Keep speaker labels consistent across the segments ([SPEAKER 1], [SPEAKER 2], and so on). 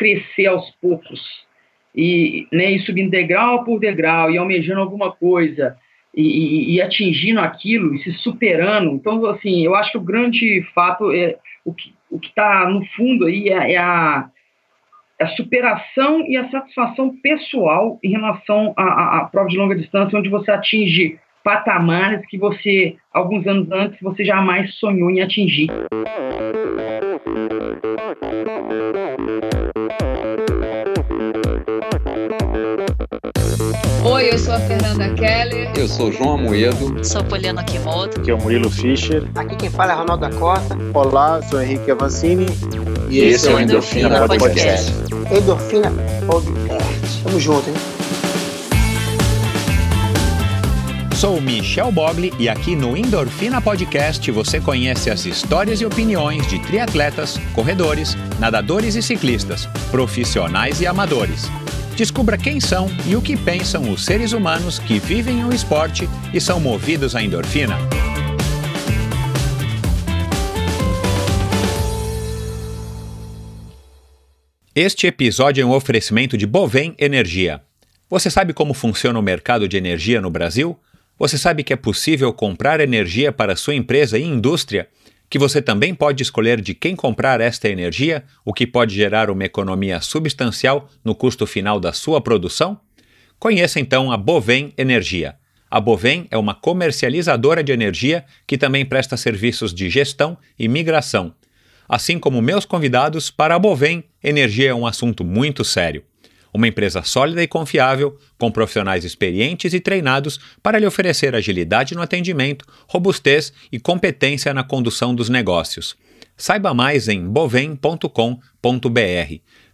[SPEAKER 1] crescer aos poucos e, né, subindo degrau por degrau e almejando alguma coisa e, e, e, atingindo aquilo e se superando. Então, assim, eu acho que o grande fato é o que o está no fundo aí é, é a, a, superação e a satisfação pessoal em relação à, à prova de longa distância, onde você atinge patamares que você, alguns anos antes, você jamais sonhou em atingir.
[SPEAKER 2] Oi, eu sou a Fernanda Keller.
[SPEAKER 3] Eu sou o João Amoedo.
[SPEAKER 4] Sou Poliana Kimoto.
[SPEAKER 5] Aqui é o Murilo Fischer.
[SPEAKER 6] Aqui quem fala é Ronaldo da Costa.
[SPEAKER 7] Olá, sou Henrique Avancini.
[SPEAKER 3] E, e esse é o Endorfina, Endorfina Podcast.
[SPEAKER 6] Podcast. Endorfina Podcast. Tamo junto, hein?
[SPEAKER 8] Sou Michel Bogli e aqui no Endorfina Podcast você conhece as histórias e opiniões de triatletas, corredores, nadadores e ciclistas, profissionais e amadores. Descubra quem são e o que pensam os seres humanos que vivem o esporte e são movidos à endorfina. Este episódio é um oferecimento de Bovem Energia. Você sabe como funciona o mercado de energia no Brasil? Você sabe que é possível comprar energia para sua empresa e indústria? Que você também pode escolher de quem comprar esta energia, o que pode gerar uma economia substancial no custo final da sua produção? Conheça então a Bovem Energia. A Bovem é uma comercializadora de energia que também presta serviços de gestão e migração. Assim como meus convidados, para a Bovem, energia é um assunto muito sério uma empresa sólida e confiável, com profissionais experientes e treinados para lhe oferecer agilidade no atendimento, robustez e competência na condução dos negócios. Saiba mais em bovem.com.br.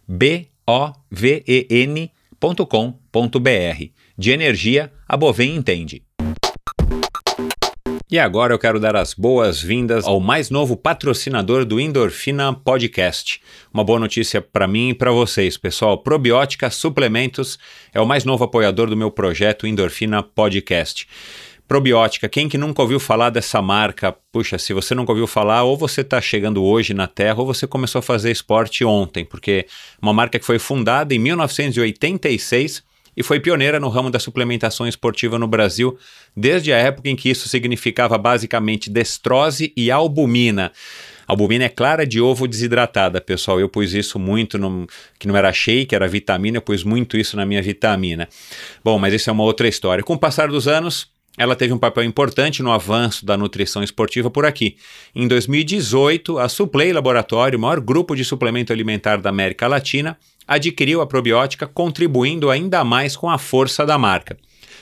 [SPEAKER 8] B O V E N.com.br. De energia, a Bovem entende. E agora eu quero dar as boas-vindas ao mais novo patrocinador do Endorfina Podcast. Uma boa notícia para mim e para vocês, pessoal. Probiótica Suplementos é o mais novo apoiador do meu projeto Endorfina Podcast. Probiótica, quem que nunca ouviu falar dessa marca? Puxa, se você nunca ouviu falar, ou você está chegando hoje na Terra, ou você começou a fazer esporte ontem, porque uma marca que foi fundada em 1986 e foi pioneira no ramo da suplementação esportiva no Brasil, desde a época em que isso significava basicamente destrose e albumina. Albumina é clara de ovo desidratada, pessoal. Eu pus isso muito, no, que não era shake, era vitamina, eu pus muito isso na minha vitamina. Bom, mas isso é uma outra história. Com o passar dos anos, ela teve um papel importante no avanço da nutrição esportiva por aqui. Em 2018, a Suplay Laboratório, o maior grupo de suplemento alimentar da América Latina, adquiriu a probiótica, contribuindo ainda mais com a força da marca.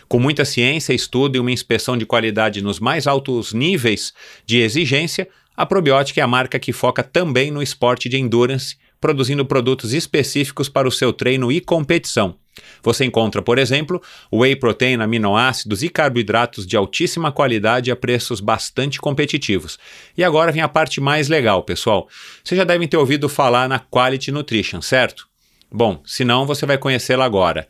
[SPEAKER 8] Com muita ciência, estudo e uma inspeção de qualidade nos mais altos níveis de exigência, a probiótica é a marca que foca também no esporte de endurance, produzindo produtos específicos para o seu treino e competição. Você encontra, por exemplo, whey protein, aminoácidos e carboidratos de altíssima qualidade a preços bastante competitivos. E agora vem a parte mais legal, pessoal. Vocês já devem ter ouvido falar na Quality Nutrition, certo? Bom, se não, você vai conhecê-la agora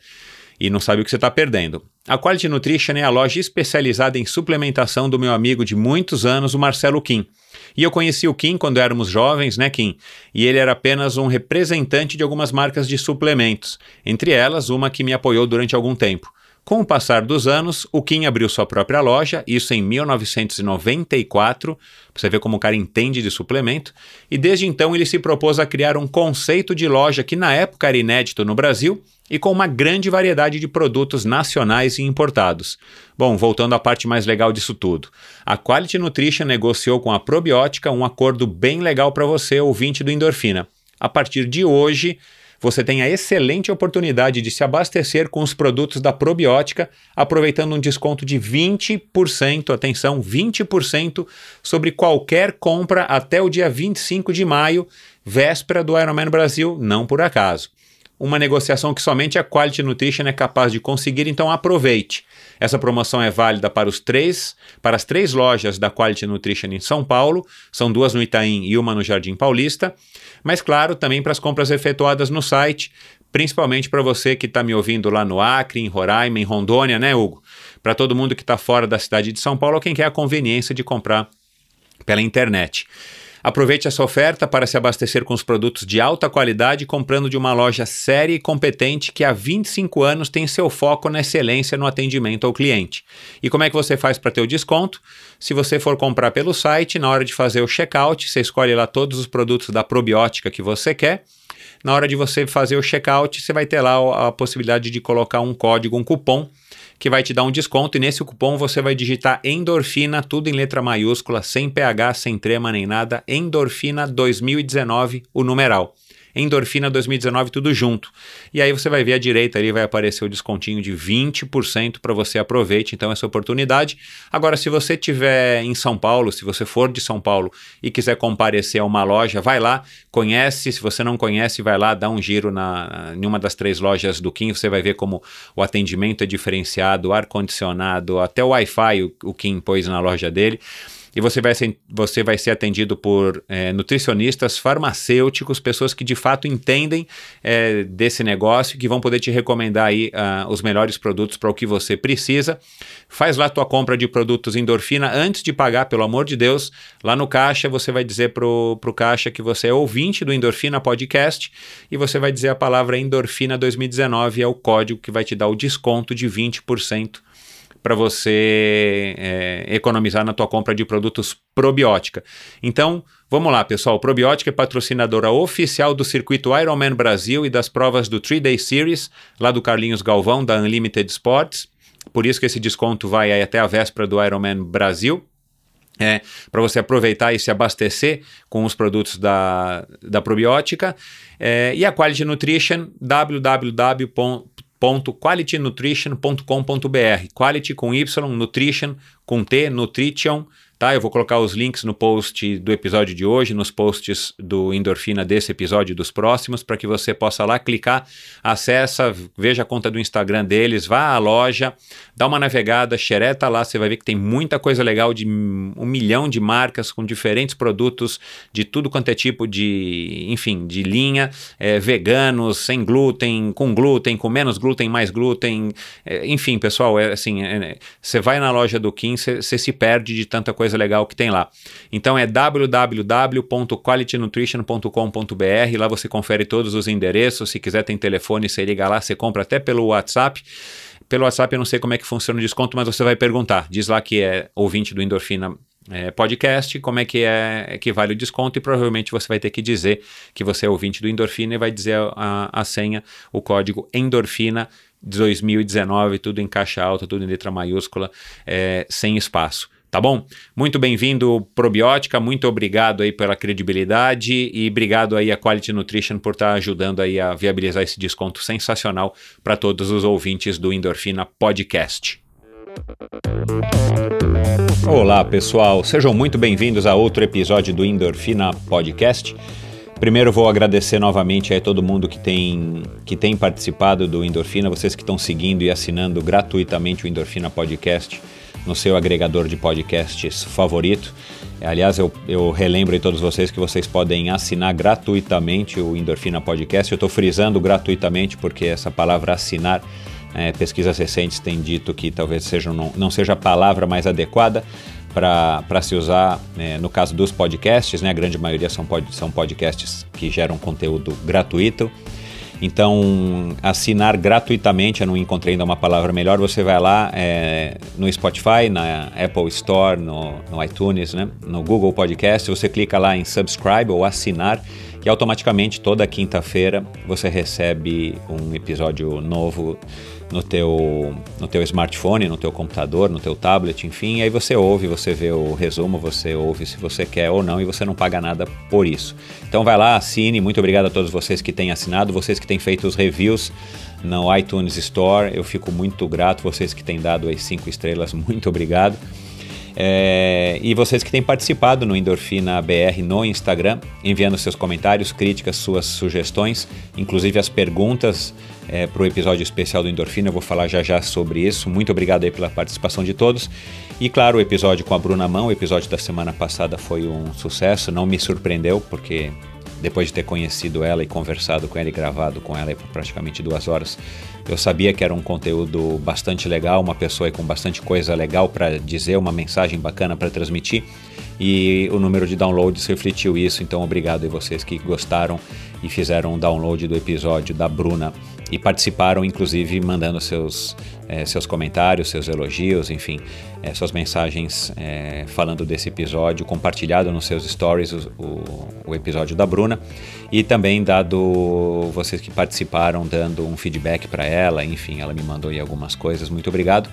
[SPEAKER 8] e não sabe o que você está perdendo. A Quality Nutrition é a loja especializada em suplementação do meu amigo de muitos anos, o Marcelo Kim. E eu conheci o Kim quando éramos jovens, né, Kim? E ele era apenas um representante de algumas marcas de suplementos, entre elas uma que me apoiou durante algum tempo. Com o passar dos anos, o Kim abriu sua própria loja, isso em 1994, você vê como o cara entende de suplemento, e desde então ele se propôs a criar um conceito de loja que na época era inédito no Brasil e com uma grande variedade de produtos nacionais e importados. Bom, voltando à parte mais legal disso tudo. A Quality Nutrition negociou com a Probiótica um acordo bem legal para você, ouvinte do Endorfina. A partir de hoje, você tem a excelente oportunidade de se abastecer com os produtos da probiótica, aproveitando um desconto de 20%, atenção, 20% sobre qualquer compra até o dia 25 de maio, véspera do Ironman Brasil, não por acaso. Uma negociação que somente a Quality Nutrition é capaz de conseguir, então aproveite. Essa promoção é válida para os três, para as três lojas da Quality Nutrition em São Paulo, são duas no Itaim e uma no Jardim Paulista, mas claro, também para as compras efetuadas no site, principalmente para você que está me ouvindo lá no Acre, em Roraima, em Rondônia, né, Hugo? Para todo mundo que está fora da cidade de São Paulo, quem quer a conveniência de comprar pela internet. Aproveite essa oferta para se abastecer com os produtos de alta qualidade comprando de uma loja séria e competente que há 25 anos tem seu foco na excelência no atendimento ao cliente. E como é que você faz para ter o desconto? Se você for comprar pelo site, na hora de fazer o checkout, você escolhe lá todos os produtos da probiótica que você quer. Na hora de você fazer o checkout, você vai ter lá a possibilidade de colocar um código, um cupom que vai te dar um desconto e nesse cupom você vai digitar endorfina, tudo em letra maiúscula, sem PH, sem trema nem nada, endorfina 2019, o numeral. Endorfina 2019, tudo junto. E aí você vai ver à direita ali, vai aparecer o descontinho de 20% para você aproveite então essa oportunidade. Agora, se você estiver em São Paulo, se você for de São Paulo e quiser comparecer a uma loja, vai lá, conhece. Se você não conhece, vai lá, dá um giro na, em uma das três lojas do Kim. Você vai ver como o atendimento é diferenciado, ar-condicionado, até o Wi-Fi o, o Kim pôs na loja dele e você vai ser, você vai ser atendido por é, nutricionistas, farmacêuticos, pessoas que de fato entendem é, desse negócio, que vão poder te recomendar aí uh, os melhores produtos para o que você precisa. Faz lá tua compra de produtos endorfina antes de pagar, pelo amor de Deus. Lá no caixa você vai dizer pro, pro caixa que você é ouvinte do Endorfina Podcast e você vai dizer a palavra Endorfina 2019 é o código que vai te dar o desconto de 20% para você é, economizar na tua compra de produtos probiótica. Então, vamos lá, pessoal. Probiótica é patrocinadora oficial do circuito Ironman Brasil e das provas do 3-Day Series, lá do Carlinhos Galvão, da Unlimited Sports. Por isso que esse desconto vai até a véspera do Ironman Brasil. É, para você aproveitar e se abastecer com os produtos da, da probiótica. É, e a Quality Nutrition, www qualitynutrition.com.br. Quality com Y, nutrition com T, nutrition tá? Eu vou colocar os links no post do episódio de hoje, nos posts do Endorfina desse episódio e dos próximos, para que você possa lá clicar, acessa, veja a conta do Instagram deles, vá à loja, dá uma navegada, xereta lá, você vai ver que tem muita coisa legal de um milhão de marcas com diferentes produtos de tudo quanto é tipo de, enfim, de linha, é, veganos, sem glúten, com glúten, com menos glúten, mais glúten, é, enfim, pessoal, é assim, é, você vai na loja do Kim, você se perde de tanta coisa coisa legal que tem lá. Então é www.qualitynutrition.com.br, lá você confere todos os endereços, se quiser tem telefone, você liga lá, você compra até pelo WhatsApp. Pelo WhatsApp eu não sei como é que funciona o desconto, mas você vai perguntar. Diz lá que é ouvinte do Endorfina é, podcast, como é que é que vale o desconto e provavelmente você vai ter que dizer que você é ouvinte do Endorfina e vai dizer a, a senha, o código Endorfina 2019, tudo em caixa alta, tudo em letra maiúscula, é, sem espaço tá bom? Muito bem-vindo, Probiótica, muito obrigado aí pela credibilidade e obrigado aí a Quality Nutrition por estar tá ajudando aí a viabilizar esse desconto sensacional para todos os ouvintes do Endorfina Podcast. Olá, pessoal, sejam muito bem-vindos a outro episódio do Endorfina Podcast. Primeiro vou agradecer novamente a todo mundo que tem, que tem participado do Endorfina, vocês que estão seguindo e assinando gratuitamente o Endorfina Podcast no seu agregador de podcasts favorito. Aliás, eu, eu relembro a todos vocês que vocês podem assinar gratuitamente o Endorfina Podcast. Eu estou frisando gratuitamente porque essa palavra assinar, é, pesquisas recentes têm dito que talvez seja, não, não seja a palavra mais adequada para se usar é, no caso dos podcasts, né? A grande maioria são, pod, são podcasts que geram conteúdo gratuito. Então, assinar gratuitamente, eu não encontrei ainda uma palavra melhor, você vai lá é, no Spotify, na Apple Store, no, no iTunes, né, no Google Podcast, você clica lá em subscribe ou assinar e automaticamente toda quinta-feira você recebe um episódio novo no teu, no teu smartphone, no teu computador, no teu tablet, enfim, aí você ouve, você vê o resumo, você ouve se você quer ou não e você não paga nada por isso. Então vai lá, assine, muito obrigado a todos vocês que têm assinado, vocês que têm feito os reviews no iTunes Store, eu fico muito grato, vocês que têm dado as cinco estrelas, muito obrigado. É, e vocês que têm participado no Endorfina BR no Instagram, enviando seus comentários, críticas, suas sugestões, inclusive as perguntas é, para o episódio especial do Endorfina. Eu vou falar já já sobre isso. Muito obrigado aí pela participação de todos. E claro, o episódio com a Bruna Mão, o episódio da semana passada foi um sucesso. Não me surpreendeu, porque depois de ter conhecido ela e conversado com ela e gravado com ela por praticamente duas horas, eu sabia que era um conteúdo bastante legal, uma pessoa com bastante coisa legal para dizer, uma mensagem bacana para transmitir. e o número de downloads refletiu isso. Então, obrigado a vocês que gostaram e fizeram um download do episódio da Bruna e participaram, inclusive mandando seus, é, seus comentários, seus elogios, enfim, é, suas mensagens é, falando desse episódio, compartilhado nos seus stories o, o, o, episódio da Bruna e também dado vocês que participaram dando um feedback para ela, enfim, ela me mandou aí algumas coisas, muito obrigado.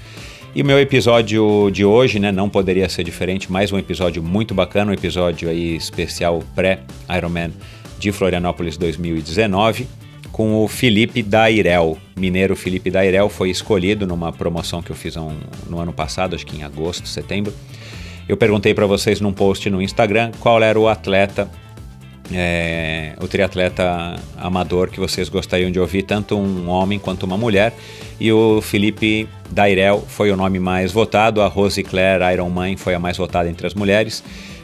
[SPEAKER 8] E o meu episódio de hoje, né, não poderia ser diferente, mais um episódio muito bacana, um episódio aí especial pré-Ironman de Florianópolis 2019 com o Felipe Dairel. Mineiro Felipe Dairel foi escolhido numa promoção que eu fiz um, no ano passado, acho que em agosto, setembro. Eu perguntei para vocês num post no Instagram qual era o atleta, é, o triatleta amador que vocês gostariam de ouvir, tanto um homem quanto uma mulher. E o Felipe Dairel foi o nome mais votado, a Rose Claire Ironman foi a mais votada entre as mulheres.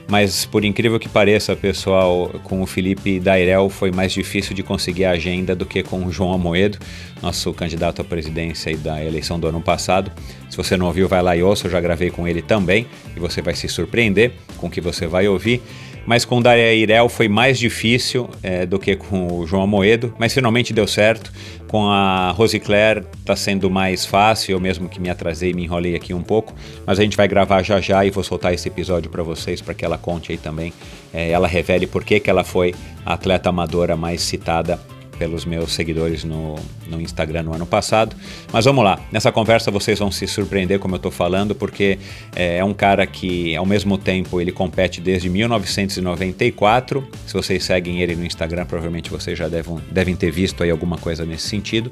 [SPEAKER 8] Mas por incrível que pareça, pessoal, com o Felipe Dairel foi mais difícil de conseguir a agenda do que com o João Amoedo, nosso candidato à presidência da eleição do ano passado. Se você não ouviu, vai lá e ouça, eu já gravei com ele também e você vai se surpreender com o que você vai ouvir mas com o Dairel foi mais difícil é, do que com o João Amoedo, mas finalmente deu certo. Com a Rose Claire está sendo mais fácil, eu mesmo que me atrasei, me enrolei aqui um pouco, mas a gente vai gravar já já e vou soltar esse episódio para vocês, para que ela conte aí também, é, ela revele por que, que ela foi a atleta amadora mais citada pelos meus seguidores no, no Instagram no ano passado. Mas vamos lá, nessa conversa vocês vão se surpreender como eu estou falando, porque é, é, um cara que ao mesmo tempo ele compete desde 1994. Se vocês seguem ele no Instagram, provavelmente vocês já devem, devem ter visto aí alguma coisa nesse sentido.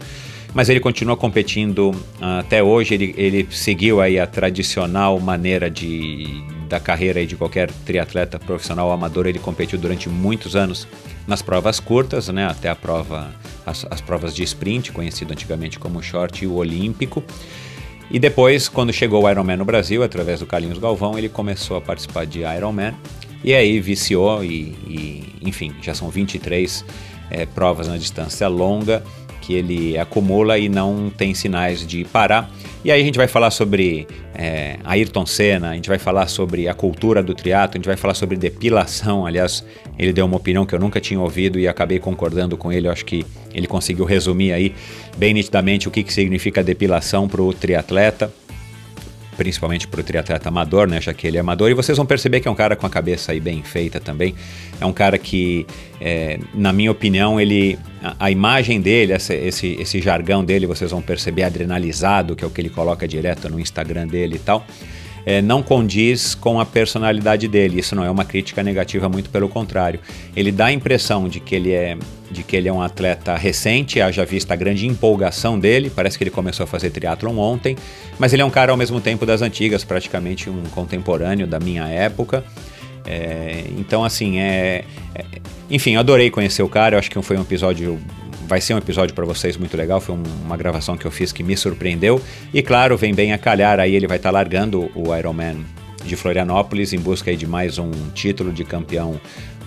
[SPEAKER 8] Mas ele continua competindo uh, até hoje. Ele, ele seguiu aí a tradicional maneira de, da carreira de qualquer triatleta profissional amador. Ele competiu durante muitos anos nas provas curtas, né, até a prova, as, as provas de sprint, conhecido antigamente como short e o olímpico. E depois, quando chegou o Ironman no Brasil, através do Carlinhos Galvão, ele começou a participar de Ironman. E aí viciou e, e enfim, já são 23 é, provas na distância longa que ele acumula e não tem sinais de parar. E aí a gente vai falar sobre é, Ayrton Senna, a gente vai falar sobre a cultura do triatlo, a gente vai falar sobre depilação. Aliás, ele deu uma opinião que eu nunca tinha ouvido e acabei concordando com ele. Eu acho que ele conseguiu resumir aí bem nitidamente o que, que significa depilação para o triatleta principalmente para o triatleta amador, né, já que ele é amador, e vocês vão perceber que é um cara com a cabeça aí bem feita também, é um cara que, é, na minha opinião, ele, a, a imagem dele, essa, esse, esse jargão dele, vocês vão perceber adrenalizado, que é o que ele coloca direto no Instagram dele e tal, é, não condiz com a personalidade dele. Isso não é uma crítica negativa, muito pelo contrário. Ele dá a impressão de que ele é, de que ele é um atleta recente, haja vista a grande empolgação dele. Parece que ele começou a fazer triatlon ontem, mas ele é um cara ao mesmo tempo das antigas, praticamente um contemporâneo da minha época. É, então, assim, é, é, enfim, eu adorei conhecer o cara. Eu acho que foi um episódio vai ser um episódio para vocês muito legal. Foi um, uma gravação que eu fiz que me surpreendeu. E claro, vem bem a calhar aí, ele vai estar tá largando o Ironman de Florianópolis em busca de mais um título de campeão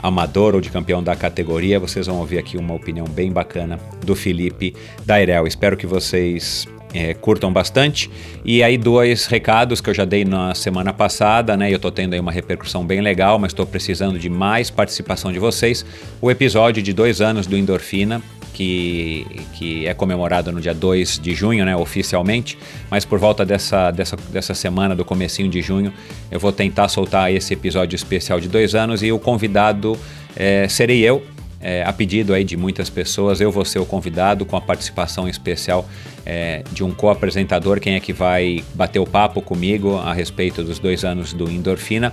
[SPEAKER 8] amador ou de campeão da categoria. Vocês vão ouvir aqui uma opinião bem bacana do Felipe Dairel. Espero que vocês é, curtam bastante. E aí, dois recados que eu já dei na semana passada, né? Eu tô tendo aí uma repercussão bem legal, mas estou precisando de mais participação de vocês. O episódio de dois anos do Endorfina que, que é comemorado no dia 2 de junho, né, oficialmente, mas por volta dessa, dessa, dessa semana, do comecinho de junho, eu vou tentar soltar esse episódio especial de dois anos e o convidado é, serei eu, é, a pedido aí de muitas pessoas, eu vou ser o convidado com a participação especial é, de um co-apresentador, quem é que vai bater o papo comigo a respeito dos dois anos do Endorfina,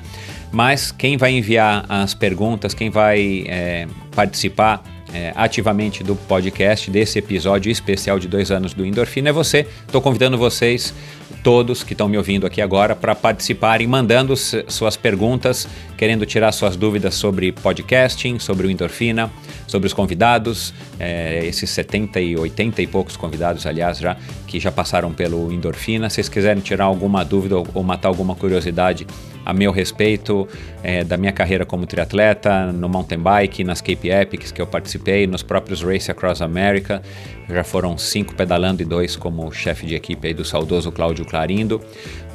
[SPEAKER 8] mas quem vai enviar as perguntas, quem vai é, participar é, ativamente do podcast, desse episódio especial de dois anos do Endorfina, é você. Estou convidando vocês, todos que estão me ouvindo aqui agora, para participarem, mandando suas perguntas, querendo tirar suas dúvidas sobre podcasting, sobre o Endorfina, sobre os convidados, é, esses 70 e 80 e poucos convidados, aliás, já que já passaram pelo Endorfina. Se vocês quiserem tirar alguma dúvida ou, matar alguma curiosidade a meu respeito, é, da minha carreira como triatleta, no mountain bike, nas Cape Epics que eu participei, nos próprios Race Across America. Já foram cinco pedalando e dois como chefe de equipe aí do saudoso Cláudio Clarindo.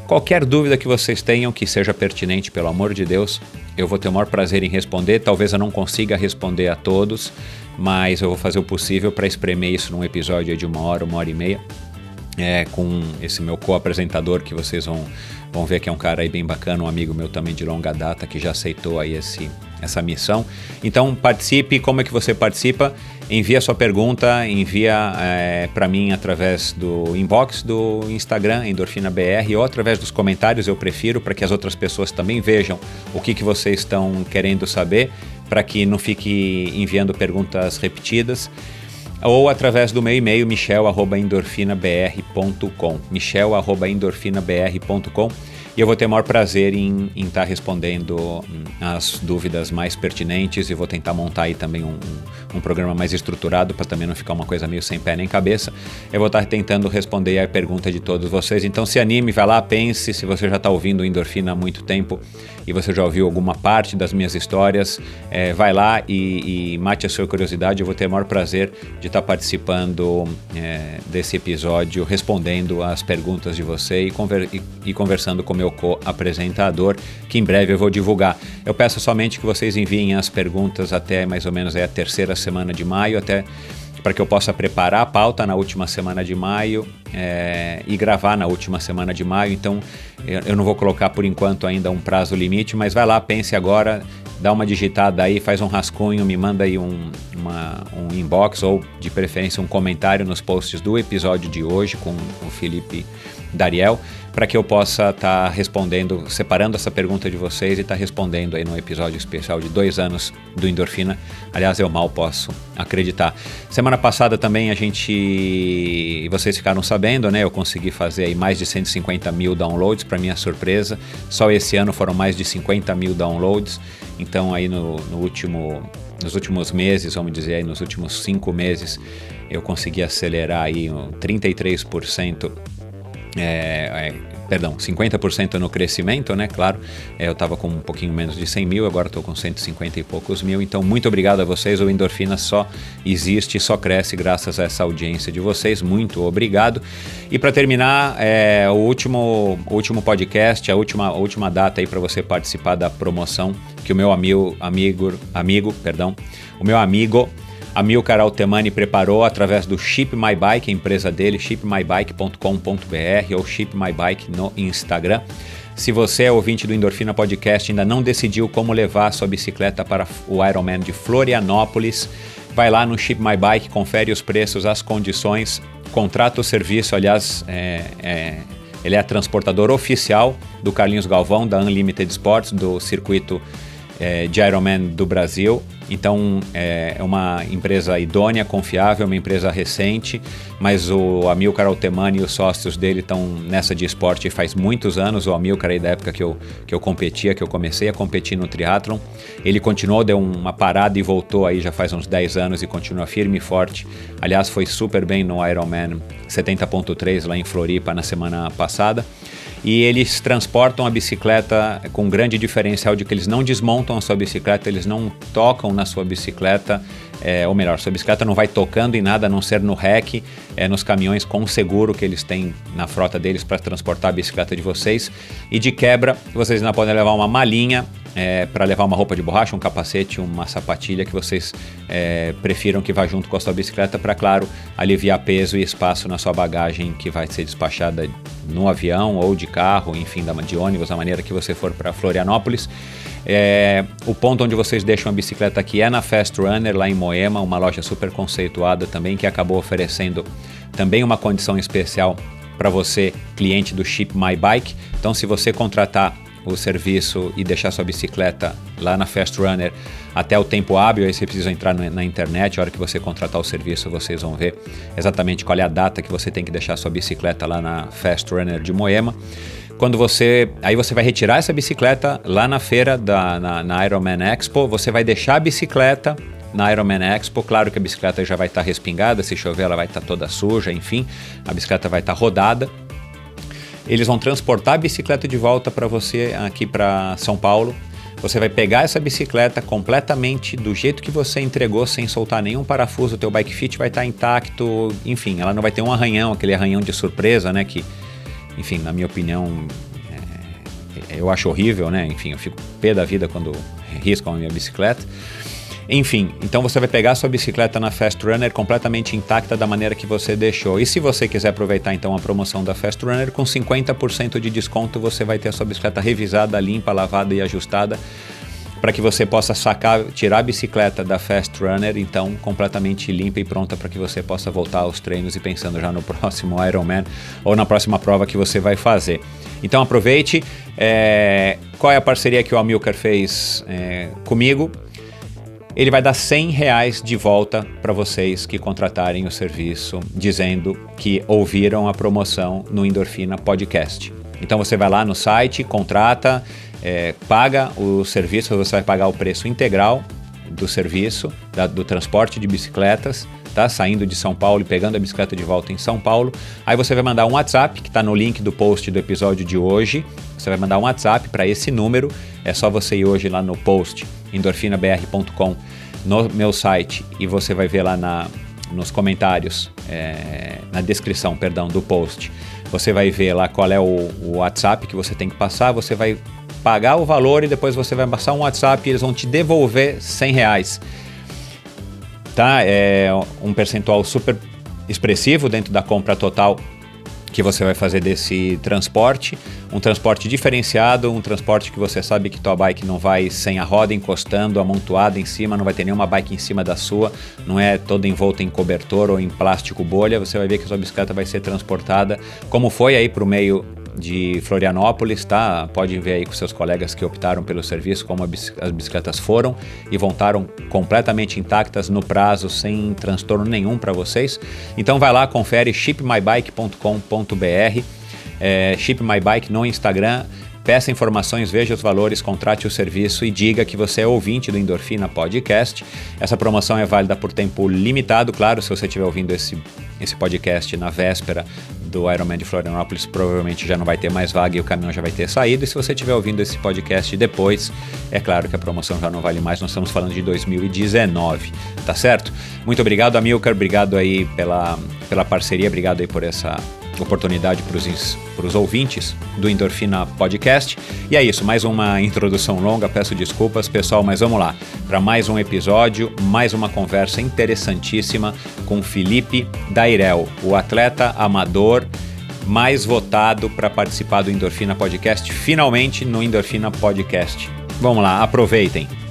[SPEAKER 8] Qualquer dúvida que vocês tenham que seja pertinente, pelo amor de Deus, eu vou ter o maior prazer em responder. Talvez eu não consiga responder a todos, mas eu vou fazer o possível para espremer isso num episódio de uma hora, uma hora e meia, é, com esse meu co-apresentador que vocês vão, vão ver que é um cara aí bem bacana, um amigo meu também de longa data que já aceitou aí esse, essa missão. Então participe, como é que você participa? Envia sua pergunta, envia é, para mim através do inbox do Instagram, EndorfinaBR, ou através dos comentários, eu prefiro, para que as outras pessoas também vejam o que, que vocês estão querendo saber, para que não fique enviando perguntas repetidas ou através do meu e-mail michel@endorfinabr.com, michel@endorfinabr.com e eu vou ter o maior prazer em estar tá respondendo hum, as dúvidas mais pertinentes e vou tentar montar aí também um, um, um programa mais estruturado para também não ficar uma coisa meio sem pé nem cabeça. Eu vou estar tá tentando responder a pergunta de todos vocês. Então se anime, vai lá, pense. Se você já está ouvindo Endorfina há muito tempo e você já ouviu alguma parte das minhas histórias, é, vai lá e, e, mate a sua curiosidade. Eu vou ter o maior prazer de estar tá participando é, desse episódio, respondendo as perguntas de você e, conver e, e conversando meu co-apresentador, que em breve eu vou divulgar. Eu peço somente que vocês enviem as perguntas até mais ou menos a terceira semana de maio, até para que eu possa preparar a pauta na última semana de maio é, e gravar na última semana de maio. Então eu, eu, não vou colocar por enquanto ainda um prazo limite, mas vai lá, pense agora, dá uma digitada aí, faz um rascunho, me manda aí um, uma, um inbox ou de preferência um comentário nos posts do episódio de hoje com o Felipe Dariel para que eu possa estar tá respondendo, separando essa pergunta de vocês e estar tá respondendo aí no episódio especial de dois anos do Endorfina. Aliás, eu mal posso acreditar. Semana passada também a gente, vocês ficaram sabendo, né? Eu consegui fazer aí mais de 150 mil downloads, para minha surpresa. Só esse ano foram mais de 50 mil downloads. Então aí no, no último nos últimos meses, vamos dizer aí, nos últimos cinco meses, eu consegui acelerar aí um 33% é, é, perdão, 50% no crescimento, né? Claro, é, eu estava com um pouquinho menos de 100 mil, agora estou com 150 e poucos mil. Então, muito obrigado a vocês. O Endorfina só existe, só cresce graças a essa audiência de vocês. Muito obrigado. E para terminar, é, o último, último podcast, a última, última data aí para você participar da promoção que o meu amigo, amigo, amigo, perdão, o meu amigo a Milcar Altemani preparou através do Ship My Bike, a empresa dele, shipmybike.com.br ou Ship My Bike no Instagram. Se você é ouvinte do Endorfina Podcast e ainda não decidiu como levar sua bicicleta para o Ironman de Florianópolis, vai lá no Ship My Bike, confere os preços, as condições, contrata o serviço. Aliás, é, é, ele é transportador oficial do Carlinhos Galvão, da Unlimited Sports, do circuito é, de Ironman do Brasil. Então é, é uma empresa idônea, confiável, uma empresa recente, mas o Amilcar Altemani e os sócios dele estão nessa de esporte faz muitos anos. O Amilcar aí da época que eu, que eu competia, que eu comecei a competir no triatlon. Ele continuou, deu uma parada e voltou aí já faz uns 10 anos e continua firme e forte. Aliás, foi super bem no Ironman 70.3 lá em Floripa na semana passada e eles transportam a bicicleta com grande diferencial de que eles não desmontam a sua bicicleta, eles não tocam na sua bicicleta, é, ou melhor, sua bicicleta não vai tocando em nada a não ser no rec, é, nos caminhões com seguro que eles têm na frota deles para transportar a bicicleta de vocês. E de quebra, vocês ainda podem levar uma malinha é, para levar uma roupa de borracha, um capacete, uma sapatilha que vocês é, prefiram que vá junto com a sua bicicleta para, claro, aliviar peso e espaço na sua bagagem que vai ser despachada no avião ou de carro, enfim, de ônibus, da maneira que você for para Florianópolis. É, o ponto onde vocês deixam a bicicleta aqui é na Fast Runner, lá em Moema, uma loja super conceituada também, que acabou oferecendo também uma condição especial para você, cliente do Ship My Bike. Então, se você contratar o serviço e deixar sua bicicleta lá na Fast Runner até o tempo hábil, aí você precisa entrar na internet, a hora que você contratar o serviço, vocês vão ver exatamente qual é a data que você tem que deixar sua bicicleta lá na Fast Runner de Moema. Quando você. Aí você vai retirar essa bicicleta lá na feira da na, na Ironman Expo, você vai deixar a bicicleta na Ironman Expo. Claro que a bicicleta já vai estar tá respingada, se chover ela vai estar tá toda suja, enfim, a bicicleta vai estar tá rodada Eles vão transportar a bicicleta de volta para você aqui para São Paulo. Você vai pegar essa bicicleta completamente do jeito que você entregou, sem soltar nenhum parafuso. O teu bike fit vai estar intacto. Enfim, ela não vai ter um arranhão, aquele arranhão de surpresa, né? Que, enfim, na minha opinião, é, eu acho horrível, né? Enfim, eu fico pé da vida quando riscam a minha bicicleta. Enfim, então você vai pegar sua bicicleta na Fast Runner completamente intacta da maneira que você deixou. E se você quiser aproveitar então a promoção da Fast Runner, com 50% de desconto você vai ter a sua bicicleta revisada, limpa, lavada e ajustada para que você possa sacar, tirar a bicicleta da Fast Runner, então completamente limpa e pronta para que você possa voltar aos treinos e pensando já no próximo Ironman ou na próxima prova que você vai fazer. Então aproveite. É, qual é a parceria que o Amilcar fez é, comigo? Ele vai dar 100 reais de volta para vocês que contratarem o serviço, dizendo que ouviram a promoção no Endorfina Podcast. Então você vai lá no site, contrata, é, paga o serviço, você vai pagar o preço integral do serviço, da, do transporte de bicicletas, tá? Saindo de São Paulo e pegando a bicicleta de volta em São Paulo. Aí você vai mandar um WhatsApp, que está no link do post do episódio de hoje. Você vai mandar um WhatsApp para esse número. É só você ir hoje lá no post endorfinabr.com no meu site e você vai ver lá na, nos comentários, é, na descrição, perdão, do post. Você vai ver lá qual é o, o, WhatsApp que você tem que passar. Você vai pagar o valor e depois você vai passar um WhatsApp e eles vão te devolver 100 reais. Tá? É um percentual super expressivo dentro da compra total que você vai fazer desse transporte, um transporte diferenciado, um transporte que você sabe que tua bike não vai sem a roda encostando, amontoada em cima, não vai ter nenhuma bike em cima da sua, não é toda envolta em cobertor ou em plástico bolha, você vai ver que a sua bicicleta vai ser transportada como foi aí para o meio de Florianópolis, tá? Pode ver aí com seus colegas que optaram pelo serviço, como as bicicletas foram e voltaram completamente intactas no prazo, sem transtorno nenhum para vocês. Então vai lá, confere shipmybike.com.br, é, shipmybike no Instagram. Peça informações, veja os valores, contrate o serviço e diga que você é ouvinte do Endorfina Podcast. Essa promoção é válida por tempo limitado, claro, se você estiver ouvindo esse, esse podcast na véspera do Ironman de Florianópolis, provavelmente já não vai ter mais vaga e o caminhão já vai ter saído. E se você estiver ouvindo esse podcast depois, é claro que a promoção já não vale mais, nós estamos falando de 2019, tá certo? Muito obrigado, Amilcar, obrigado aí pela, pela parceria, obrigado aí por essa oportunidade para os ouvintes do Endorfina Podcast. E é isso, mais uma introdução longa, peço desculpas, pessoal, mas vamos lá para mais um episódio, mais uma conversa interessantíssima com Felipe Dairel, o atleta amador mais votado para participar do Endorfina Podcast, finalmente no Endorfina Podcast. Vamos lá, aproveitem.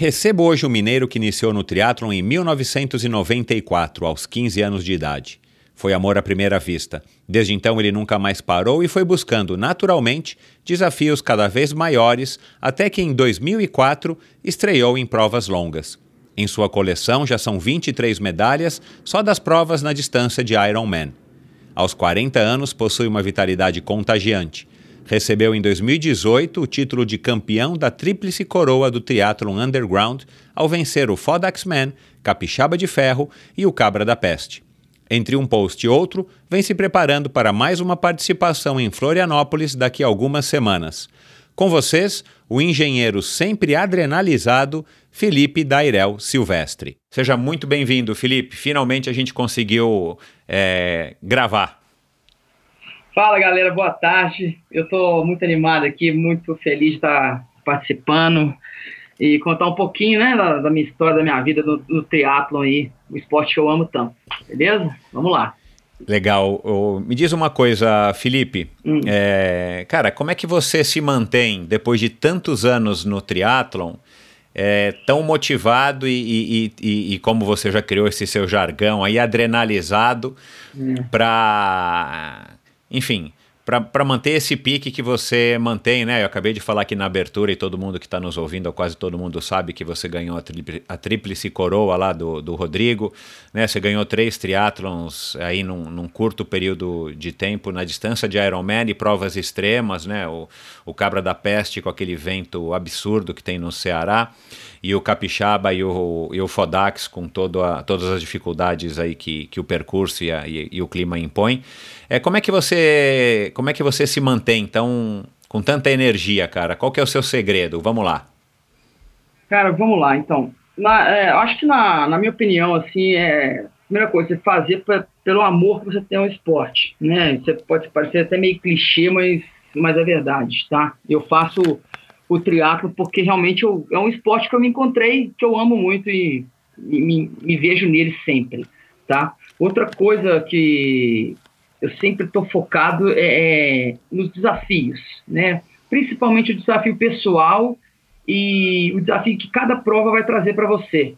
[SPEAKER 8] Recebo hoje o mineiro que iniciou no triatlon em 1994, aos 15 anos de idade. Foi amor à primeira vista. Desde então ele nunca mais parou e foi buscando, naturalmente, desafios cada vez maiores, até que em 2004 estreou em provas longas. Em sua coleção já são 23 medalhas só das provas na distância de Ironman. Aos 40 anos possui uma vitalidade contagiante Recebeu em 2018 o título de campeão da tríplice coroa do triatlon underground ao vencer o Fodax Man, Capixaba de Ferro e o Cabra da Peste. Entre um post e outro, vem se preparando para mais uma participação em Florianópolis daqui a algumas semanas. Com vocês, o engenheiro sempre adrenalizado, Felipe Dairel Silvestre. Seja muito bem-vindo, Felipe. Finalmente a gente conseguiu é, gravar.
[SPEAKER 1] Fala galera, boa tarde. Eu estou muito animado aqui, muito feliz de estar participando e contar um pouquinho né, da, da minha história, da minha vida no, no triatlon aí, o esporte que eu amo tanto. Beleza? Vamos lá.
[SPEAKER 8] Legal. Me diz uma coisa, Felipe. Hum. É, cara, como é que você se mantém depois de tantos anos no triatlon? É, tão motivado e, e, e, e, como você já criou esse seu jargão aí, adrenalizado hum. para enfim, para manter esse pique que você mantém, né? Eu acabei de falar aqui na abertura e todo mundo que está nos ouvindo, ou quase todo mundo sabe que você ganhou a, tri a tríplice coroa lá do, do Rodrigo, né? Você ganhou três triatlons aí num, num, curto período de tempo na distância de Ironman e provas extremas, né? O, o Cabra da Peste com aquele vento absurdo que tem no Ceará. E o Capixaba e o, e o Fodax com todo a, todas as dificuldades aí que, que o percurso e, a, e, e o clima impõe. É, como é que você como é que você se mantém então com tanta energia, cara? Qual que é o seu segredo? Vamos lá.
[SPEAKER 1] Cara, vamos lá, então. Na, é, acho que na, na minha opinião, assim, é primeira coisa, você fazer pra, pelo amor que você tem ao esporte, né? Você pode parecer até meio clichê, mas, mas é verdade, tá? Eu faço o triatlo porque realmente eu, é um esporte que eu me encontrei, que eu amo muito e, e me, me, vejo nele sempre, tá? Outra coisa que eu sempre estou focado é, é, nos desafios, né? Principalmente o desafio pessoal e o desafio que cada prova vai trazer para você.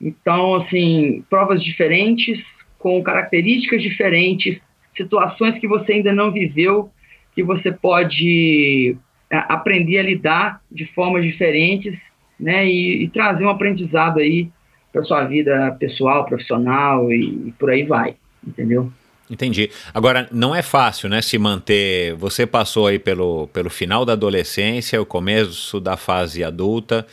[SPEAKER 1] Então, assim, provas diferentes, com características diferentes, situações que você ainda não viveu, que você pode aprender a lidar de formas diferentes, né, e, e trazer um aprendizado aí para sua vida pessoal, profissional e, e por aí vai, entendeu?
[SPEAKER 8] Entendi. Agora, não é fácil, né, se manter. Você passou aí pelo, pelo final da adolescência, o começo da fase adulta.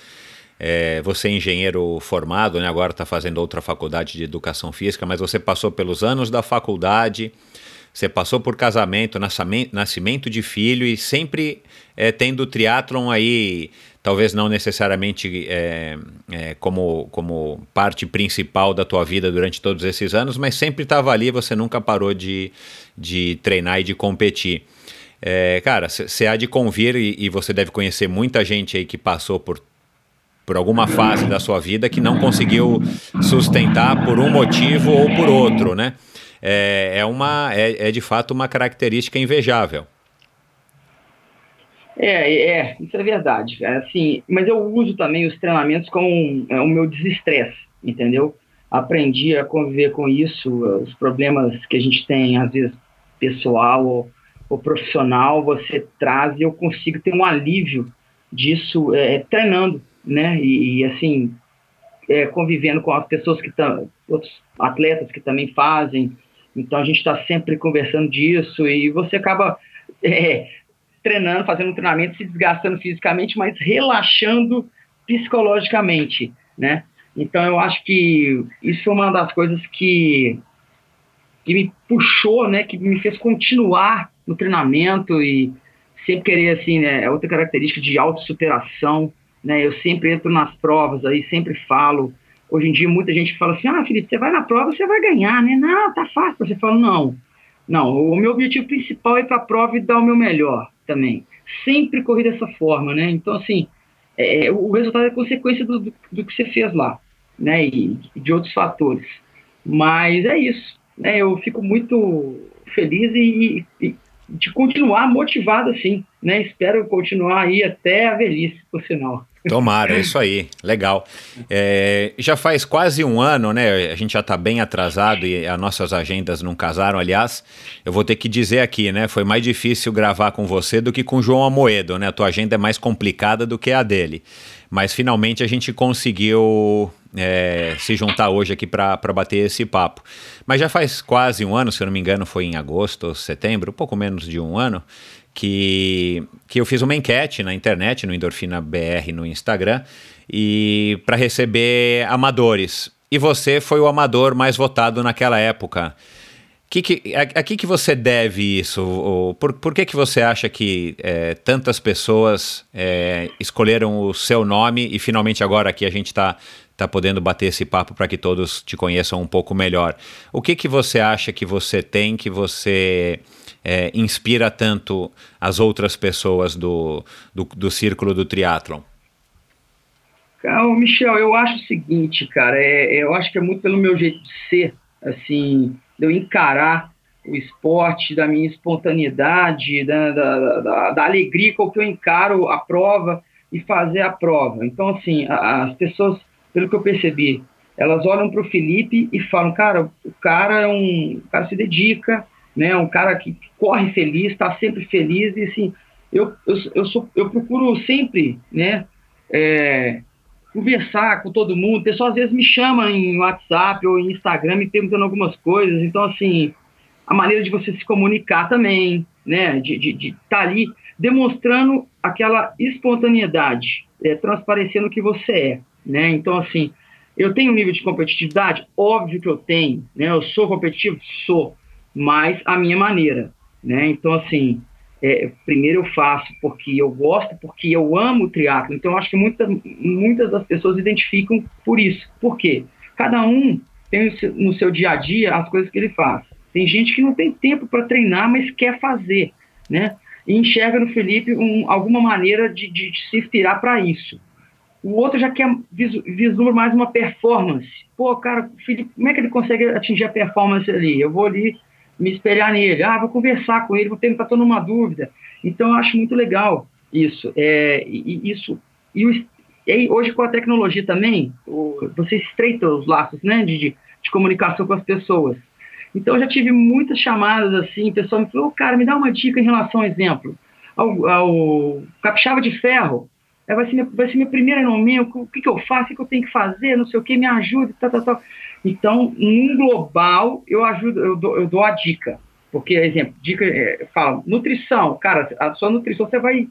[SPEAKER 8] É, você é engenheiro formado, né, agora está fazendo outra faculdade de educação física, mas você passou pelos anos da faculdade, você passou por casamento, nascimento de filho e sempre é, tendo triatlon aí, talvez não necessariamente é, é, como, como parte principal da tua vida durante todos esses anos, mas sempre estava ali, você nunca parou de, de treinar e de competir. Cara, você há de convir e, e você deve conhecer muita gente aí que passou por por alguma fase da sua vida que não conseguiu sustentar por um motivo ou por outro, né? É, é, uma, é, é de fato uma característica invejável.
[SPEAKER 1] É, é, isso é verdade. É assim, mas eu uso também os treinamentos como é, o meu desestresse, entendeu? Aprendi a conviver com isso, os problemas que a gente tem, às vezes, pessoal ou, ou profissional, você traz e eu consigo ter um alívio disso é, treinando, né? E, e assim, é, convivendo com as pessoas que estão, outros atletas que também fazem, então a gente está sempre conversando disso e você acaba é, treinando, fazendo um treinamento, se desgastando fisicamente, mas relaxando psicologicamente, né? Então eu acho que isso foi uma das coisas que, que me puxou, né? Que me fez continuar no treinamento e sempre querer assim, né? É outra característica de autossuperação, né? Eu sempre entro nas provas aí, sempre falo Hoje em dia, muita gente fala assim: ah, Felipe, você vai na prova, você vai ganhar, né? Não, tá fácil. Você fala: não, não, o meu objetivo principal é ir para a prova e dar o meu melhor também. Sempre corri dessa forma, né? Então, assim, é, o resultado é consequência do, do, do, que você fez lá, né? E de outros fatores. Mas é isso, né? Eu fico muito feliz e, e de continuar motivado assim, né? Espero continuar aí até a velhice, por sinal.
[SPEAKER 8] Tomara, é isso aí, legal. É, já faz quase um ano, né? A gente já está bem atrasado e as nossas agendas não casaram. Aliás, eu vou ter que dizer aqui, né? Foi mais difícil gravar com você do que com João Amoedo, né? A tua agenda é mais complicada do que a dele. Mas finalmente a gente conseguiu é, se juntar hoje aqui para bater esse papo. Mas já faz quase um ano, se eu não me engano, foi em agosto ou setembro, pouco menos de um ano que, que eu fiz uma enquete na internet, no Endorfina BR no Instagram, e para receber amadores. E você foi o amador mais votado naquela época. Que, que, a, a que, que você deve isso? Por, por que, que você acha que é, tantas pessoas é, escolheram o seu nome e finalmente agora aqui a gente está tá podendo bater esse papo para que todos te conheçam um pouco melhor? O que, que você acha que você tem que você é, inspira tanto as outras pessoas do, do, do círculo do triatlon?
[SPEAKER 1] Michel, eu acho o seguinte, cara, é, eu acho que é muito pelo meu jeito de ser, assim, de eu encarar o esporte, da minha espontaneidade, da, da, da, da alegria com que eu encaro a prova e fazer a prova. Então, assim, as pessoas, pelo que eu percebi, elas olham para o Felipe e falam, cara, o cara é um, o cara se dedica, né? Um cara que corre feliz, está sempre feliz e assim, eu, eu, eu, sou, eu procuro sempre, né? É, conversar com todo mundo. O pessoal às vezes me chama em WhatsApp ou em Instagram me perguntando algumas coisas. Então, assim, a maneira de você se comunicar também, né? De estar de, de tá ali demonstrando aquela espontaneidade, é, transparecendo o que você é. né? Então, assim, eu tenho um nível de competitividade? Óbvio que eu tenho, né? Eu sou competitivo? Sou, mas a minha maneira, né? Então, assim, é, primeiro eu faço porque eu gosto, porque eu amo o triatlo. Então, acho que muita, muitas das pessoas identificam por isso. Por quê? Cada um tem no seu dia a dia as coisas que ele faz. Tem gente que não tem tempo para treinar, mas quer fazer, né? E enxerga no Felipe um, alguma maneira de, de, de se inspirar para isso. O outro já quer vislumbrar mais uma performance. Pô, cara, Felipe, como é que ele consegue atingir a performance ali? Eu vou ali me espelhar nele. Ah, vou conversar com ele, vou perguntar, estou numa dúvida. Então, eu acho muito legal isso. É, e, isso e, o, e hoje, com a tecnologia também, o, você estreita os laços né, de, de comunicação com as pessoas. Então, eu já tive muitas chamadas assim, o pessoal me falou, oh, cara, me dá uma dica em relação, ao exemplo, ao, ao capixaba de ferro. Vai, ser minha, vai ser minha primeira nome, o que, que eu faço, o que eu tenho que fazer, não sei o que, me ajude, tal, tal, tal. Então, num global, eu ajudo, eu dou, eu dou a dica. Porque, exemplo, dica, é, fala, nutrição, cara, a sua nutrição você vai,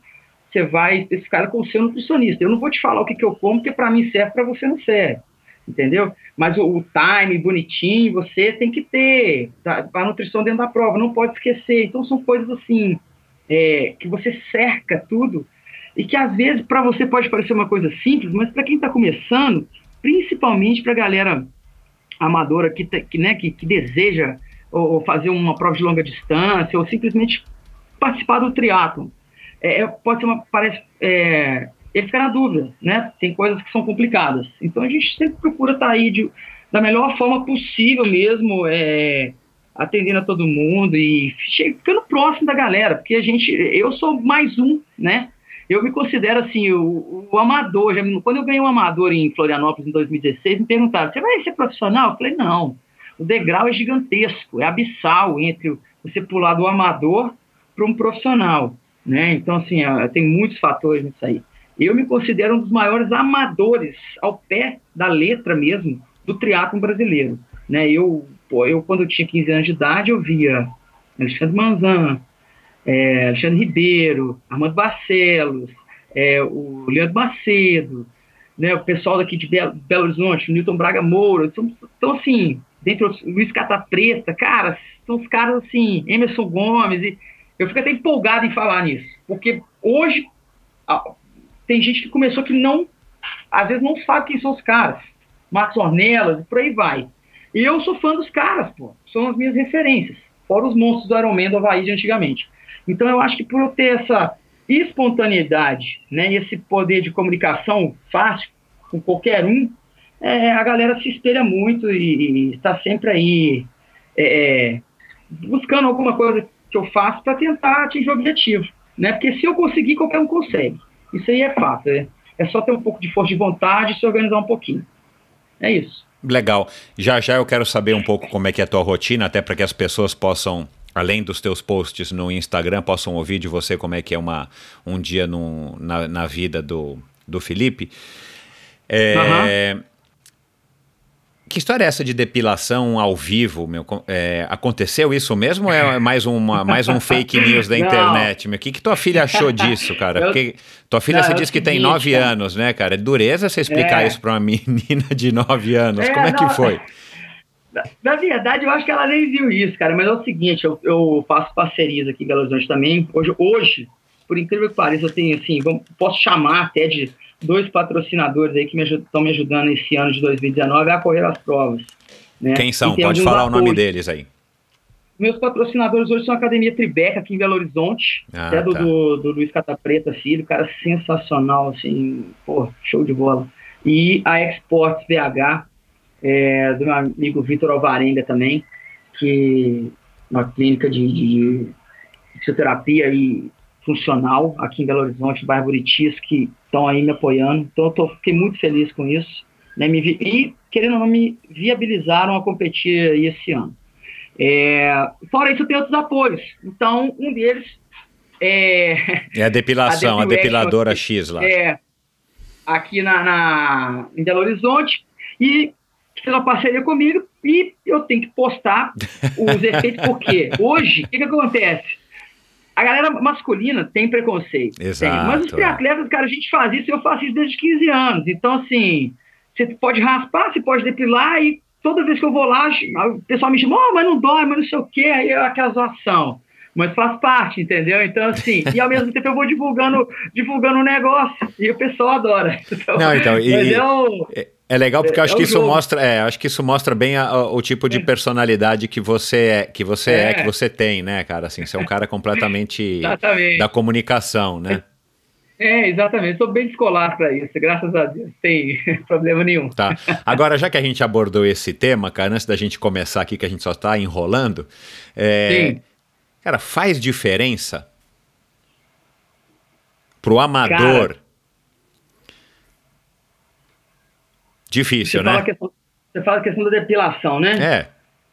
[SPEAKER 1] você vai especificar com o seu nutricionista. Eu não vou te falar o que, que eu como, porque para mim serve, para você não serve entendeu? Mas o, o, time bonitinho você tem que ter, tá, a nutrição dentro da prova, não pode esquecer. Então são coisas assim, é, que você cerca tudo, e que às vezes para você pode parecer uma coisa simples, mas para quem está começando, principalmente para a galera amadora que, que, né, que, que deseja ou, ou, fazer uma prova de longa distância, ou simplesmente participar do triatlo. É, é pode ser uma, parece, é, ele fica na dúvida, né? Tem coisas que são complicadas. Então a gente sempre procura estar tá aí de, da melhor forma possível mesmo, é, atendendo a todo mundo e ficando próximo da galera, porque a gente, eu sou mais um, né? Eu me considero assim, o, o amador. Já, quando eu ganhei um amador em Florianópolis em 2016, me perguntaram: você vai ser profissional? Eu falei: não. O degrau é gigantesco, é abissal entre você pular do amador para um profissional. Né? Então, assim, tem muitos fatores nisso aí. Eu me considero um dos maiores amadores, ao pé da letra mesmo, do triatlon brasileiro. Né? Eu, pô, eu, quando eu tinha 15 anos de idade, eu via Alexandre Manzan, é, Alexandre Ribeiro, Armando Barcelos, é, o Leandro Macedo, né, o pessoal daqui de Belo, Belo Horizonte, o Newton Braga Moura. Então, então assim, dentre os Luiz Cata Preta, cara, são os caras assim, Emerson Gomes, e eu fico até empolgado em falar nisso, porque hoje tem gente que começou que não, às vezes não sabe quem são os caras. Marcos Ornelas, e por aí vai. E eu sou fã dos caras, pô. São as minhas referências. Fora os monstros do Iron Man do Havaí de antigamente. Então eu acho que por eu ter essa espontaneidade, né, e esse poder de comunicação fácil com qualquer um, é, a galera se espelha muito e está sempre aí é, buscando alguma coisa que eu faço para tentar atingir o objetivo. Né? Porque se eu conseguir, qualquer um consegue. Isso aí é fato. É, é só ter um pouco de força de vontade e se organizar um pouquinho. É isso.
[SPEAKER 8] Legal. Já já eu quero saber um pouco como é que é a tua rotina, até para que as pessoas possam, além dos teus posts no Instagram, possam ouvir de você como é que é uma, um dia na, na vida do, do Felipe. É, uhum. Que história é essa de depilação ao vivo, meu? É, aconteceu isso mesmo ou é mais, uma, mais um fake news da internet, meu? O que, que tua filha achou disso, cara? Porque tua filha, não, você disse que tem nove cara. anos, né, cara? É dureza você explicar é. isso para uma menina de nove anos. É, Como é não, que foi?
[SPEAKER 1] Na verdade, eu acho que ela nem viu isso, cara. Mas é o seguinte, eu, eu faço parcerias aqui em Belo Horizonte também. Hoje, hoje por incrível que pareça, eu tenho, assim, vamos, posso chamar até de dois patrocinadores aí que estão me, me, ajudando esse ano de 2019 a correr as provas. Né?
[SPEAKER 8] Quem são? Pode falar o nome deles aí.
[SPEAKER 1] Meus patrocinadores hoje são a Academia Tribeca, aqui em Belo Horizonte, ah, até do, tá. do, do, Luiz Catapreta, filho, cara sensacional, assim, pô, show de bola. E a Exports BH, é, do meu amigo Vitor Alvarenga também, que uma clínica de, de, fisioterapia e funcional aqui em Belo Horizonte, bairro Buritis, que estão aí me apoiando. Então, eu tô, fiquei muito feliz com isso. Né, me, e, querendo ou não, me viabilizaram a competir esse ano. É, fora isso, tem outros apoios. Então, um deles é.
[SPEAKER 8] É a depilação, a, a depiladora aqui, X lá.
[SPEAKER 1] É, aqui na, na, em Belo Horizonte. E fez uma parceria comigo e eu tenho que postar os efeitos, porque hoje, o que, que acontece? A galera masculina tem preconceito.
[SPEAKER 8] Exato.
[SPEAKER 1] Tem. Mas os triatletas, cara, a gente faz isso, eu faço isso desde 15 anos. Então, assim, você pode raspar, você pode depilar, e toda vez que eu vou lá, o pessoal me chama, oh, mas não dói, mas não sei o quê, aí é aquela zoação. Mas faz parte, entendeu? Então, assim, e ao mesmo tempo eu vou divulgando divulgando o um negócio, e o pessoal adora.
[SPEAKER 8] Então, não, então, e, é, é legal porque eu acho é, que isso jogo. mostra, é, acho que isso mostra bem a, a, o tipo de é. personalidade que você é, que você é. é. que você tem, né, cara? Assim, você é um cara completamente da comunicação, né?
[SPEAKER 1] É, exatamente. Sou bem escolar para isso, graças a Deus. Sem problema nenhum.
[SPEAKER 8] Tá. Agora, já que a gente abordou esse tema, cara, antes da gente começar aqui, que a gente só está enrolando, é, cara, faz diferença pro amador cara, Difícil,
[SPEAKER 1] você
[SPEAKER 8] né?
[SPEAKER 1] Fala questão, você fala a questão da depilação, né?
[SPEAKER 8] É.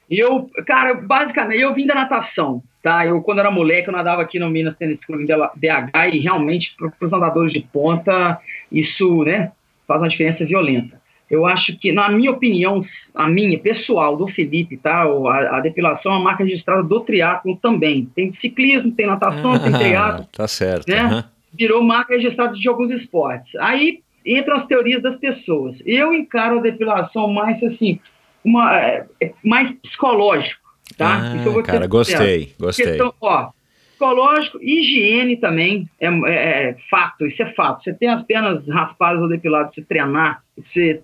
[SPEAKER 1] E eu, cara, basicamente, eu vim da natação, tá? Eu, quando era moleque, eu nadava aqui no Minas Tênis Club em BH e realmente, para os nadadores de ponta, isso, né, faz uma diferença violenta. Eu acho que, na minha opinião, a minha, pessoal, do Felipe, tá? A, a depilação é uma marca registrada do triatlo também. Tem ciclismo, tem natação, ah, tem triatlo.
[SPEAKER 8] Tá certo.
[SPEAKER 1] Né? Uhum. Virou marca registrada de alguns esportes. Aí, entram as teorias das pessoas. Eu encaro a depilação mais assim, uma, é, é mais psicológico, tá?
[SPEAKER 8] Ah, Isso eu vou cara, gostei, gostei. Questão,
[SPEAKER 1] ó, psicológico, higiene também é, é, é, fato, isso é fato. Você tem as pernas raspadas ou depiladas, você treinar, você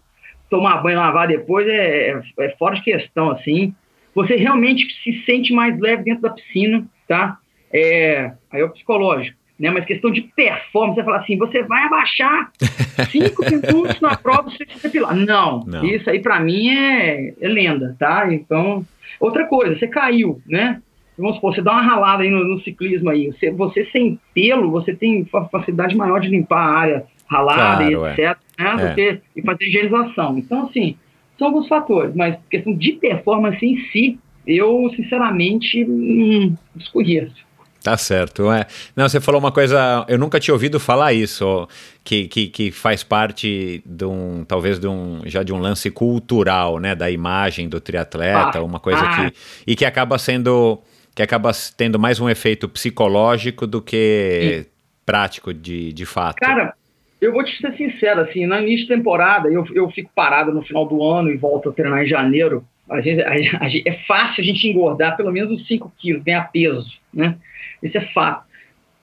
[SPEAKER 1] tomar banho, lavar depois, é, é, é fora de questão, assim. Você realmente se sente mais leve dentro da piscina, tá? É, aí é o psicológico né? Mas questão de performance, você fala assim, você vai abaixar cinco minutos na prova se você depilar. Não, Não, isso aí para mim é, é, lenda, tá? Então, outra coisa, você caiu, né? Vamos supor, você dá uma ralada aí no, no ciclismo aí, você, você, sem pelo, você tem facilidade maior de limpar a área ralada claro, e etc, é. né? Do é. que, e fazer higienização. Então, assim, são alguns fatores, mas questão de performance em si, eu, sinceramente, hum, desconheço.
[SPEAKER 8] Tá certo. É. Não, você falou uma coisa, eu nunca tinha ouvido falar isso, que, que, que faz parte de um, talvez de um, já de um lance cultural, né, da imagem do triatleta, ah, uma coisa ah. que, e que acaba sendo, que acaba tendo mais um efeito psicológico do que Sim. prático de, de fato.
[SPEAKER 1] Cara, eu vou te ser sincero, assim, na início de temporada, eu, eu fico parado no final do ano e volto a treinar em janeiro, a gente, a, a, é fácil a gente engordar pelo menos uns 5 quilos, ganhar peso, né? Isso é fato.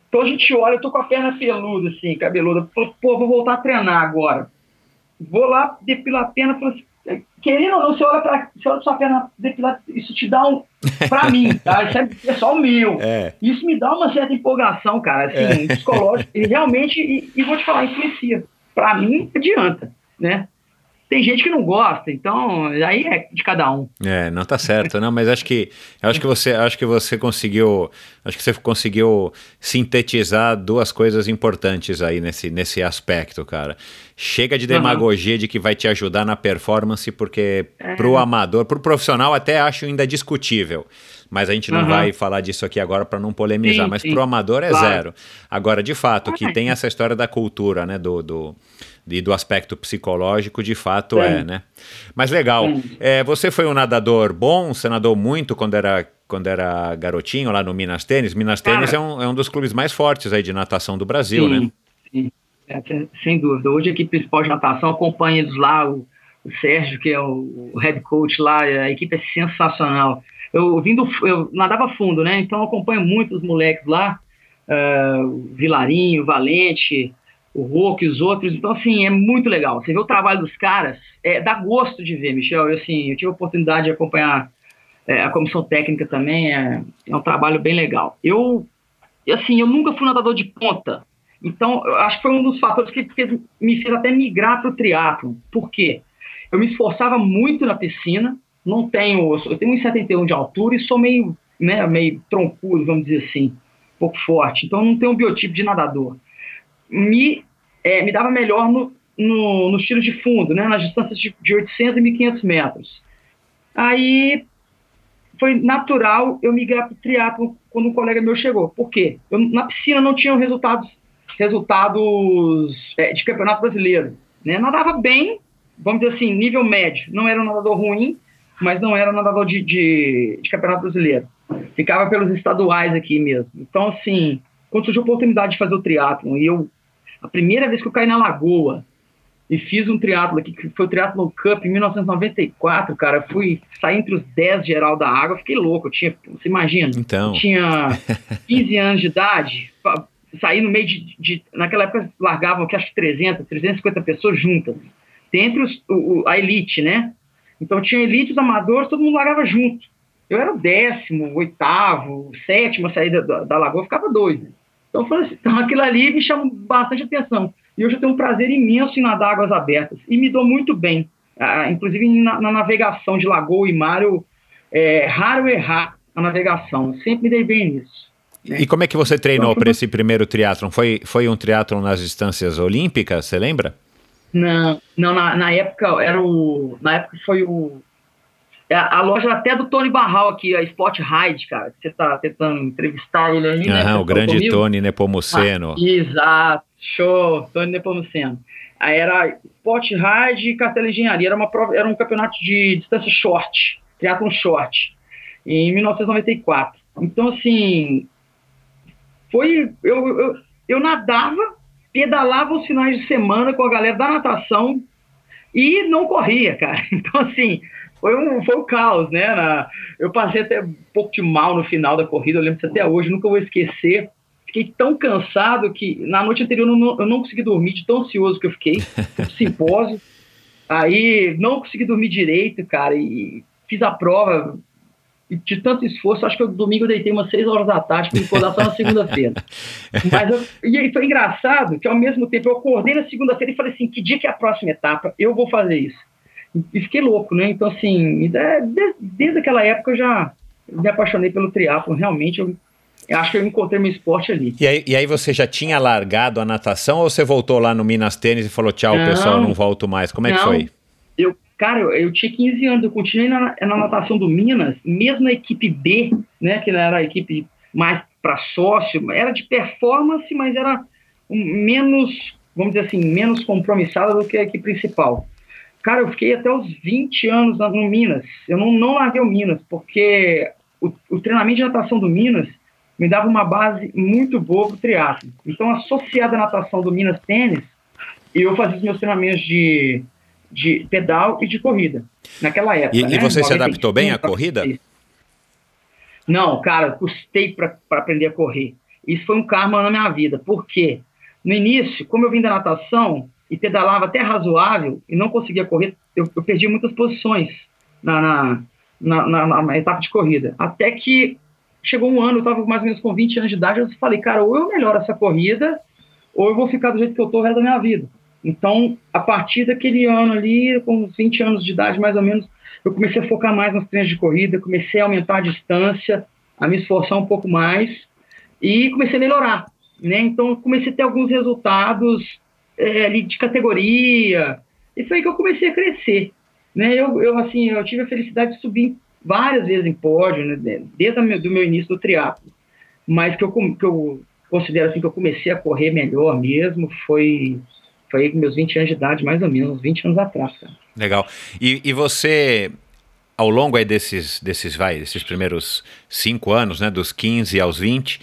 [SPEAKER 1] Então a gente olha, eu tô com a perna peluda, assim, cabeluda. Pô, vou voltar a treinar agora. Vou lá, depilar a perna, falo assim, é, querendo ou não, você olha para você olha pra sua perna depilar, isso te dá um. Pra mim, tá? Isso é pessoal meu. É. Isso me dá uma certa empolgação, cara, assim, é. psicológico. E realmente, e, e vou te falar, influencia. Pra mim, adianta, né? Tem gente que não gosta, então aí é de cada um.
[SPEAKER 8] É, não tá certo, não, mas acho que acho que você acho que você conseguiu acho que você conseguiu sintetizar duas coisas importantes aí nesse, nesse aspecto, cara. Chega de demagogia uhum. de que vai te ajudar na performance, porque é. pro amador, pro profissional até acho ainda discutível. Mas a gente não uhum. vai falar disso aqui agora para não polemizar. Sim, mas sim. pro amador é claro. zero. Agora, de fato, que tem essa história da cultura, né? Do, do e do aspecto psicológico, de fato Sim. é, né? Mas legal. É, você foi um nadador bom? Você nadou muito quando era, quando era garotinho lá no Minas Tênis? Minas Tênis é, um, é um dos clubes mais fortes aí de natação do Brasil,
[SPEAKER 1] sim,
[SPEAKER 8] né?
[SPEAKER 1] Sim, é, sem dúvida. Hoje a equipe principal de natação acompanha eles lá, o, o Sérgio, que é o, o, head coach lá, a equipe é sensacional. Eu vindo, eu nadava fundo, né? Então acompanho muito os moleques lá, uh, Vilarinho, Valente, o Roque os outros. Então, assim, é muito legal. Você vê o trabalho dos caras, é, dá gosto de ver, Michel. Eu, assim, eu tive a oportunidade de acompanhar é, a comissão técnica também, é, é, um trabalho bem legal. Eu, assim, eu nunca fui nadador de ponta, então acho que foi um dos fatores que fez, me fez até migrar para o triatlo. Por quê? Eu me esforçava muito na piscina, não tenho, eu tenho 1,71 de altura e sou meio, né, meio troncudo, vamos dizer assim, um pouco forte, então não tenho um biotipo de nadador me, é, me dava melhor no, no, nos tiros de fundo, né, nas distâncias de, de 800 e 1500 metros. Aí foi natural eu migrar para o triatlo quando um colega meu chegou. Por quê? Eu, na piscina não tinha resultados, resultados é, de campeonato brasileiro. Né? Nadava bem, vamos dizer assim, nível médio. Não era um nadador ruim, mas não era um nadador de, de, de campeonato brasileiro. Ficava pelos estaduais aqui mesmo. Então, assim, quando surgiu a oportunidade de fazer o triatlon e eu a primeira vez que eu caí na lagoa, e fiz um triatlo aqui, que foi o Triathlon Cup em 1994, cara. Fui sair entre os 10 geral da água, fiquei louco. Eu tinha, você imagina?
[SPEAKER 8] Então.
[SPEAKER 1] Eu tinha 15 anos de idade, saí no meio de, de, Naquela época largavam que acho que 300, 350 pessoas juntas. Dentre os, o, a elite, né? Então tinha elite, os amadores, todo mundo largava junto. Eu era o décimo, oitavo, sétimo a sair da, da lagoa, ficava doido. Então, assim, então aquilo ali me chamou bastante atenção. E hoje eu tenho um prazer imenso em nadar águas abertas. E me dou muito bem. Ah, inclusive na, na, navegação de lagoa e mar, eu, é raro errar a navegação. Sempre me dei bem nisso.
[SPEAKER 8] Né? E como é que você treinou então, para esse primeiro triatlon? Foi, foi um triatlon nas distâncias olímpicas, você lembra?
[SPEAKER 1] Não, não na, na época era o. Na época foi o. A, é, a loja até do Tony Barral aqui, a Spot Ride, cara. Você tá tentando entrevistar ele aí,
[SPEAKER 8] né? o grande comigo? Tony Nepomuceno.
[SPEAKER 1] Ah, exato, show, Tony Nepomuceno. Aí era Spot Ride e Castelo Engenharia. Era, uma prova, era um campeonato de distância short, triatlon short, em 1994. Então, assim, foi. Eu, eu, eu nadava, pedalava os finais de semana com a galera da natação e não corria, cara. Então, assim, foi um, foi um caos, né? Na, eu passei até um pouco de mal no final da corrida, eu lembro disso até hoje, nunca vou esquecer. Fiquei tão cansado que na noite anterior eu não, eu não consegui dormir, de tão ansioso que eu fiquei, simpósio. Aí não consegui dormir direito, cara, e fiz a prova, de tanto esforço, acho que eu, domingo eu deitei umas 6 horas da tarde para acordar só na segunda-feira. Mas eu, e aí foi engraçado que ao mesmo tempo eu acordei na segunda-feira e falei assim, que dia que é a próxima etapa? Eu vou fazer isso. E fiquei louco, né? Então assim, desde, desde aquela época eu já me apaixonei pelo triatlo, realmente eu, eu acho que eu encontrei meu esporte ali.
[SPEAKER 8] E aí, e aí, você já tinha largado a natação ou você voltou lá no Minas Tênis e falou tchau, não, pessoal, não volto mais? Como é não, que foi?
[SPEAKER 1] Eu Cara, eu, eu, tinha 15 anos, eu continuei na, na, natação do Minas, mesmo na equipe B, né, que era a equipe mais para sócio, era de performance, mas era um, menos, vamos dizer assim, menos compromissada do que a equipe principal. Cara, eu fiquei até os 20 anos no Minas. Eu não, não larguei o Minas, porque o, o treinamento de natação do Minas me dava uma base muito boa para o triatlo. Então, associada à natação do Minas Tênis, eu fazia os meus treinamentos de de pedal e de corrida, naquela época.
[SPEAKER 8] E,
[SPEAKER 1] né?
[SPEAKER 8] e você se adaptou bem à corrida?
[SPEAKER 1] Não, cara, custei para aprender a correr. Isso foi um karma na minha vida. Por quê? No início, como eu vim da natação e pedalava até razoável e não conseguia correr, eu, eu perdi muitas posições na, na, na, na, etapa de corrida. Até que chegou um ano, eu estava mais ou menos com 20 anos de idade, eu falei, cara, ou eu melhoro essa corrida, ou eu vou ficar do jeito que eu estou o resto da minha vida. Então, a partir daquele ano ali, com uns 20 anos de idade mais ou menos, eu comecei a focar mais nas treinos de corrida, comecei a aumentar a distância, a me esforçar um pouco mais e comecei a melhorar. Né? Então, comecei a ter alguns resultados é, ali de categoria, e foi aí que eu comecei a crescer. Né? Eu, eu, assim, eu tive a felicidade de subir várias vezes em pódio, né? desde o do meu início do triatlo. Mas que eu, que eu considero assim que eu comecei a correr melhor mesmo foi foi com meus 20 anos de idade, mais ou menos, 20 anos atrás, cara.
[SPEAKER 8] Legal. E, e você, ao longo aí desses, desses, vai, desses primeiros cinco anos, né, dos 15 aos 20,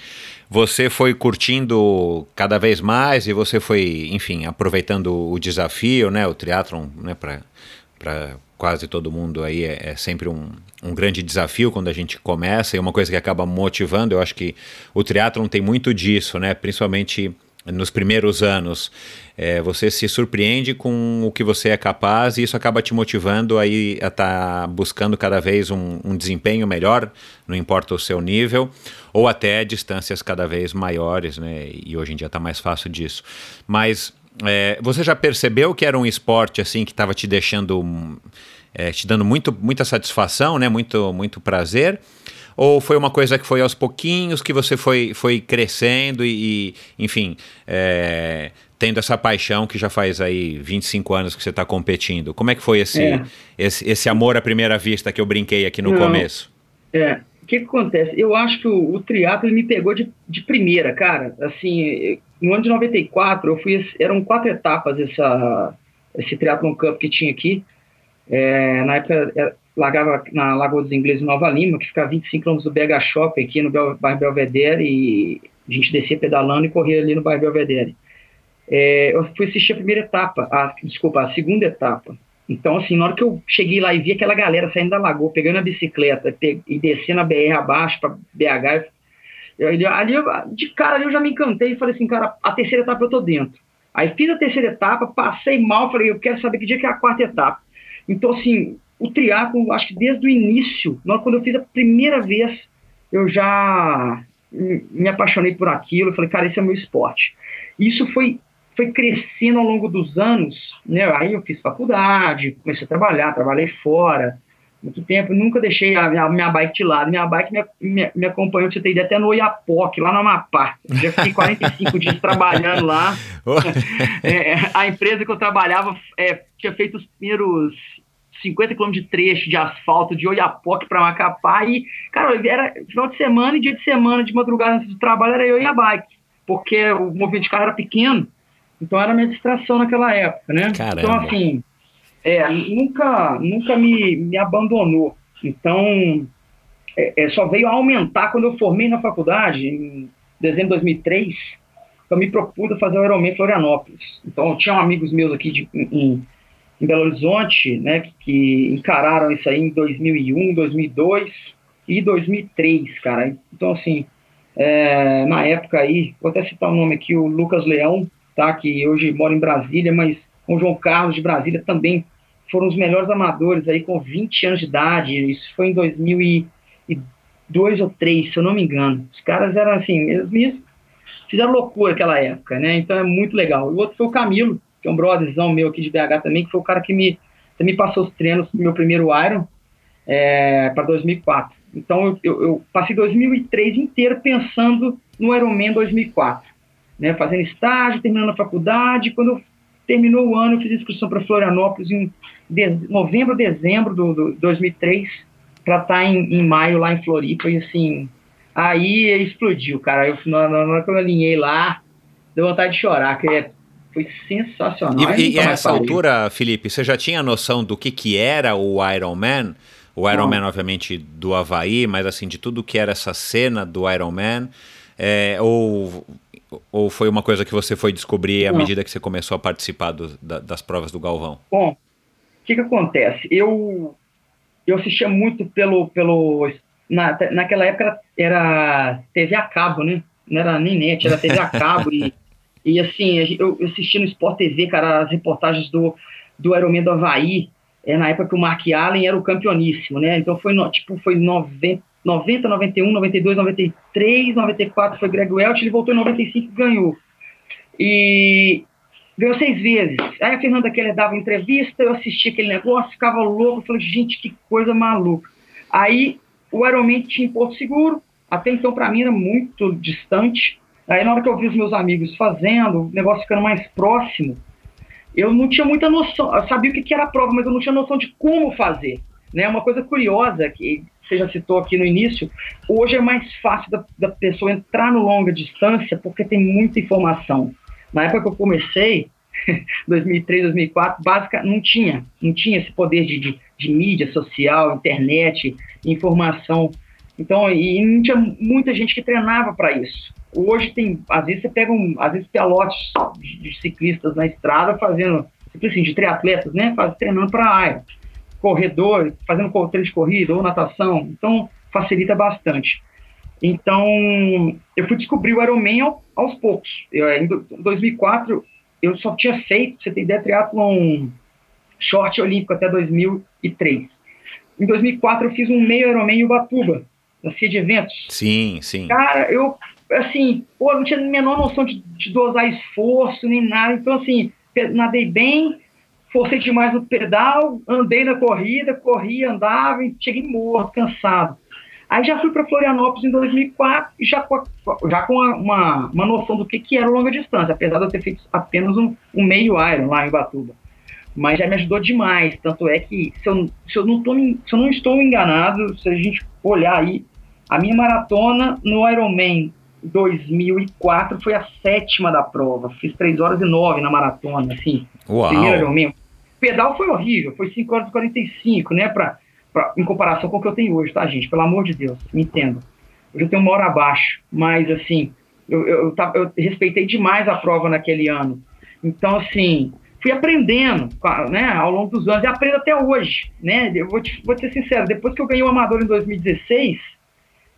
[SPEAKER 8] você foi curtindo cada vez mais e você foi, enfim, aproveitando o desafio, né, o triatlon, né, para quase todo mundo aí é, é sempre um, um, grande desafio quando a gente começa e uma coisa que acaba motivando. Eu acho que o triatlon tem muito disso, né, principalmente nos primeiros anos, é, você se surpreende com o que você é capaz e isso acaba te motivando aí a estar tá buscando cada vez um, um, desempenho melhor, não importa o seu nível, ou até distâncias cada vez maiores, né? E hoje em dia está mais fácil disso. Mas é, você já percebeu que era um esporte assim que estava te deixando, é, te dando muito, muita satisfação, né? Muito, muito prazer? Ou foi uma coisa que foi aos pouquinhos que você foi, foi crescendo e, e enfim, é, tendo essa paixão que já faz aí 25 anos que você está competindo? Como é que foi esse, é. esse, esse, amor à primeira vista que eu brinquei aqui no Não, começo?
[SPEAKER 1] É, o que, que, acontece? Eu acho que o, o triatlo me pegou de, de primeira, cara. Assim, no ano de 94, eu fui, eram quatro etapas essa, esse triatlon cup que tinha aqui. É, na época largava na Lagoa dos Ingleses, Nova Lima, que fica a 25 km do BH Shopping, aqui no bairro Belvedere, e a gente descia pedalando e corria ali no bairro Belvedere. É, eu fui assistir a primeira etapa, a, desculpa, a segunda etapa. Então, assim, na hora que eu cheguei lá e vi aquela galera saindo da lagoa, pegando a bicicleta e descendo a BR abaixo para BH, eu, ali, eu, de cara ali eu já me encantei e falei assim, cara, a terceira etapa eu tô dentro. Aí fiz a terceira etapa, passei mal, falei, eu quero saber que dia que é a quarta etapa. Então, assim, o triatlo, acho que desde o início, quando eu fiz a primeira vez, eu já me apaixonei por aquilo, falei, cara, esse é o meu esporte. Isso foi foi crescendo ao longo dos anos, né? Aí eu fiz faculdade, comecei a trabalhar, trabalhei fora, muito tempo, nunca deixei a minha, minha bike de lado. Minha bike me, me, me acompanhou, pra você ter ideia, até no Oiapoque, lá no Amapá. Já fiquei 45 dias trabalhando lá. é, a empresa que eu trabalhava é, tinha feito os primeiros 50 quilômetros de trecho de asfalto de Oiapoque para Macapá e, cara, era final de semana e dia de semana, de madrugada antes do trabalho, era eu e a bike, porque o movimento de carro era pequeno, então era minha distração naquela época, né?
[SPEAKER 8] Caramba.
[SPEAKER 1] Então, assim, é, nunca, nunca me, me abandonou. Então, é, é, só veio a aumentar quando eu formei na faculdade, em dezembro de 2003, eu me propus a fazer o Ironman Florianópolis. Então, tinham amigos meus aqui de, em, em Belo Horizonte, né, que, que, encararam isso aí em 2001, 2002 e 2003, cara. Então, assim, é, na época aí, vou até citar o nome aqui, o Lucas Leão, tá, que hoje mora em Brasília, mas com o João Carlos de Brasília também foram os melhores amadores aí com 20 anos de idade. Isso foi em 2002 ou 3, se eu não me engano. Os caras eram assim, eles fizeram loucura naquela época, né? Então é muito legal. O outro foi o Camilo, que é um brotherzão meu aqui de BH também, que foi o cara que me, me passou os treinos pro meu primeiro Iron é, para 2004. Então eu, eu, passei 2003 inteiro pensando no Ironman 2004, né? Fazendo estágio, terminando a faculdade. Quando terminou o ano, eu fiz inscrição para Florianópolis em de, novembro, dezembro do 2003, para estar tá em, em, maio lá em Floripa, e assim, aí explodiu, cara. Eu, na, na hora que eu alinhei lá, deu vontade de chorar, que é, foi sensacional.
[SPEAKER 8] E, e a essa altura, Felipe, você já tinha noção do que, que era o Iron Man? O Iron Man, obviamente, do Havaí, mas assim, de tudo que era essa cena do Iron Man, é, ou ou foi uma coisa que você foi descobrir à medida que você começou a participar do, da, das provas do Galvão?
[SPEAKER 1] Bom, o que, que acontece? Eu, eu assistia muito pelo. pelo na, naquela época era TV a cabo, né? Não era nem net, era TV a cabo. e, e assim, eu, eu assistia no Sport TV, cara, as reportagens do, do Aeromê do Havaí. É, na época que o Mark Allen era o campeoníssimo, né? Então foi, no, tipo, foi 90, 90, 91, 92, 93, 94 foi Greg Welch, ele voltou em 95 e ganhou. E ganhou seis vezes. Aí a Fernanda Keller dava entrevista, eu assistia aquele negócio, ficava louco, falei, gente, que coisa maluca. Aí o Ironman tinha em Porto Seguro, até então para mim era muito distante. Aí na hora que eu vi os meus amigos fazendo, o negócio ficando mais próximo, eu não tinha muita noção, eu sabia o que era a prova, mas eu não tinha noção de como fazer. Né? Uma coisa curiosa que você já citou aqui no início, hoje é mais fácil da, da pessoa entrar no longa distância porque tem muita informação. Na época que eu comecei, 2003, 2004, básica não tinha, não tinha esse poder de, de, de mídia social, internet, informação. Então, e não tinha muita gente que treinava para isso. Hoje tem, às vezes você pega um, às vezes pilotos de, de ciclistas na estrada fazendo, assim, de triatletas, né, faz, treinando para a área corredor, fazendo treino de corrida ou natação, então facilita bastante. Então, eu fui descobrir o Ironman aos poucos. Eu, em 2004, eu só tinha feito, você tem ideia, triatlon short olímpico até 2003. Em 2004, eu fiz um meio Ironman em Ubatuba, na CIA de eventos.
[SPEAKER 8] Sim, sim.
[SPEAKER 1] Cara, eu, assim, pô, não tinha a menor noção de, de dosar esforço nem nada. Então, assim, nadei bem, forcei demais no pedal, andei na corrida, corri, andava e cheguei morto, cansado. Aí já fui para Florianópolis em 2004 e já com, já com uma, uma noção do que, que era longa distância, apesar de eu ter feito apenas um, um meio Iron lá em Batuba. Mas já me ajudou demais, tanto é que se eu, se eu, não, tô, se eu não estou enganado, se a gente olhar aí, a minha maratona no Ironman 2004 foi a sétima da prova. Fiz 3 horas e 9 na maratona, assim.
[SPEAKER 8] Uau.
[SPEAKER 1] Primeiro Ironman pedal foi horrível, foi 5 horas e 45, né? Pra, pra, em comparação com o que eu tenho hoje, tá, gente? Pelo amor de Deus, me entenda. Hoje eu tenho uma hora abaixo, mas assim, eu, eu, eu, eu respeitei demais a prova naquele ano. Então, assim, fui aprendendo né, ao longo dos anos e aprendo até hoje. Né? Eu vou te, vou ser sincero, depois que eu ganhei o Amador em 2016,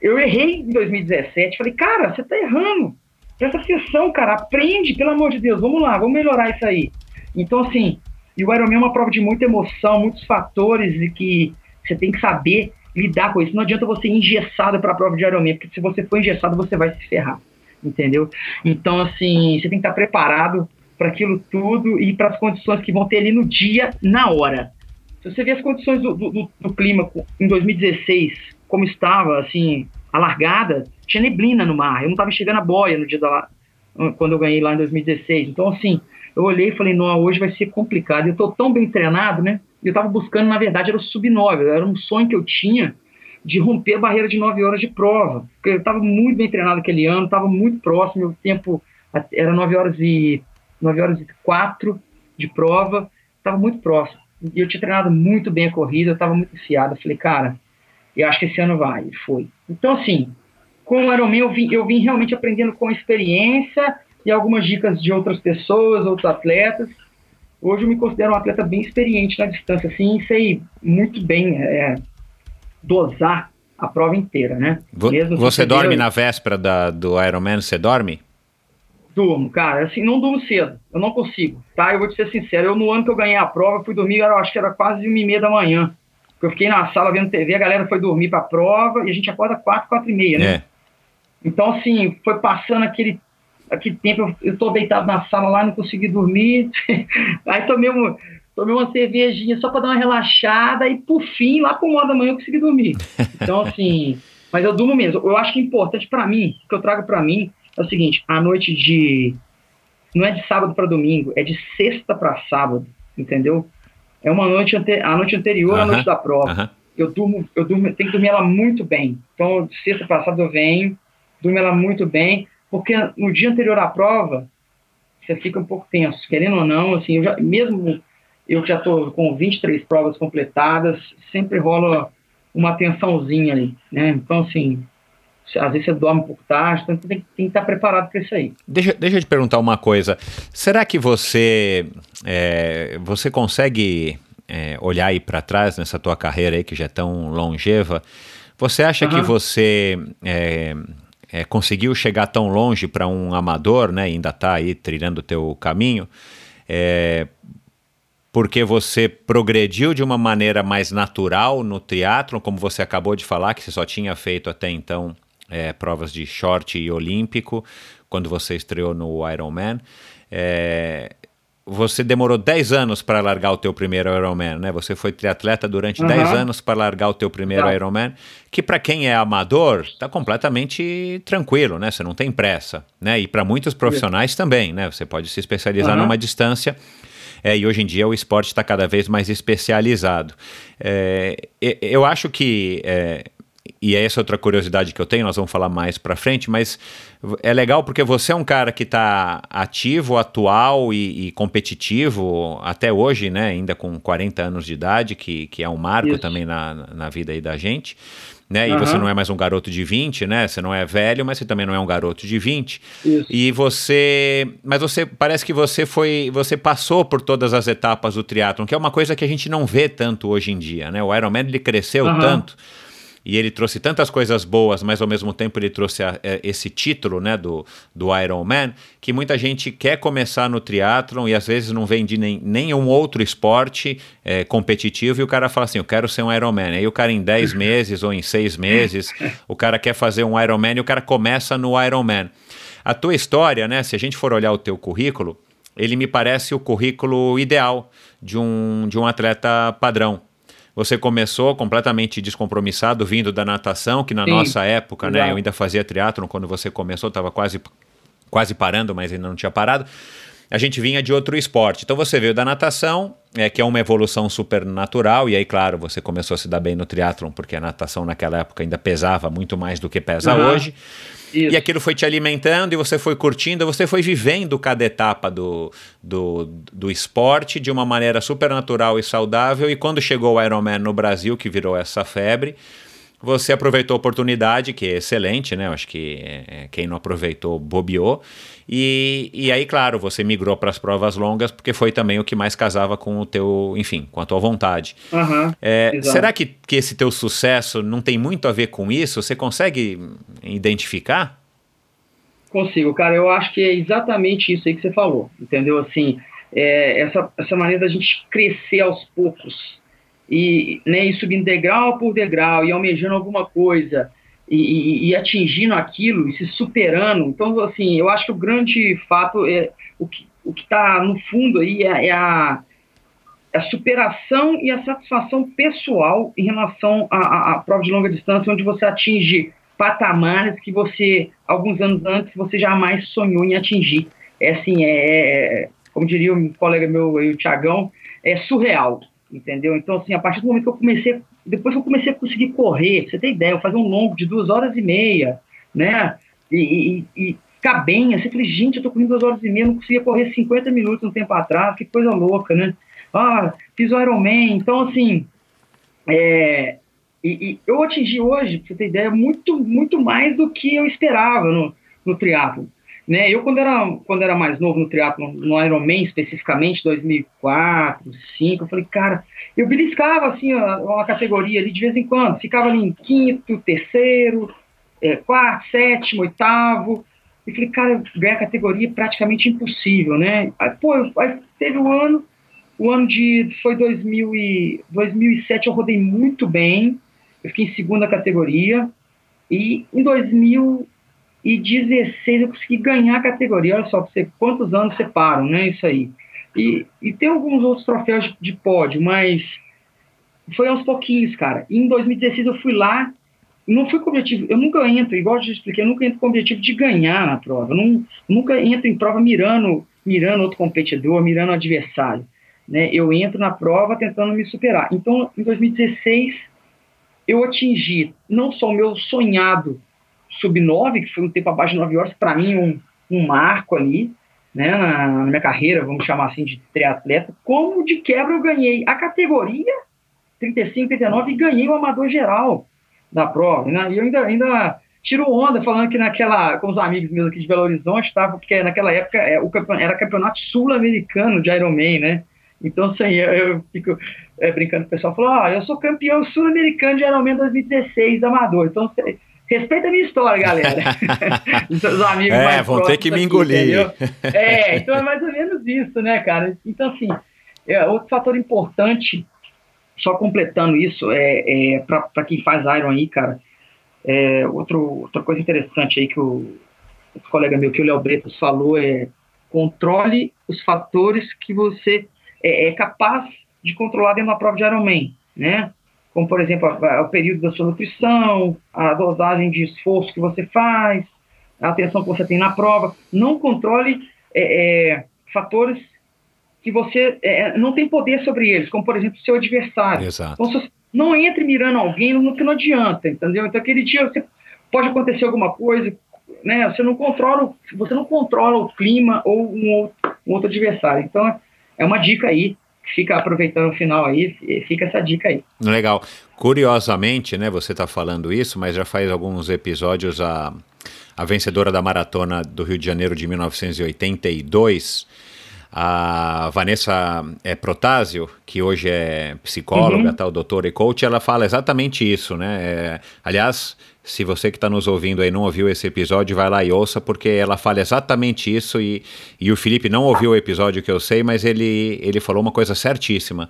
[SPEAKER 1] eu errei em 2017. Falei, cara, você tá errando. Presta atenção, cara, aprende, pelo amor de Deus, vamos lá, vamos melhorar isso aí. Então, assim, e o Ironman é uma prova de muita emoção, muitos fatores e que você tem que saber lidar com isso. Não adianta você ir engessado para a prova de Ironman, porque se você for engessado, você vai se ferrar, entendeu? Então, assim, você tem que estar preparado para aquilo tudo e para as condições que vão ter ali no dia, na hora. Se você ver as condições do, do, do clima em 2016, como estava, assim, a largada, tinha neblina no mar. Eu não estava chegando a boia no dia da quando eu ganhei lá em 2016. Então, assim, eu olhei e falei, não, hoje vai ser complicado. Eu estou tão bem treinado, né? Eu estava buscando, na verdade, era o sub-9. Era um sonho que eu tinha de romper a barreira de 9 horas de prova. Porque eu estava muito bem treinado aquele ano, estava muito próximo. O tempo era 9 horas e 9 horas e 4 de prova, estava muito próximo. E eu tinha treinado muito bem a corrida, eu estava muito enfiado. Falei, cara, eu acho que esse ano vai. E foi. Então, assim, com o Ironman eu vim, eu vim realmente aprendendo com experiência e algumas dicas de outras pessoas, outros atletas. Hoje eu me considero um atleta bem experiente na distância, assim, e sei muito bem é, dosar a prova inteira, né?
[SPEAKER 8] Mesmo você dorme na véspera da, do Ironman, você dorme?
[SPEAKER 1] Durmo, cara, assim, não durmo cedo, eu não consigo, tá? Eu vou te ser sincero, eu no ano que eu ganhei a prova, fui dormir, eu acho que era quase uma e meia da manhã. Eu fiquei na sala vendo TV, a galera foi dormir pra prova, e a gente acorda quatro, quatro e meia, né? É. Então, assim, foi passando aquele, aquele tempo, eu, tô deitado na sala lá, não consegui dormir. Aí tomei, um, tomei uma cervejinha só para dar uma relaxada e, por fim, lá por uma da manhã eu consegui dormir. Então, assim, mas eu durmo mesmo. Eu acho que é importante para mim, o que eu trago para mim é o seguinte: a noite de. Não é de sábado para domingo, é de sexta para sábado, entendeu? É uma noite, ante, a noite anterior à noite da prova. Eu durmo, eu durmo, tenho que dormir ela muito bem. Então, de sexta para sábado eu venho, durmo ela muito bem, porque no dia anterior à prova, você fica um pouco tenso, querendo ou não, assim, eu já, mesmo eu já estou com 23 provas completadas, sempre rola uma tensãozinha ali, né? Então, assim, às vezes você dorme um pouco tarde, então tem, tem que estar preparado para isso aí.
[SPEAKER 8] Deixa, deixa eu te perguntar uma coisa. Será que você, é, você consegue é, olhar aí para trás nessa tua carreira aí que já é tão longeva? Você acha uhum. que você é, é, conseguiu chegar tão longe para um amador, né, ainda está aí trilhando o teu caminho, é, porque você progrediu de uma maneira mais natural no triatlo, como você acabou de falar, que você só tinha feito até então é, provas de short e olímpico, quando você estreou no Ironman. É, você demorou 10 anos para largar o teu primeiro Ironman, né? Você foi triatleta durante uhum. 10 anos para largar o teu primeiro tá. Ironman, que para quem é amador, está completamente tranquilo, né? Você não tem pressa, né? E para muitos profissionais também, né? Você pode se especializar uhum. numa distância é, e hoje em dia o esporte está cada vez mais especializado. É, eu acho que é, e é essa outra curiosidade que eu tenho, nós vamos falar mais para frente, mas é legal porque você é um cara que está ativo, atual e, e, competitivo até hoje, né? Ainda com 40 anos de idade, que, que é um marco Isso. também na, na vida aí da gente. Né? Uhum. E você não é mais um garoto de 20, né? Você não é velho, mas você também não é um garoto de 20. Isso. E você, mas você parece que você foi, você passou por todas as etapas do triatlon, que é uma coisa que a gente não vê tanto hoje em dia, né? O Ironman ele cresceu uhum. tanto e ele trouxe tantas coisas boas, mas ao mesmo tempo ele trouxe a, a, é, esse título né, do, do Iron Man, que muita gente quer começar no triatlon e às vezes não vem de nem, nenhum outro esporte é, competitivo e o cara fala assim, eu quero ser um Iron Man. Aí o cara em 10 meses ou em 6 meses, o cara quer fazer um Iron Man e o cara começa no Iron Man. A tua história, né, se a gente for olhar o teu currículo, ele me parece o currículo ideal de um, de um atleta padrão. Você começou completamente descompromissado, vindo da natação, que na Sim, nossa época, né, eu ainda fazia triatlon quando você começou, estava quase, quase parando, mas ainda não tinha parado. A gente vinha de outro esporte. Então você veio da natação, é, que é uma evolução super natural, e aí, claro, você começou a se dar bem no triatlon, porque a natação naquela época ainda pesava muito mais do que pesa uhum. hoje. Isso. E aquilo foi te alimentando e você foi curtindo, você foi vivendo cada etapa do, do, do esporte de uma maneira super natural e saudável. E quando chegou o Ironman no Brasil, que virou essa febre, você aproveitou a oportunidade, que é excelente, né? Eu acho que é, quem não aproveitou bobeou. E, e aí, claro, você migrou para as provas longas, porque foi também o que mais casava com o teu, enfim, com a tua vontade.
[SPEAKER 1] Aham,
[SPEAKER 8] É, será que, que esse teu sucesso não tem muito a ver com isso? Você consegue identificar?
[SPEAKER 1] Consigo, cara. Eu acho que é exatamente isso aí que você falou, entendeu? Assim, é, essa, essa maneira da gente crescer aos poucos e, né, subindo degrau por degrau e almejando alguma coisa e, e- e atingindo aquilo e se superando. Então, assim, eu acho que o grande fato é o que o está no fundo aí é, é a, a superação e a satisfação pessoal em relação à, à- prova de longa distância, onde você atinge patamares que você, alguns anos antes, você jamais sonhou em atingir. É assim, é, é- como diria um colega meu, o Tiagão, é surreal, entendeu? Então, assim, a partir do momento que eu comecei, depois que eu comecei a conseguir correr, você ter ideia, eu fazia um longo de duas horas e meia, né? E, e, e assim, eu falei, gente, eu tô correndo duas horas e meia, não conseguia correr 50 minutos um tempo atrás, que coisa louca, né? Ah, fiz o Ironman, então, assim, é, e, e eu atingi hoje, pra você ter ideia, muito, muito mais do que eu esperava no, no triatlo. Né? Eu, quando era, quando era mais novo no triatlo, no Ironman especificamente, 2004, 2005, eu falei, cara, eu beliscava, assim, uma categoria ali de vez em quando, ficava ali em quinto, terceiro, é, quarto, sétimo, oitavo, e falei, cara, ganhar categoria é praticamente impossível, né? Aí, pô, eu- aí teve o ano, o ano de, foi 2000 e, 2007 eu rodei muito bem, eu fiquei em segunda categoria, e em 2016 eu consegui ganhar a categoria, olha só, você, quantos anos separam, né, isso aí. E, e tem alguns outros troféus de, pódio, mas foi aos pouquinhos, cara. E em 2016 eu fui lá, não fui com objetivo, eu nunca entro, igual eu te expliquei, eu nunca entro com o objetivo de ganhar na prova, não, nunca entro em prova mirando, mirando outro competidor, mirando o adversário, né, eu entro na prova tentando me superar. Então, em 2016, eu atingi não só o meu sonhado sub-9, que foi um tempo abaixo de 9 horas, para mim um, um marco ali, né, na, na minha carreira, vamos chamar assim, de triatleta, como de quebra eu ganhei a categoria 35, 39 e ganhei o amador geral da prova, né, e eu ainda, ainda tiro onda falando que naquela, com os amigos meus aqui de Belo Horizonte, tava, porque naquela época é, o era campeonato sul-americano de Ironman, né, então assim, eu, eu fico é, brincando com o pessoal, falou, ó, eu sou campeão sul-americano de Ironman 2016 amador, então cê- respeita a minha história, galera. Os amigos
[SPEAKER 8] É,
[SPEAKER 1] mais
[SPEAKER 8] vão ter que me
[SPEAKER 1] aqui,
[SPEAKER 8] engolir.
[SPEAKER 1] entendeu? É, então é mais ou menos isso, né, cara? Então, assim, é, outro fator importante, só completando isso, é, é para quem faz Iron aí, cara, é, outro, outra coisa interessante aí que o, outro colega meu, que o Léo Bretas falou, é controle os fatores que você é, é capaz de controlar dentro da prova de Ironman, né? Como, por exemplo, a- a- o período da sua nutrição, a dosagem de esforço que você faz, a atenção que você tem na prova. Não controle é, é, fatores que você é, não tem poder sobre eles, como, por exemplo, o seu adversário.
[SPEAKER 8] Exato.
[SPEAKER 1] Então, não entre mirando alguém no que não adianta, entendeu? Então, aquele dia você pode acontecer alguma coisa, né? Você não controla, o- você não controla o clima ou um outro, um outro adversário. Então, é uma dica aí. Fica aproveitando o final aí, fica essa dica aí.
[SPEAKER 8] Legal. Curiosamente, né, você está falando isso, mas já faz alguns episódios a, a vencedora da maratona do Rio de Janeiro de 1982, a Vanessa é, Protásio, que hoje é psicóloga,
[SPEAKER 1] Uhum.
[SPEAKER 8] tal, doutora e coach, ela fala exatamente isso, né? É, aliás, se você que está nos ouvindo aí não ouviu esse episódio, vai lá e ouça, porque ela fala exatamente isso e, e o Felipe não ouviu o episódio que eu sei, mas ele, ele falou uma coisa certíssima.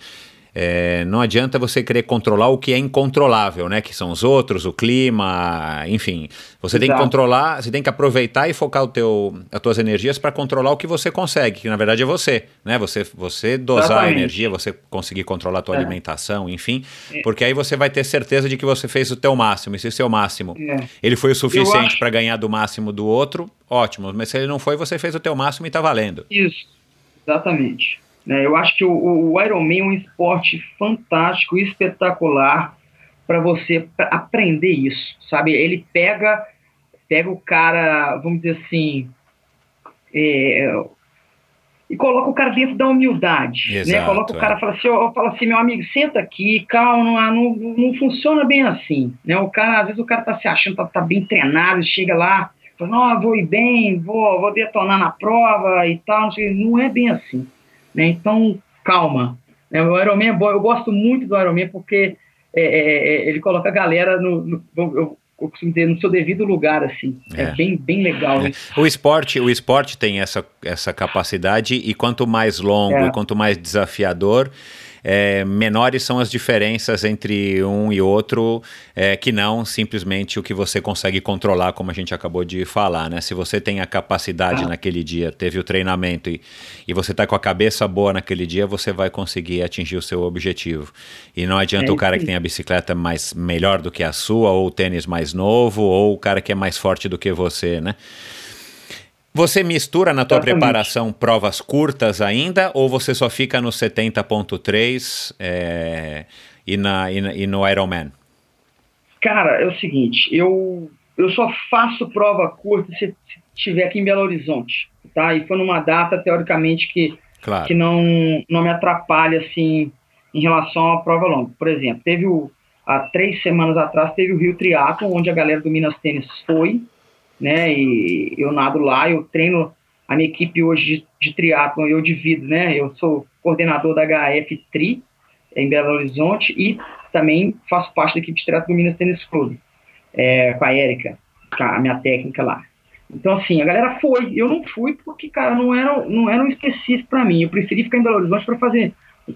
[SPEAKER 8] É, não adianta você querer controlar o que é incontrolável, né? Que são os outros, o clima, enfim. Você tem que
[SPEAKER 1] Exato.
[SPEAKER 8] controlar, você tem que aproveitar e focar o teu, as tuas energias para controlar o que você consegue, que na verdade é você, né? Você, você dosar a
[SPEAKER 1] Exatamente.
[SPEAKER 8] energia, você conseguir controlar a tua
[SPEAKER 1] É.
[SPEAKER 8] alimentação, enfim, porque aí você vai ter certeza de que você fez o teu máximo. E se o seu máximo
[SPEAKER 1] É.
[SPEAKER 8] ele foi o suficiente
[SPEAKER 1] acho-
[SPEAKER 8] para ganhar do máximo do outro, ótimo. Mas se ele não foi, você fez o teu máximo e tá valendo.
[SPEAKER 1] Isso, exatamente. Né, eu acho que o, o Ironman é um esporte fantástico, espetacular para você aprender isso, sabe? Ele pega, pega o cara, vamos dizer assim, é, e coloca o cara dentro da humildade, né?
[SPEAKER 8] Exato,
[SPEAKER 1] Coloca o
[SPEAKER 8] é.
[SPEAKER 1] cara, fala assim, ó, fala assim, meu amigo, senta aqui, calma, não, não, não funciona bem assim, né? O cara, às vezes o cara tá se achando, tá, tá bem treinado, chega lá, fala, não, vou ir bem, vou, vou detonar na prova e tal, não, sei, não é bem assim, né? Então, calma. Né? O Ironman é bom, eu gosto muito do Ironman porque é, é, é, ele coloca a galera no, no eu, eu costumo dizer, no seu devido lugar, assim. É,
[SPEAKER 8] É.
[SPEAKER 1] bem, bem legal
[SPEAKER 8] É.
[SPEAKER 1] isso.
[SPEAKER 8] O esporte, o esporte tem essa, essa capacidade e quanto mais longo
[SPEAKER 1] É.
[SPEAKER 8] e quanto mais desafiador, é, menores são as diferenças entre um e outro, é, que não simplesmente o que você consegue controlar, como a gente acabou de falar, né? Se você tem a capacidade
[SPEAKER 1] Ah.
[SPEAKER 8] naquele dia, teve o treinamento e, e você está com a cabeça boa naquele dia, você vai conseguir atingir o seu objetivo. E não adianta
[SPEAKER 1] É
[SPEAKER 8] o cara que tem a bicicleta mais melhor do que a sua, ou o tênis mais novo, ou o cara que é mais forte do que você, né? Você mistura na tua
[SPEAKER 1] Exatamente.
[SPEAKER 8] preparação provas curtas ainda, ou você só fica no 70.3 é, e, na, e, na- e no Ironman?
[SPEAKER 1] Cara, é o seguinte, eu, eu só faço prova curta se se estiver aqui em Belo Horizonte, tá? E foi numa data, teoricamente, que,
[SPEAKER 8] Claro.
[SPEAKER 1] que não, não me atrapalha, assim, em relação à prova longa. Por exemplo, teve o, há três semanas atrás, teve o Rio Triathlon, onde a galera do Minas Tênis foi, né? E eu nado lá, eu treino a minha equipe hoje de, de triatlon, eu divido, né? Eu sou coordenador da HF Tri, em Belo Horizonte, e também faço parte da equipe de triatlo do Minas Tênis Clube, é, com a Érica, a minha técnica lá. Então, assim, a galera foi. Eu não fui porque, cara, não era, não era um específico para mim. Eu preferi ficar em Belo Horizonte para fazer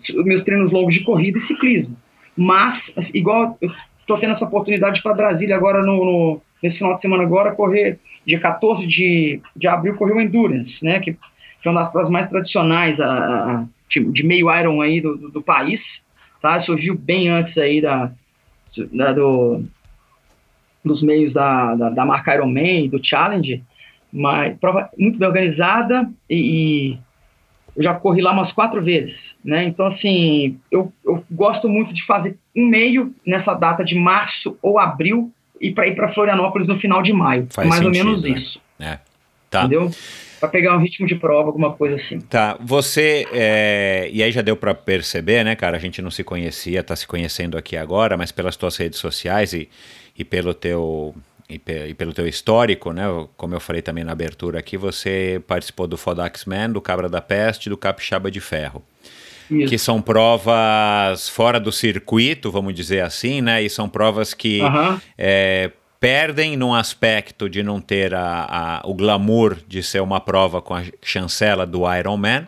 [SPEAKER 1] meus treinos longos de corrida e ciclismo. Mas, igual eu estou tendo essa oportunidade para Brasília agora, no, no- nesse final de semana agora, correr dia 14 de, de abril, correr o Endurance, né? Que, que é uma das provas mais tradicionais a, a- de, meio Iron aí do, do, do país, tá? Surgiu bem antes aí da, da- do, dos meios da, da, da marca Ironman do Challenge, mas prova muito bem organizada e, e eu já corri lá umas quatro vezes, né? Então, assim, eu, eu gosto muito de fazer um meio nessa data de março ou abril e para ir para Florianópolis no final de maio.
[SPEAKER 8] Faz
[SPEAKER 1] mais
[SPEAKER 8] sentido,
[SPEAKER 1] ou menos
[SPEAKER 8] né?
[SPEAKER 1] isso,
[SPEAKER 8] É. Tá.
[SPEAKER 1] entendeu? Para pegar um ritmo de prova, alguma coisa assim.
[SPEAKER 8] Tá, você, é, e aí já deu pra perceber, né, cara, a gente não se conhecia, tá se conhecendo aqui agora, mas pelas tuas redes sociais e, e pelo teu e, pe- e pelo teu histórico, né, como eu falei também na abertura aqui, você participou do Fodax Man, do Cabra da Peste e do Capixaba de Ferro,
[SPEAKER 1] Isso.
[SPEAKER 8] que são provas fora do circuito, vamos dizer assim, né, e são provas que é, perdem num aspecto de não ter a, a- o glamour de ser uma prova com a chancela do Ironman,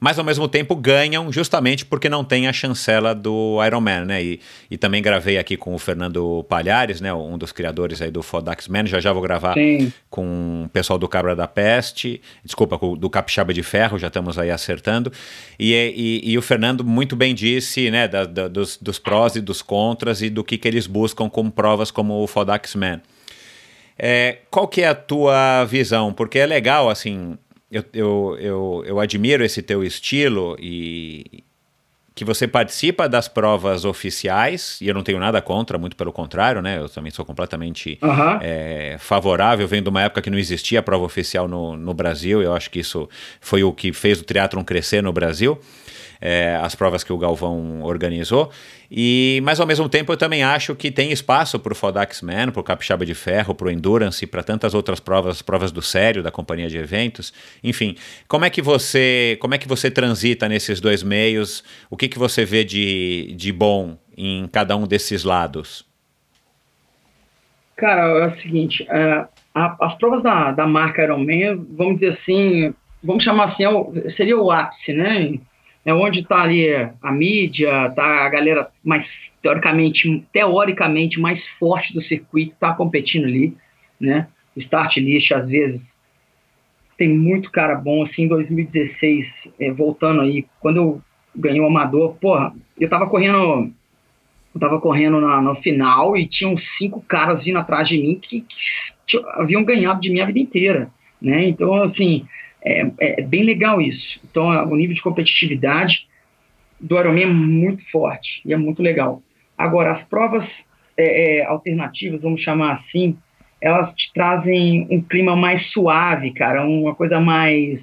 [SPEAKER 8] mas ao mesmo tempo ganham justamente porque não tem a chancela do Ironman, né? E, e também gravei aqui com o Fernando Palhares, né? Um dos criadores aí do Fodax Man, já já vou gravar
[SPEAKER 1] Sim.
[SPEAKER 8] com o pessoal do Cabra da Peste, desculpa, com- do Capixaba de Ferro, já estamos aí acertando. E, e- e o Fernando muito bem disse, né, da- da- dos, dos prós e dos contras e do que, que eles buscam como provas como o Fodax Man. É, qual que é a tua visão? Porque é legal, assim, eu, eu, eu, eu admiro esse teu estilo e que você participa das provas oficiais, e eu não tenho nada contra, muito pelo contrário, né? Eu também sou completamente é, favorável, vem de uma época que não existia prova oficial no, no Brasil, eu acho que isso foi o que fez o triatlon crescer no Brasil, é, as provas que o Galvão organizou, e, mas ao mesmo tempo eu também acho que tem espaço para o Fodax Man, para o Capixaba de Ferro, para o Endurance, para tantas outras provas, as provas do sério, da companhia de eventos, enfim, como é que você, como é que você transita nesses dois meios, o que, que você vê de, de bom em cada um desses lados?
[SPEAKER 1] Cara, é o seguinte, é, a- as provas da, da marca Ironman, vamos dizer assim, vamos chamar assim, é seria o ápice, né? É onde está ali a mídia, tá a galera mais teoricamente, teoricamente mais forte do circuito, está competindo ali, né? Start List, às vezes, tem muito cara bom, assim, em 2016, é, voltando aí, quando eu ganhei o Amador, porra, eu tava correndo eu tava correndo na, no final e tinham cinco caras vindo atrás de mim que, que tinham- haviam ganhado de mim a vida inteira, né? Então, assim, é, é bem legal isso. Então, é, o nível de competitividade do Ironman é muito forte e é muito legal. Agora, as provas é, é, alternativas, vamos chamar assim, elas te trazem um clima mais suave, cara, uma coisa mais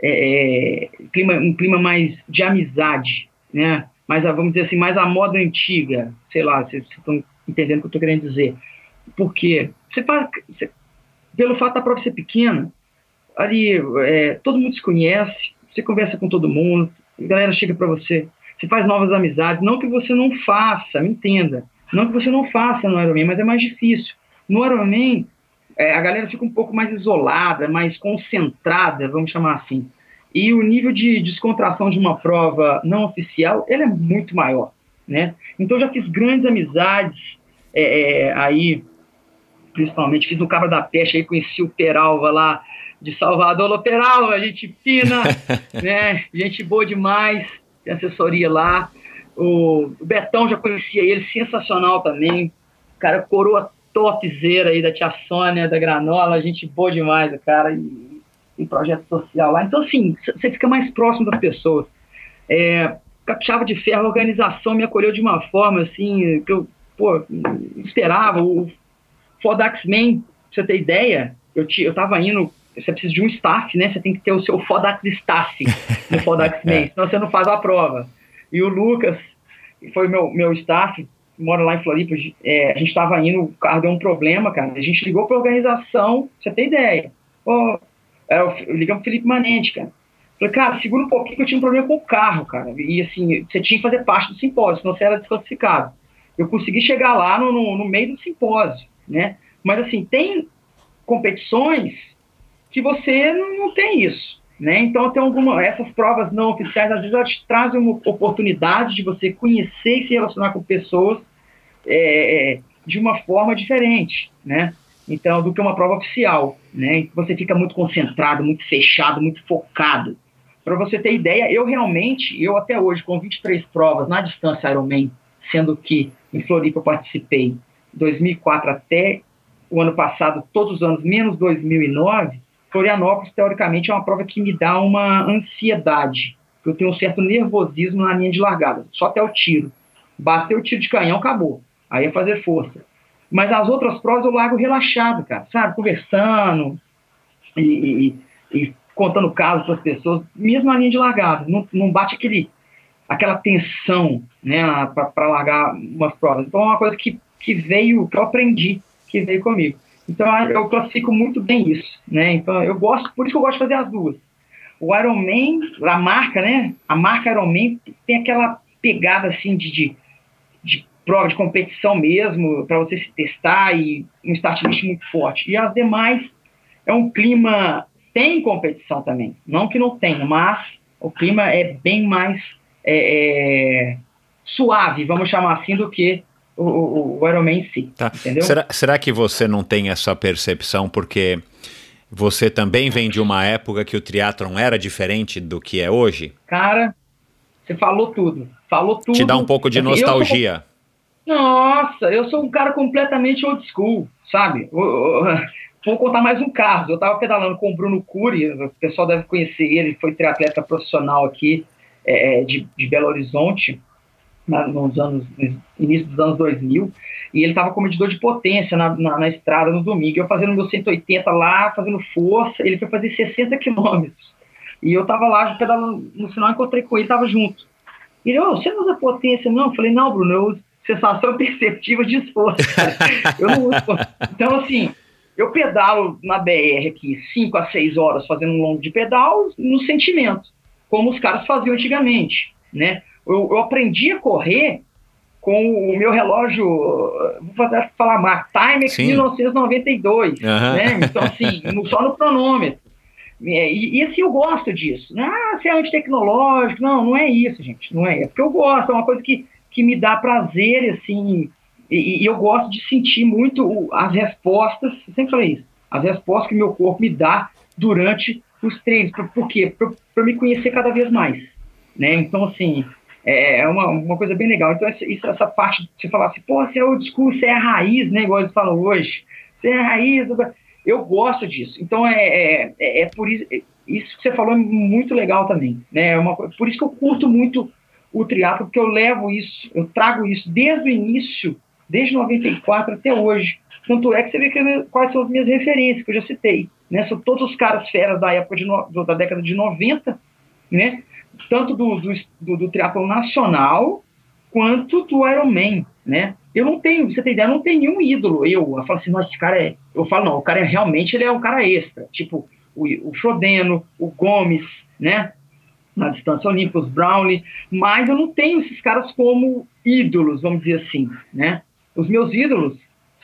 [SPEAKER 1] é, é, clima, um clima mais de amizade, né? Mais, vamos dizer assim, mais a moda antiga, sei lá, vocês estão entendendo o que eu estou querendo dizer. Porque você faz, você, pelo fato da prova ser pequena, ali é, todo mundo se conhece, você conversa com todo mundo, a galera chega para você, você faz novas amizades, não que você não faça, me entenda, não que você não faça no Ironman, mas é mais difícil. No Ironman, é, a galera fica um pouco mais isolada, mais concentrada, vamos chamar assim. E o nível de descontração de uma prova não oficial, ele é muito maior, né? Então, já fiz grandes amizades é, é, aí, principalmente, fiz no Cabra da Peste, aí conheci o Peralva lá de Salvador. Ô, Peralva, gente fina, né? Gente boa demais, tem assessoria lá. O, o Betão já conhecia ele, sensacional também. Cara, coroa topzera aí da tia Sônia, da Granola, gente boa demais, cara, e, e projeto social lá. Então, assim, você fica mais próximo das pessoas. É, Capixaba de Ferro, a organização me acolheu de uma forma, assim, que eu, pô, esperava. O Fodax Man, pra você ter ideia, eu, te, eu tava indo, você precisa de um staff, né? Você tem que ter o seu Fodax staff no Fodax Man, senão você não faz a prova. E o Lucas, foi meu, meu staff, mora lá em Floripa, é, a gente estava indo, o carro deu um problema, cara. A gente ligou para a organização, você tem ideia. Pô, é, ligamos pro Felipe Manente, cara. Falei, cara, segura um pouquinho que eu tinha um problema com o carro, cara. E assim, você tinha que fazer parte do simpósio, senão você era desclassificado. Eu consegui chegar lá no, no, no meio do simpósio, né? Mas assim, tem competições que você não, tem isso. Né? Então, tem alguma, essas provas não oficiais, às vezes, elas trazem uma oportunidade de você conhecer e se relacionar com pessoas é, de uma forma diferente, né? Então, do que uma prova oficial, né? Você fica muito concentrado, muito fechado, muito focado. Para você ter ideia, eu realmente, eu até hoje, com 23 provas na distância Ironman, sendo que em Floripa eu participei 2004 até o ano passado, todos os anos, menos 2009, Florianópolis, teoricamente, é uma prova que me dá uma ansiedade. Eu tenho um certo nervosismo na linha de largada, só até o tiro. Bateu o tiro de canhão, acabou. Aí é fazer força. Mas as outras provas eu largo relaxado, cara, sabe? Conversando e, e, e contando casos para as pessoas, mesmo na linha de largada. Não, não bate aquele, aquela tensão né, para largar umas provas. Então é uma coisa que, que veio, que eu aprendi, que veio comigo. Então eu classifico muito bem isso, né? Então eu gosto, por isso que eu gosto de fazer as duas. O Iron Man, a marca, né? A marca Iron Man tem aquela pegada assim de, de, de prova de competição mesmo, para você se testar e um start list muito forte. E as demais é um clima tem competição também, não que não tenha, mas o clima é bem mais é, é, suave, vamos chamar assim, do que o, o, o Ironman em si. Tá. Entendeu?
[SPEAKER 8] Será, será que você não tem essa percepção porque você também vem de uma época que o triatlon era diferente do que é hoje?
[SPEAKER 1] Cara, você falou tudo. Falou tudo.
[SPEAKER 8] Te dá um pouco de nostalgia.
[SPEAKER 1] Eu Nossa, eu sou um cara completamente old school, sabe? Vou contar mais um caso. Eu estava pedalando com o Bruno Cury, o pessoal deve conhecer ele, foi triatleta profissional aqui é, de, de Belo Horizonte na, nos anos, início dos anos 2000, e ele estava com medidor de potência na, na, na, estrada no domingo. Eu fazendo meu 180 lá, fazendo força, ele foi fazer 60 quilômetros. E eu estava lá, pedalando, no final encontrei com ele, estava junto. E ele, oh, você não usa potência? Não, eu falei, não, Bruno, eu uso sensação perceptiva de esforço. eu não uso Então, assim, eu pedalo na BR aqui 5 a 6 horas fazendo um longo de pedal no sentimento, como os caras faziam antigamente, né? Eu, eu aprendi a correr com o meu relógio, vou fazer, falar mais, Timex Sim. 1992, uhum. né? Então, assim, só no cronômetro. E, e, assim, eu gosto disso. Ah, se é antitecnológico. Não, não é isso, gente. Não é. É porque eu gosto, é uma coisa que, que me dá prazer, assim, e, e eu gosto de sentir muito as respostas, sempre falei isso, as respostas que meu corpo me dá durante os treinos. Por, por quê? Para me conhecer cada vez mais. Né? Então, assim, é, é uma, uma coisa bem legal. Então, essa, essa parte de você falar assim, pô, você é o discurso, você é a raiz, né? Igual eles falam hoje. Você é a raiz. Eu gosto disso. Então, é, é, é, é por isso. É, isso que você falou é muito legal também. Né? É uma, por isso que eu curto muito o triatlo, porque eu levo isso, eu trago isso desde o início, desde 94 até hoje. Tanto é que você vê que, quais são as minhas referências, que eu já citei. né? São todos os caras feras da época de no, da década de 90, né? Tanto do, do, do, nacional quanto do Ironman, né? Eu não tenho, você tem ideia, eu não tenho nenhum ídolo. Eu, eu falo assim, nossa, esse cara é. Eu falo, não, o cara é realmente ele é um cara extra. Tipo, o, o Frodeno, o Gomes, né? Na distância olímpica, os Brownlee, mas eu não tenho esses caras como ídolos, vamos dizer assim, né? Os meus ídolos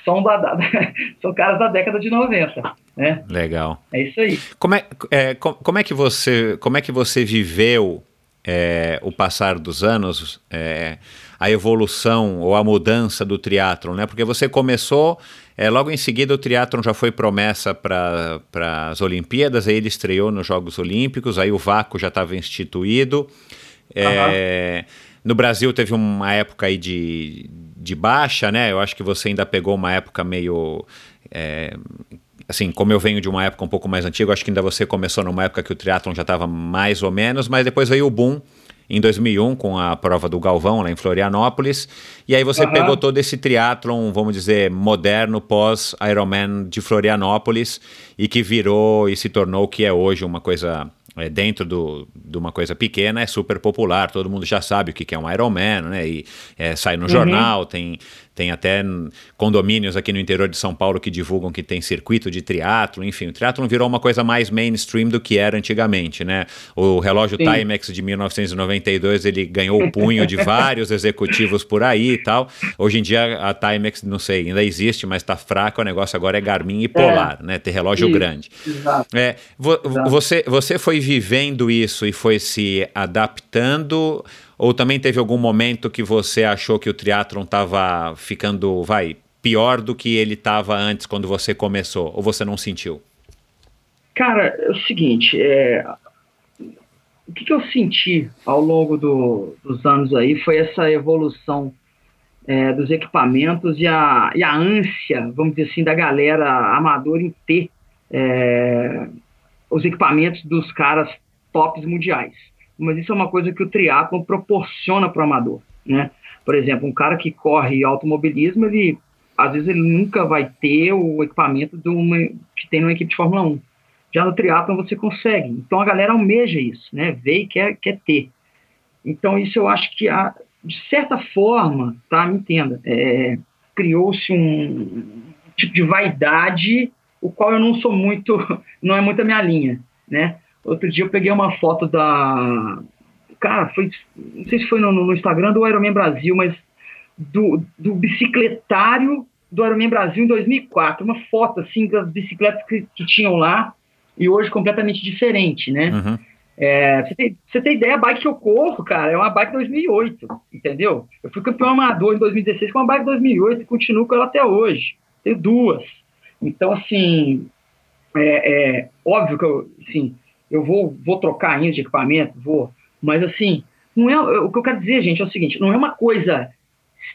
[SPEAKER 1] são, da, da são caras da década de 90. Né?
[SPEAKER 8] Legal.
[SPEAKER 1] É isso aí.
[SPEAKER 8] Como é, é, como é, que, você, como é que você viveu é, o passar dos anos, é, a evolução ou a mudança do triatlon, né? Porque você começou, é, logo em seguida o triatlon já foi promessa para as Olimpíadas, aí ele estreou nos Jogos Olímpicos, aí o vácuo já estava instituído. Uhum. No Brasil teve uma época aí de, de baixa, né? Eu acho que você ainda pegou uma época meio é, assim, como eu venho de uma época um pouco mais antiga, acho que ainda você começou numa época que o triatlon já estava mais ou menos, mas depois veio o boom em 2001 com a prova do Galvão lá em Florianópolis, e aí você uhum. pegou todo esse triatlon, vamos dizer, moderno pós Ironman de Florianópolis e que virou e se tornou o que é hoje uma coisa é, dentro do, de uma coisa pequena é super popular, todo mundo já sabe o que, que é um Ironman, né? E é, sai no uhum. jornal, tem tem até condomínios aqui no interior de São Paulo que divulgam que tem circuito de triatlo, enfim, o triatlo virou uma coisa mais mainstream do que era antigamente, né? O relógio Sim. Timex de 1992, ele ganhou o punho de vários executivos por aí e tal. Hoje em dia a Timex, não sei, ainda existe, mas está fraca, o negócio agora é Garmin e Polar, é. né? Ter relógio grande. Exato. É, vo Exato. Você, você foi vivendo isso e foi se adaptando ou também teve algum momento que você achou que o triatlon estava ficando, vai, pior do que ele estava antes quando você começou? Ou você não sentiu?
[SPEAKER 1] Cara, é o seguinte, é, o que, que, eu senti ao longo do, dos anos aí foi essa evolução é, dos equipamentos e a, e a ânsia, vamos dizer assim, da galera amadora em ter é, os equipamentos dos caras tops mundiais mas isso é uma coisa que o triatlon proporciona para o amador, né? Por exemplo, um cara que corre automobilismo, ele às vezes ele nunca vai ter o equipamento de uma, que tem numa equipe de Fórmula 1. Já no triatlon você consegue. Então a galera almeja isso, né? Vê e quer, quer ter. Então isso eu acho que, a, de certa forma, tá? Me entenda, é, criou-se um tipo de vaidade, o qual eu não sou muito, não é muito a minha linha, né? Outro dia eu peguei uma foto da. Cara, foi. Não sei se foi no, no Instagram do Ironman Brasil, mas do, do bicicletário do Ironman Brasil em 2004. Uma foto, assim, das bicicletas que, que tinham lá e hoje completamente diferente, né? Uhum. É, você, tem, você tem ideia, a bike que eu corro, cara, é uma bike 2008, entendeu? Eu fui campeão amador em 2016 com uma bike 2008 e continuo com ela até hoje. Tenho duas. Então, assim, é, é óbvio que eu, assim, eu vou, vou trocar ainda de equipamento, vou, mas assim, não é, o que eu quero dizer, gente, é o seguinte, não é uma coisa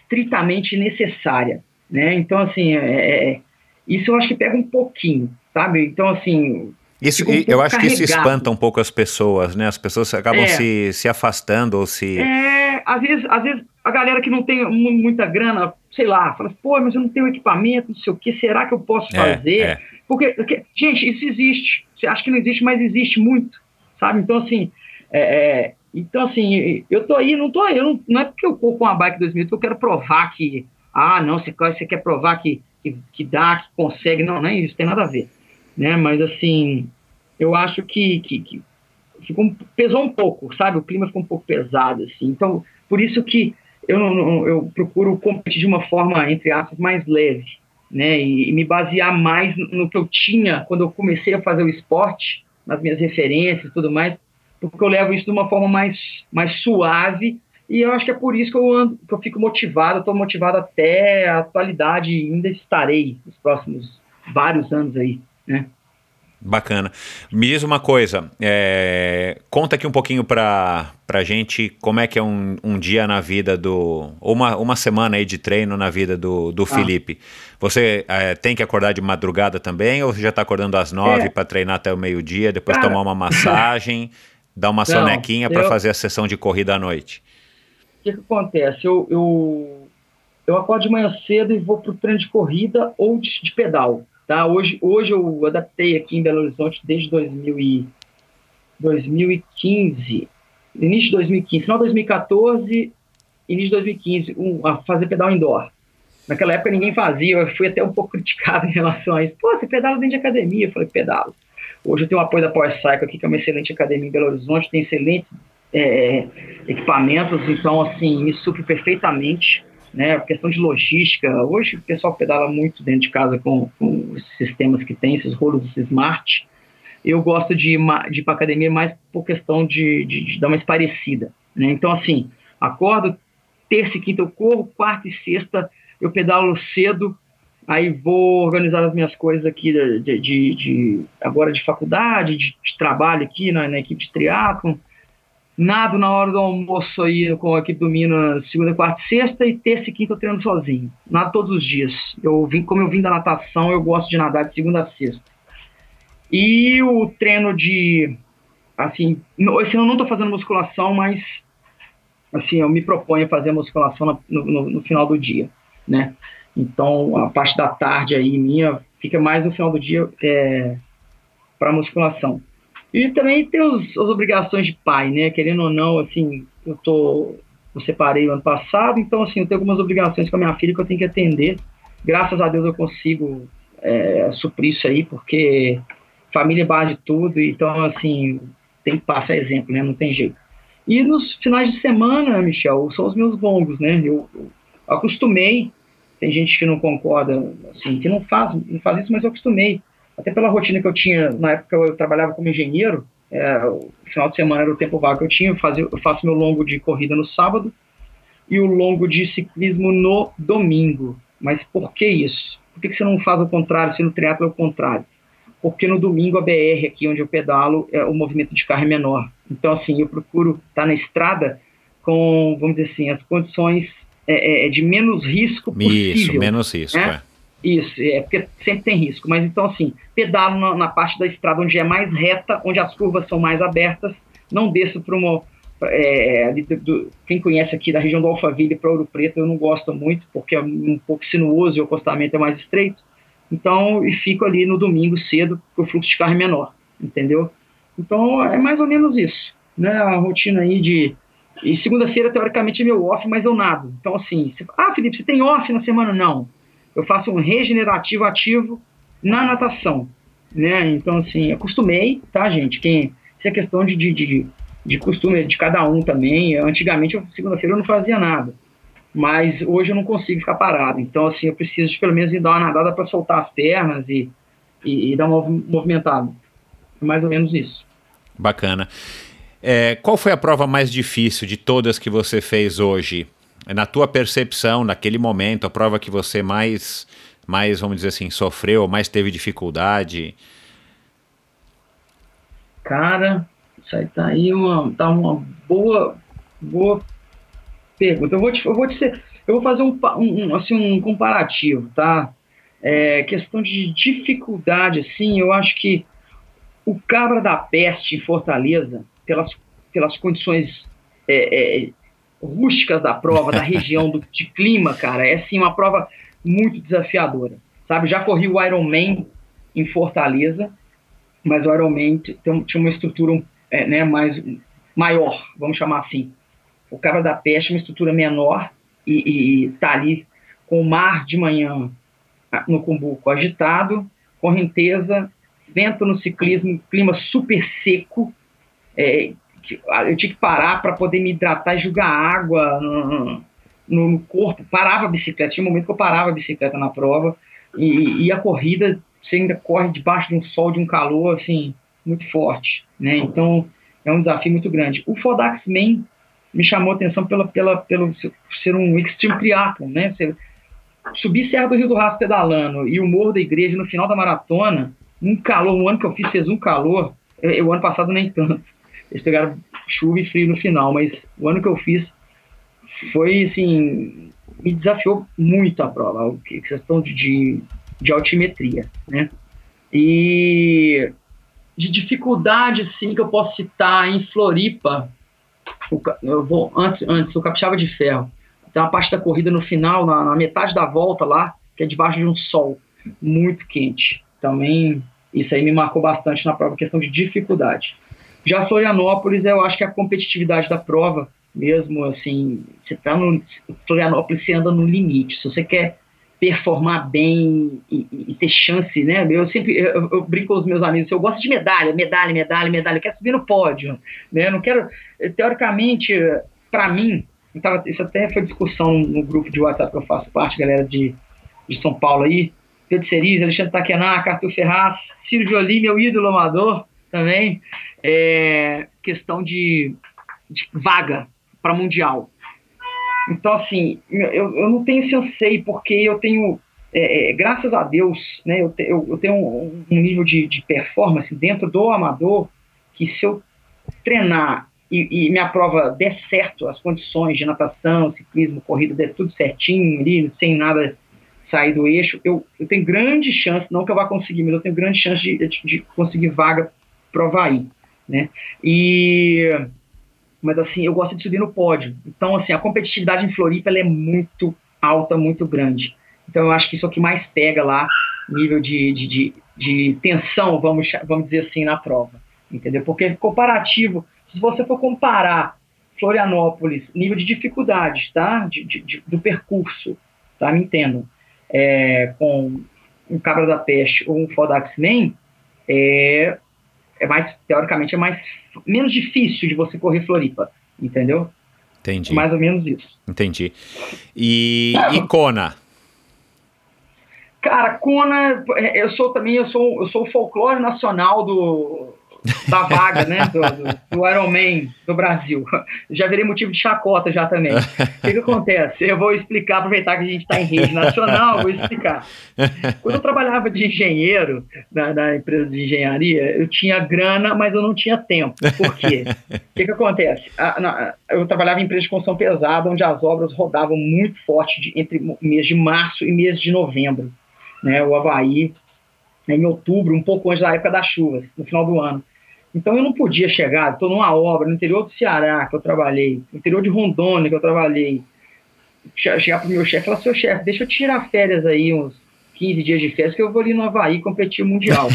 [SPEAKER 1] estritamente necessária, né? Então, assim, é, é, é isso eu acho que pega um pouquinho, sabe? Então, assim,
[SPEAKER 8] isso, um eu acho carregado. que isso espanta um pouco as pessoas, né? As pessoas acabam é. se, se afastando ou se.
[SPEAKER 1] É, às vezes, às vezes a galera que não tem muita grana, sei lá, fala, pô, mas eu não tenho equipamento, não sei o que, será que eu posso é, fazer? Porque, porque, gente, isso existe. Você acha que não existe, mas existe muito, sabe? Então, assim, é, é, então, assim, eu tô aí, não tô aí, não, não, é porque eu corro com uma bike 2000 que eu quero provar que, ah, não, você, você quer provar que, que, que dá, que consegue, não, não é isso, tem nada a ver, né? Mas, assim, eu acho que, que, que ficou, pesou um pouco, sabe? O clima ficou um pouco pesado, assim, então, por isso que eu, eu procuro competir de uma forma, entre aspas, mais leve, né, e, e, me basear mais no que eu tinha quando eu comecei a fazer o esporte, nas minhas referências e tudo mais, porque eu levo isso de uma forma mais, mais suave, e eu acho que é por isso que eu, ando, que eu fico motivado, estou motivado até a atualidade, ainda estarei nos próximos vários anos aí, né.
[SPEAKER 8] Bacana. Me diz uma coisa, é, conta aqui um pouquinho para a gente como é que é um, um dia na vida do. Uma, uma semana aí de treino na vida do, do ah. Felipe. Você é, tem que acordar de madrugada também ou você já está acordando às nove é. para treinar até o meio-dia, depois Cara. tomar uma massagem, dar uma Não, sonequinha para fazer a sessão de corrida à noite?
[SPEAKER 1] O que, que acontece? Eu, eu, eu acordo de manhã cedo e vou para o treino de corrida ou de, de pedal Tá? Hoje, hoje eu adaptei aqui em Belo Horizonte desde 2000 e 2015, início de 2015, final de 2014, início de 2015, um, a fazer pedal indoor. Naquela época ninguém fazia, eu fui até um pouco criticado em relação a isso. Pô, você pedala dentro de academia? Eu falei, pedalo. Hoje eu tenho o apoio da Power Cycle aqui, que é uma excelente academia em Belo Horizonte, tem excelentes é, equipamentos, então, assim, me supre perfeitamente, né, questão de logística, hoje o pessoal pedala muito dentro de casa com, com os sistemas que tem, esses rolos smart, eu gosto de, de ir para academia mais por questão de, de, de, dar uma esparecida, né, então, assim, acordo, terça e quinta eu corro, quarta e sexta eu pedalo cedo, aí vou organizar as minhas coisas aqui de, de, de agora de faculdade, de, de, trabalho aqui na, na equipe de triatlon, nado na hora do almoço aí com a equipe do Minas, segunda, quarta, sexta e terça e quinta eu treino sozinho. Nado todos os dias. Eu vim, como eu vim da natação, eu gosto de nadar de segunda a sexta. E o treino de assim, ano eu não estou fazendo musculação, mas assim, eu me proponho a fazer musculação no, no, no, final do dia, né? Então, a parte da tarde aí minha fica mais no final do dia é, para musculação. E também tem os, as obrigações de pai, né? Querendo ou não, assim, eu tô. Eu separei o ano passado, então assim, eu tenho algumas obrigações com a minha filha que eu tenho que atender. Graças a Deus eu consigo é, suprir isso aí, porque família é base de tudo, então assim, tem que passar exemplo, né? Não tem jeito. E nos finais de semana, Michel, são os meus longos, né? Eu, eu acostumei, tem gente que não concorda, assim, que não faz, não faz isso, mas eu acostumei até pela rotina que eu tinha, na época eu trabalhava como engenheiro, é, o final de semana era o tempo vago que eu tinha, eu, fazia, eu faço meu longo de corrida no sábado e o longo de ciclismo no domingo. Mas por que isso? Por que, que você não faz o contrário, se no triatlo é o contrário? Porque no domingo a BR aqui onde eu pedalo, é, o movimento de carro é menor. Então, assim, eu procuro estar na estrada com, vamos dizer assim, as condições é, é, de menos risco possível.
[SPEAKER 8] Isso, menos risco,
[SPEAKER 1] né? é. Isso, é porque sempre tem risco. Mas então, assim, pedalo na, na, parte da estrada onde é mais reta, onde as curvas são mais abertas, não desço para uma. É, do, do, quem conhece aqui da região do Alphaville para Ouro Preto, eu não gosto muito, porque é um pouco sinuoso e o acostamento é mais estreito. Então, e fico ali no domingo cedo, porque o fluxo de carro é menor, entendeu? Então, é mais ou menos isso, né? A rotina aí de. E segunda-feira, teoricamente, é meu off, mas eu nado. Então, assim, você... ah, Felipe, você tem off na semana? Não eu faço um regenerativo ativo na natação, né? Então, assim, acostumei, tá, gente? Quem, isso é questão de, de, de, de costume de cada um também. Antigamente, segunda-feira, eu não fazia nada. Mas hoje eu não consigo ficar parado. Então, assim, eu preciso de, pelo menos ir dar uma nadada para soltar as pernas e, e, e, dar uma movimentada. Mais ou menos isso.
[SPEAKER 8] Bacana. É, qual foi a prova mais difícil de todas que você fez hoje? Na tua percepção, naquele momento, a prova que você mais, mais vamos dizer assim, sofreu, mais teve dificuldade?
[SPEAKER 1] Cara, isso aí tá aí uma, tá uma boa, boa pergunta. Eu vou te, eu vou te ser, eu vou fazer um, um, assim, um comparativo, tá? É, questão de dificuldade, assim, eu acho que o Cabra da Peste em Fortaleza, pelas, pelas condições é, é, rústicas da prova, da região do, de clima, cara, é assim uma prova muito desafiadora. Sabe, já corri o Ironman em Fortaleza, mas o Ironman tinha uma estrutura é, né, mais maior, vamos chamar assim. O Cabra da Peste uma estrutura menor e, e tá ali com o mar de manhã no Cumbuco agitado, correnteza, vento no ciclismo, clima super seco, é, eu tinha que parar para poder me hidratar e jogar água no, no, corpo. Parava a bicicleta, tinha um momento que eu parava a bicicleta na prova e, e a corrida você ainda corre debaixo de um sol, de um calor assim muito forte, né? Então é um desafio muito grande. O Fodax Man me chamou a atenção pela, pela, pelo ser um extreme triathlon, né? Você, subir Serra do Rio do Rastro pedalando e o Morro da Igreja no final da maratona, um calor, um ano que eu fiz fez um calor, o ano passado nem tanto. Eles pegaram chuva e frio no final, mas o ano que eu fiz foi, assim, me desafiou muito a prova, a questão de, de, altimetria, né? E de dificuldade, sim, que eu posso citar em Floripa, eu vou antes, antes o Capixaba de Ferro. Tem uma parte da corrida no final, na, na, metade da volta lá, que é debaixo de um sol. muito quente. Também isso aí me marcou bastante na prova, questão de dificuldade. Já Florianópolis, eu acho que a competitividade da prova, mesmo assim, você está no Florianópolis, você anda no limite. Se você quer performar bem e, e, ter chance, né? Eu sempre eu, eu, brinco com os meus amigos, eu gosto de medalha, medalha, medalha, medalha, eu quero subir no pódio, né? Não quero, teoricamente, para mim, tava, isso até foi discussão no grupo de WhatsApp que eu faço parte, galera de, de São Paulo aí, Pedro Cerise, Alexandre Taquená, Arthur Ferraz, Ciro Jolie, meu ídolo amador também, é, questão de, de vaga para Mundial. Então, assim, eu, eu não tenho esse anseio, porque eu tenho, é, é, graças a Deus, né, eu, te, eu, eu tenho um, um nível de, de, performance dentro do amador que se eu treinar e, e minha prova der certo, as condições de natação, ciclismo, corrida, der tudo certinho ali, sem nada sair do eixo, eu, eu tenho grande chance, não que eu vá conseguir, mas eu tenho grande chance de, de, de conseguir vaga para o Havaí, né? E mas assim, eu gosto de subir no pódio. Então, assim, a competitividade em Floripa é muito alta, muito grande. Então, eu acho que isso é o que mais pega lá, nível de, de, de, de tensão, vamos, vamos dizer assim, na prova. Entendeu? Porque comparativo, se você for comparar Florianópolis, nível de dificuldade, tá? De, de, do percurso, tá? Me entendam. É, com um Cabra da Peste ou um Fodax Man, é, é mais, teoricamente, é mais menos difícil de você correr Floripa, entendeu?
[SPEAKER 8] Entendi.
[SPEAKER 1] Mais ou menos isso.
[SPEAKER 8] Entendi. E, e Kona?
[SPEAKER 1] Cara, Kona, eu sou também, eu sou, eu sou o folclore nacional do, da vaga, né, do, do, do Iron Man do Brasil. Já virei motivo de chacota já também. O que, que acontece? Eu vou explicar, aproveitar que a gente está em rede nacional, vou explicar. Quando eu trabalhava de engenheiro na, na, empresa de engenharia, eu tinha grana, mas eu não tinha tempo. Por quê? O que, que acontece? A, na, eu trabalhava em empresa de construção pesada, onde as obras rodavam muito forte de, entre mês de março e mês de novembro. Né, o Havaí em outubro, um pouco antes da época das chuvas, no final do ano. Então eu não podia chegar, estou numa obra no interior do Ceará que eu trabalhei, no interior de Rondônia que eu trabalhei, chegar para o meu chefe e falar, seu chefe, deixa eu tirar férias aí, uns 15 dias de férias, que eu vou ali no Havaí competir o Mundial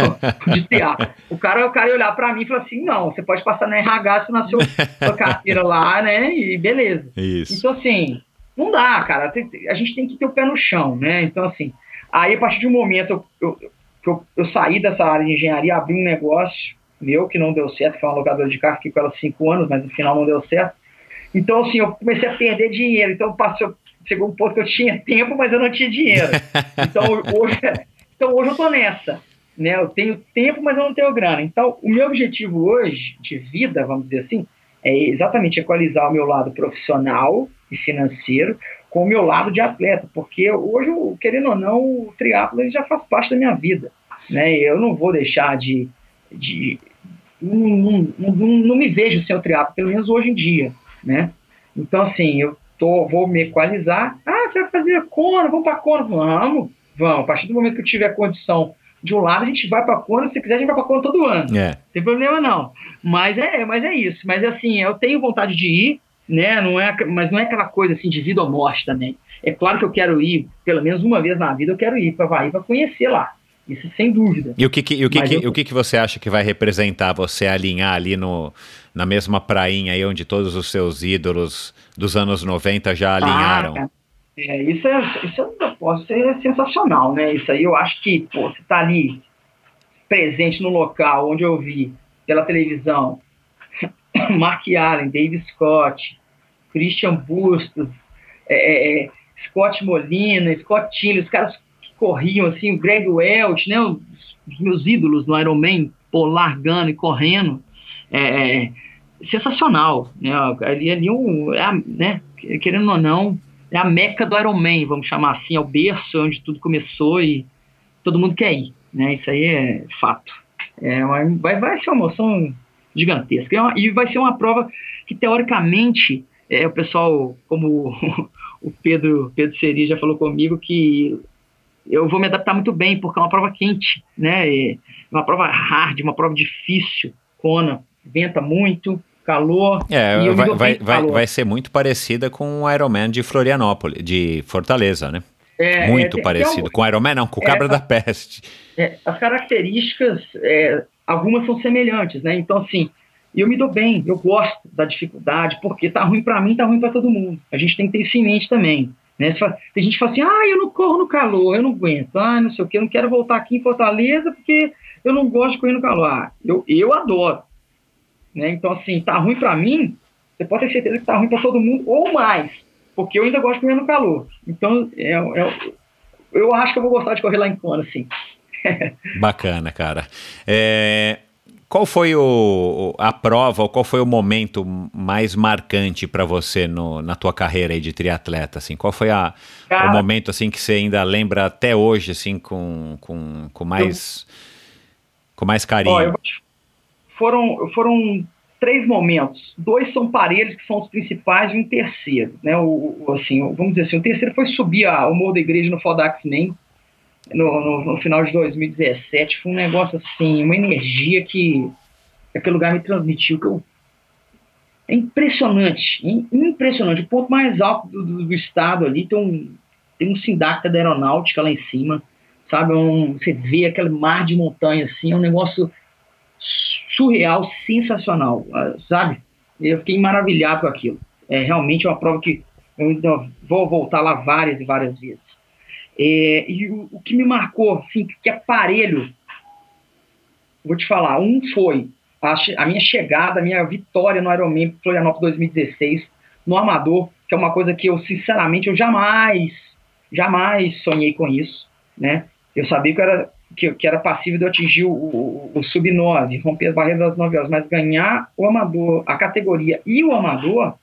[SPEAKER 1] de teatro. O cara, o cara ia olhar para mim e falar assim, não, você pode passar na RH se nasceu sua carteira lá, né, e beleza.
[SPEAKER 8] Isso.
[SPEAKER 1] Então assim, não dá, cara, a gente tem que ter o pé no chão, né, então assim, aí a partir de um momento eu, eu, eu, eu saí dessa área de engenharia, abri um negócio, meu que não deu certo, foi uma locadora de carro, fiquei com ela cinco anos, mas no final não deu certo. Então, assim, eu comecei a perder dinheiro. Então, passou, chegou um ponto que eu tinha tempo, mas eu não tinha dinheiro. Então, hoje, então, hoje eu tô nessa. Né? Eu tenho tempo, mas eu não tenho grana. Então, o meu objetivo hoje, de vida, vamos dizer assim, é exatamente equalizar o meu lado profissional e financeiro com o meu lado de atleta, porque hoje, querendo ou não, o triatlo já faz parte da minha vida. Né? Eu não vou deixar de, de não, não, não, me vejo sem o triatlo, pelo menos hoje em dia, né? Então, assim, eu tô, vou me equalizar. Ah, você vai fazer Kona, vamos para Kona. Vamos, vamos. A partir do momento que eu tiver condição de um lado, a gente vai para Kona, se quiser, a gente vai para Kona todo ano.
[SPEAKER 8] É.
[SPEAKER 1] Não tem problema, não. Mas é, mas é isso. Mas, assim, eu tenho vontade de ir, né? Não é, mas não é aquela coisa, assim, de vida ou morte também. É claro que eu quero ir, pelo menos uma vez na vida, eu quero ir para Havaí para conhecer lá. Isso sem dúvida.
[SPEAKER 8] E o que, que e o, que, que, eu... o que, que você acha que vai representar você alinhar ali no, na mesma prainha aí onde todos os seus ídolos dos anos 90 já alinharam?
[SPEAKER 1] Ah, é, isso é, isso é, é sensacional, né? Isso aí eu acho que, pô, você tá ali presente no local onde eu vi pela televisão Mark Allen, Dave Scott, Christian Bustos, é, é, é Scott Molina, Scott Tilley, os caras corriam, assim, o Greg Welch, né, os, os meus ídolos no Ironman, pô, largando e correndo, é, é, sensacional, né, ali, ali um, é né, querendo ou não, é a meca do Ironman, vamos chamar assim, é o berço onde tudo começou e todo mundo quer ir, né, isso aí é fato. É, vai, vai ser uma emoção gigantesca. E vai ser uma prova que, teoricamente, é, o pessoal, como o Pedro, Pedro Seri já falou comigo, que eu vou me adaptar muito bem, porque é uma prova quente, né? É uma prova hard, uma prova difícil. Kona, venta muito, calor.
[SPEAKER 8] É, vai, vai, vai, vai, ser muito parecida com o Ironman de Florianópolis, de Fortaleza, né?
[SPEAKER 1] É,
[SPEAKER 8] Muito
[SPEAKER 1] é,
[SPEAKER 8] parecido.
[SPEAKER 1] tem-
[SPEAKER 8] Com Iron Man, não, com o
[SPEAKER 1] É,
[SPEAKER 8] Cabra
[SPEAKER 1] tá.
[SPEAKER 8] da Peste.
[SPEAKER 1] é, as características, é, algumas são semelhantes, né? Então, assim, eu me dou bem, eu gosto da dificuldade, porque tá ruim pra mim, tá ruim pra todo mundo. A gente tem que ter isso em mente também. Né? Tem gente que fala assim, ah, eu não corro no calor, eu não aguento, ah, não sei o que, eu não quero voltar aqui em Fortaleza porque eu não gosto de correr no calor. Ah, eu, eu adoro. Né? Então, assim, tá ruim pra mim, você pode ter certeza que tá ruim pra todo mundo, ou mais, porque eu ainda gosto de correr no calor. Então, é, é- eu acho que eu vou gostar de correr lá em Kona, assim.
[SPEAKER 8] Bacana, cara. É, qual foi o, o- a prova, ou qual foi o momento mais marcante pra você no- na tua carreira de triatleta? Assim? Qual foi a, o
[SPEAKER 1] Cara,
[SPEAKER 8] momento assim que você ainda lembra até hoje, assim, com, com, com mais com mais carinho?
[SPEAKER 1] Ó, eu foram, foram três momentos. Dois são parelhos, que são os principais, e um terceiro. Né? O, o- assim, o- vamos dizer assim, o terceiro foi subir a, o Morro da Igreja no Fodax Nem, no, no, no final de 2017. Foi um negócio assim, uma energia que aquele lugar me transmitiu. Que eu, é impressionante, im- impressionante. O ponto mais alto do, do- do estado ali tem um, tem um sindacta da aeronáutica lá em cima sabe? Um, você vê aquele mar de montanha assim, é um negócio surreal, sensacional, ah, sabe? Eu fiquei maravilhado com aquilo. É realmente uma prova que eu vou voltar lá várias e várias vezes. É, e o, o que me marcou, assim, que aparelho, vou te falar, um foi a, a minha chegada, a minha vitória no Ironman Florianópolis 2016, no Amador, que é uma coisa que eu, sinceramente, eu jamais, jamais sonhei com isso, né? Eu sabia que era, que, que era passível de eu atingir o, o, o sub-9, romper as barreiras das 9 horas, mas ganhar o amador, a categoria e o amador,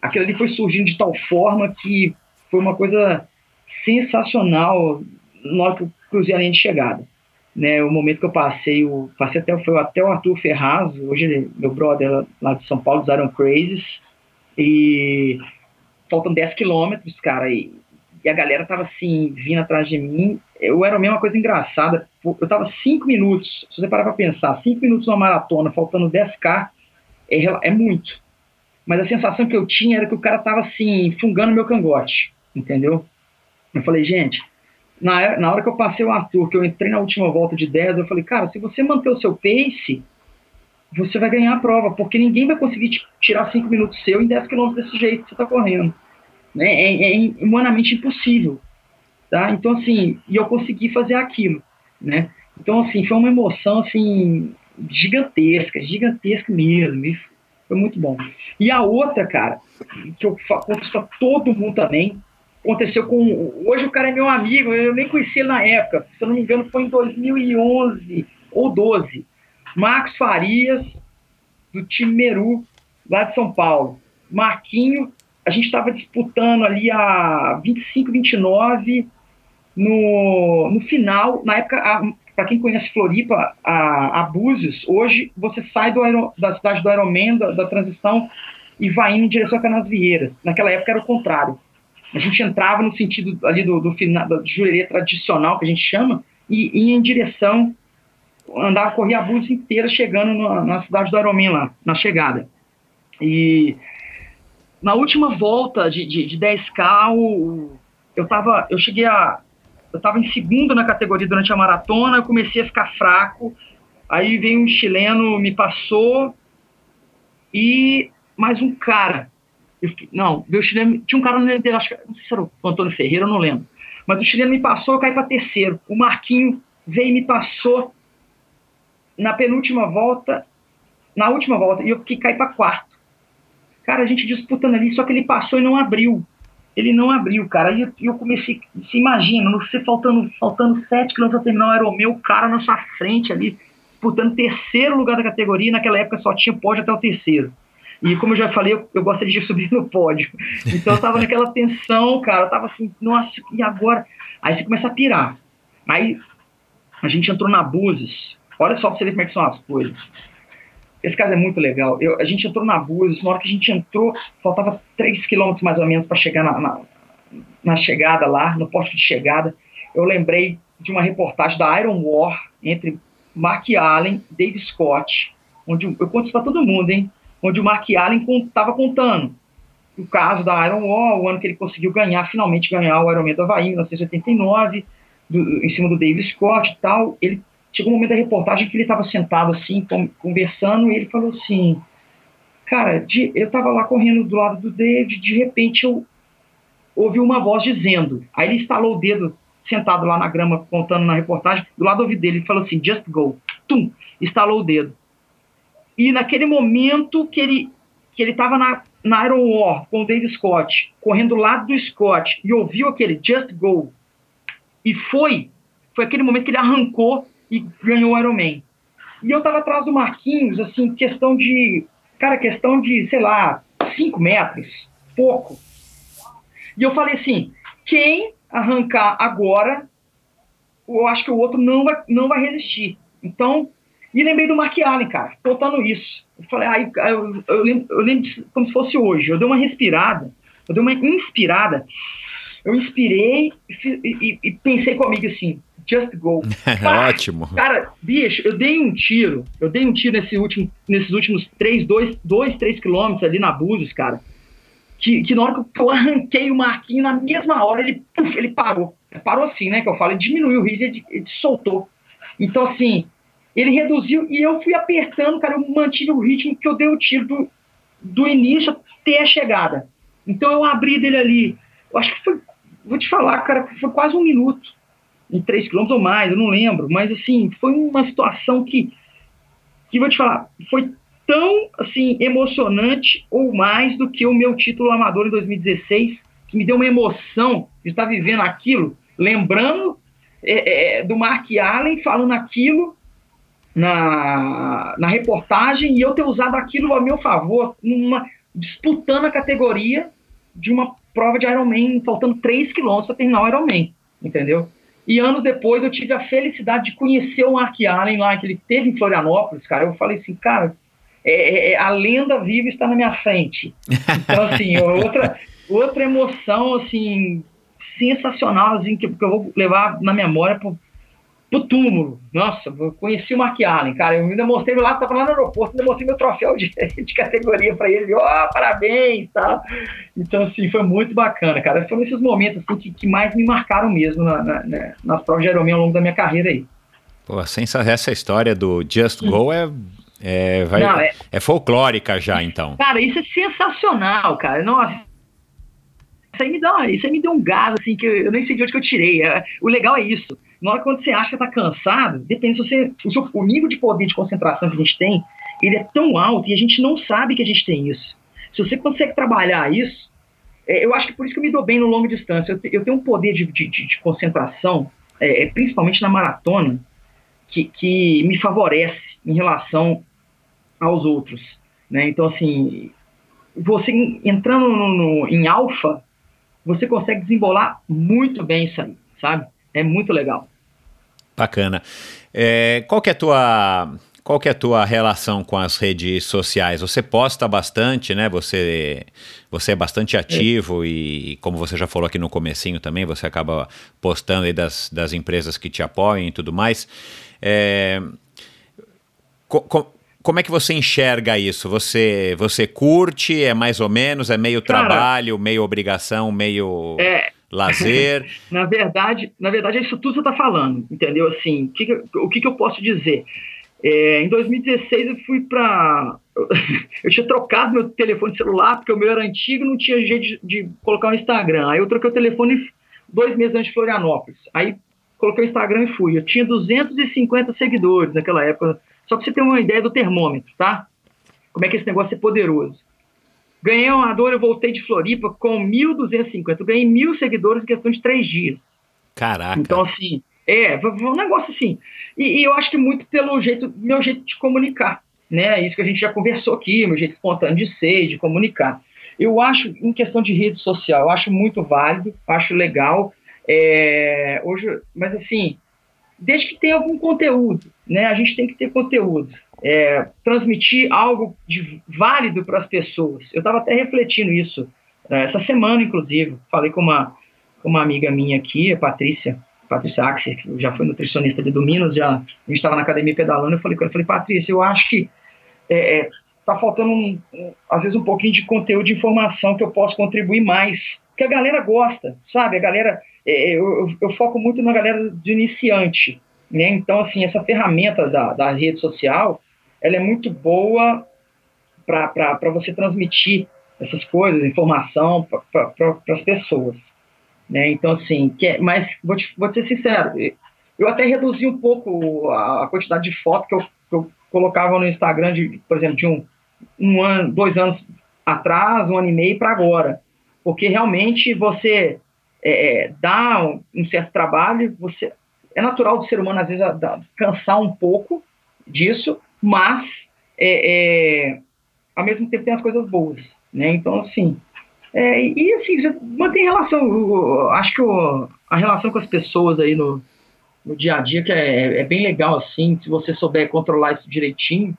[SPEAKER 1] aquilo ali foi surgindo de tal forma que foi uma coisa sensacional na hora que eu cruzei a linha de chegada. Né, o momento que eu passei, o, passei até, foi até o Arthur Ferraz, hoje meu brother lá de São Paulo, dos Iron Crazes, e faltam 10 quilômetros, cara, e, e a galera tava assim, vindo atrás de mim. Eu era mesmo uma coisa engraçada. Eu tava 5 minutos, se você parar pra pensar, 5 minutos numa maratona, faltando 10k, é, é muito. Mas a sensação que eu tinha era que o cara tava assim, fungando meu cangote, entendeu? Eu falei, gente, na, na hora que eu passei o Arthur, que eu entrei na última volta de 10, eu falei, cara, se você manter o seu pace, você vai ganhar a prova, porque ninguém vai conseguir tirar 5 minutos seu em 10 km desse jeito que você tá correndo né? É, é humanamente impossível, tá? Então assim, e eu consegui fazer aquilo, né? Então assim, foi uma emoção assim gigantesca, gigantesca mesmo, e foi muito bom. E a outra, cara, que eu conto pra todo mundo também, aconteceu com hoje o cara é meu amigo, eu nem conheci ele na época, se eu não me engano foi em 2011 ou 12. Marcos Farias do time Meru lá de São Paulo. Marquinho a gente estava disputando ali a 25, 29 no, no final, na época, para quem conhece Floripa, a, a Búzios, hoje você sai do aero, da cidade do da, da transição, e vai indo em direção a Canasvieiras. Naquela época era o contrário. A gente entrava no sentido ali do, do final, da jurerê tradicional, que a gente chama, e ia em direção, andava, corria a Búzios inteira, chegando na, na cidade do Ironman lá, na chegada. E na última volta de, de, de 10K, o, eu, tava, eu cheguei a. Eu estava em segundo na categoria durante a maratona, eu comecei a ficar fraco. Aí veio um chileno, me passou, e mais um cara. Fiquei, não, o chileno. Tinha um cara no dele, acho que não sei se era o Antônio Ferreira, eu não lembro. Mas o chileno me passou, eu caí para terceiro. O Marquinho veio e me passou na penúltima volta, na última volta, e eu fiquei caí para quarto. Cara, a gente disputando ali, só que ele passou e não abriu. Ele não abriu, cara. Aí eu, comecei, se imagina, você faltando, faltando 7 km para terminar, era o meu cara na sua frente ali, disputando terceiro lugar da categoria. E naquela época só tinha pódio até o terceiro. E como eu já falei, eu, eu gostaria de subir no pódio. Então eu tava naquela tensão, cara. Eu tava assim, nossa, e agora? Aí você começa a pirar. Aí a gente entrou na Búzios. Olha só pra você ver como é que são as coisas. Esse caso é muito legal. Eu, a gente entrou na Búzios, na hora que a gente entrou, faltava 3 quilômetros mais ou menos para chegar na, na, na, chegada lá, no posto de chegada. Eu lembrei de uma reportagem da Iron War entre Mark Allen e Dave Scott, onde eu conto isso para todo mundo, hein? Onde o Mark Allen estava contando o caso da Iron Wall, o ano que ele conseguiu ganhar, finalmente ganhar o Ironman do Havaí, em 1989, do, em cima do David Scott e tal, ele chegou um momento da reportagem que ele estava sentado assim, conversando, e ele falou assim, cara, de, eu estava lá correndo do lado do David, de repente eu ouvi uma voz dizendo, aí ele instalou o dedo sentado lá na grama, contando na reportagem, do lado do ouvido dele, ele falou assim, just go, tum, instalou o dedo. E naquele momento que ele que ele estava na, na Iron War com o David Scott, correndo do lado do Scott, e ouviu aquele just go, e foi, foi aquele momento que ele arrancou e ganhou o Iron Man. E eu estava atrás do Marquinhos, assim, questão de, cara, questão de, sei lá, 5 metros, pouco. E eu falei assim, quem arrancar agora, eu acho que o outro não vai, não vai resistir. Então, e lembrei do Mark Allen, cara, contando isso. Eu falei, aí, ah, eu, eu, lembro, eu lembro como se fosse hoje. Eu dei uma respirada, eu dei uma inspirada. Eu inspirei e, e, e pensei comigo assim, just go.
[SPEAKER 8] Ótimo.
[SPEAKER 1] Cara, bicho, eu dei um tiro, eu dei um tiro nesse último, nesses últimos 3, 2, 2 3 quilômetros ali na Búzios, cara, que, que na hora que eu arranquei o Marquinho, na mesma hora ele, puf, ele parou. Parou assim, né, que eu falo, ele diminuiu o ritmo, ele, ele soltou. Então, assim, ele reduziu e eu fui apertando, cara, eu mantive o ritmo que eu dei o tiro do, do início até a chegada. Então eu abri dele ali, eu acho que foi, vou te falar, cara, foi quase um minuto, em três quilômetros ou mais, eu não lembro, mas assim, foi uma situação que, que vou te falar, foi tão, assim, emocionante ou mais do que o meu título amador em 2016, que me deu uma emoção de estar vivendo aquilo, lembrando é, é, do Mark Allen falando aquilo na, na reportagem e eu ter usado aquilo a meu favor, numa, disputando a categoria de uma prova de Ironman, faltando 3 quilômetros para terminar o Ironman, entendeu? E anos depois eu tive a felicidade de conhecer o Mark Allen lá, que ele teve em Florianópolis, cara. Eu falei assim, cara, é, é, é a lenda viva está na minha frente. Então, assim, outra, outra emoção, assim, sensacional, assim, que, que eu vou levar na memória por, pro túmulo. Nossa, eu conheci o Mark Allen, cara. Eu ainda mostrei lá, estava lá no aeroporto, ainda mostrei meu troféu de, de categoria para ele. Ó, oh, parabéns, tá? Então, assim, foi muito bacana, cara. Foram esses momentos assim, que, que mais me marcaram mesmo na, na, na, nas provas de Ironman ao longo da minha carreira aí.
[SPEAKER 8] Pô, essa história do Just Go é é, vai, Não, é, é, folclórica já, então.
[SPEAKER 1] Cara, isso é sensacional, cara. Nossa. Isso aí me dá, isso aí me deu um gás, assim, que eu, eu nem sei de onde que eu tirei. É, o legal é isso na hora quando você acha que está cansado, depende se você. O, seu, o, nível de poder de concentração que a gente tem, ele é tão alto e a gente não sabe que a gente tem isso. Se você consegue trabalhar isso, é, eu acho que por isso que eu me dou bem no longo distância. Eu, eu tenho um poder de, de, de concentração, é, é, principalmente na maratona, que, que me favorece em relação aos outros. Né? Então, assim, você entrando no, no, em alfa, você consegue desembolar muito bem isso aí, sabe? É muito legal.
[SPEAKER 8] Bacana. É, qual que é a tua qual que é a tua relação com as redes sociais? Você posta bastante, né? Você, você é bastante ativo é. e, como você já falou aqui no comecinho também, você acaba postando aí das, das empresas que te apoiam e tudo mais. É, co, co, como é que você enxerga isso? Você, você curte? É mais ou menos? É meio Cara, trabalho, meio obrigação, meio... É, lazer.
[SPEAKER 1] na verdade, na verdade é isso tudo que você está falando, entendeu? Assim, o que, o que, que eu posso dizer? É, em 2016 eu fui para eu tinha trocado meu telefone celular porque o meu era antigo, não tinha jeito de, de colocar o Instagram. Aí eu troquei o telefone dois meses antes de Florianópolis. Aí coloquei o Instagram e fui. Eu tinha 250 seguidores naquela época. Só para você ter uma ideia do termômetro, tá? Como é que esse negócio é poderoso. Ganhei uma dor, eu voltei de Floripa com 1.250. Eu ganhei mil seguidores em questão de três dias.
[SPEAKER 8] Caraca.
[SPEAKER 1] Então, assim, é, um negócio assim. E, e, eu acho que muito pelo jeito, meu jeito de comunicar, né? Isso que a gente já conversou aqui, meu jeito espontâneo de ser, de comunicar. Eu acho, em questão de rede social, eu acho muito válido, acho legal. É, hoje, mas assim, desde que tenha algum conteúdo, né? A gente tem que ter conteúdo é, transmitir algo de válido para as pessoas. Eu estava até refletindo isso é, essa semana, inclusive. Falei com uma, com uma amiga minha aqui, a Patrícia, Patrícia Axer, que já foi nutricionista de Dominos, já, a gente estava na academia pedalando, eu falei com ela, falei, Patrícia, eu acho que é, é, tá faltando, um, às vezes, um pouquinho de conteúdo de informação que eu posso contribuir mais. Porque a galera gosta, sabe? A galera. É, eu, eu, eu, foco muito na galera de iniciante. Né? Então, assim, essa ferramenta da, da rede social, ela é muito boa para você transmitir essas coisas, informação para pra, as pessoas. Né? Então, assim, que é, mas vou, te, vou ser sincero, eu até reduzi um pouco a, a quantidade de fotos que eu, que eu, colocava no Instagram, de, por exemplo, de um, um ano, dois anos atrás, um ano e meio para agora. Porque realmente você é, é, dá um, um, certo trabalho, você é natural do ser humano, às vezes, a, a, cansar um pouco disso, mas é, é, ao mesmo tempo tem as coisas boas. Né? Então, assim, é, e assim, mantém relação, acho que a relação com as pessoas aí no, no dia a dia, que é, é, bem legal, assim, se você souber controlar isso direitinho,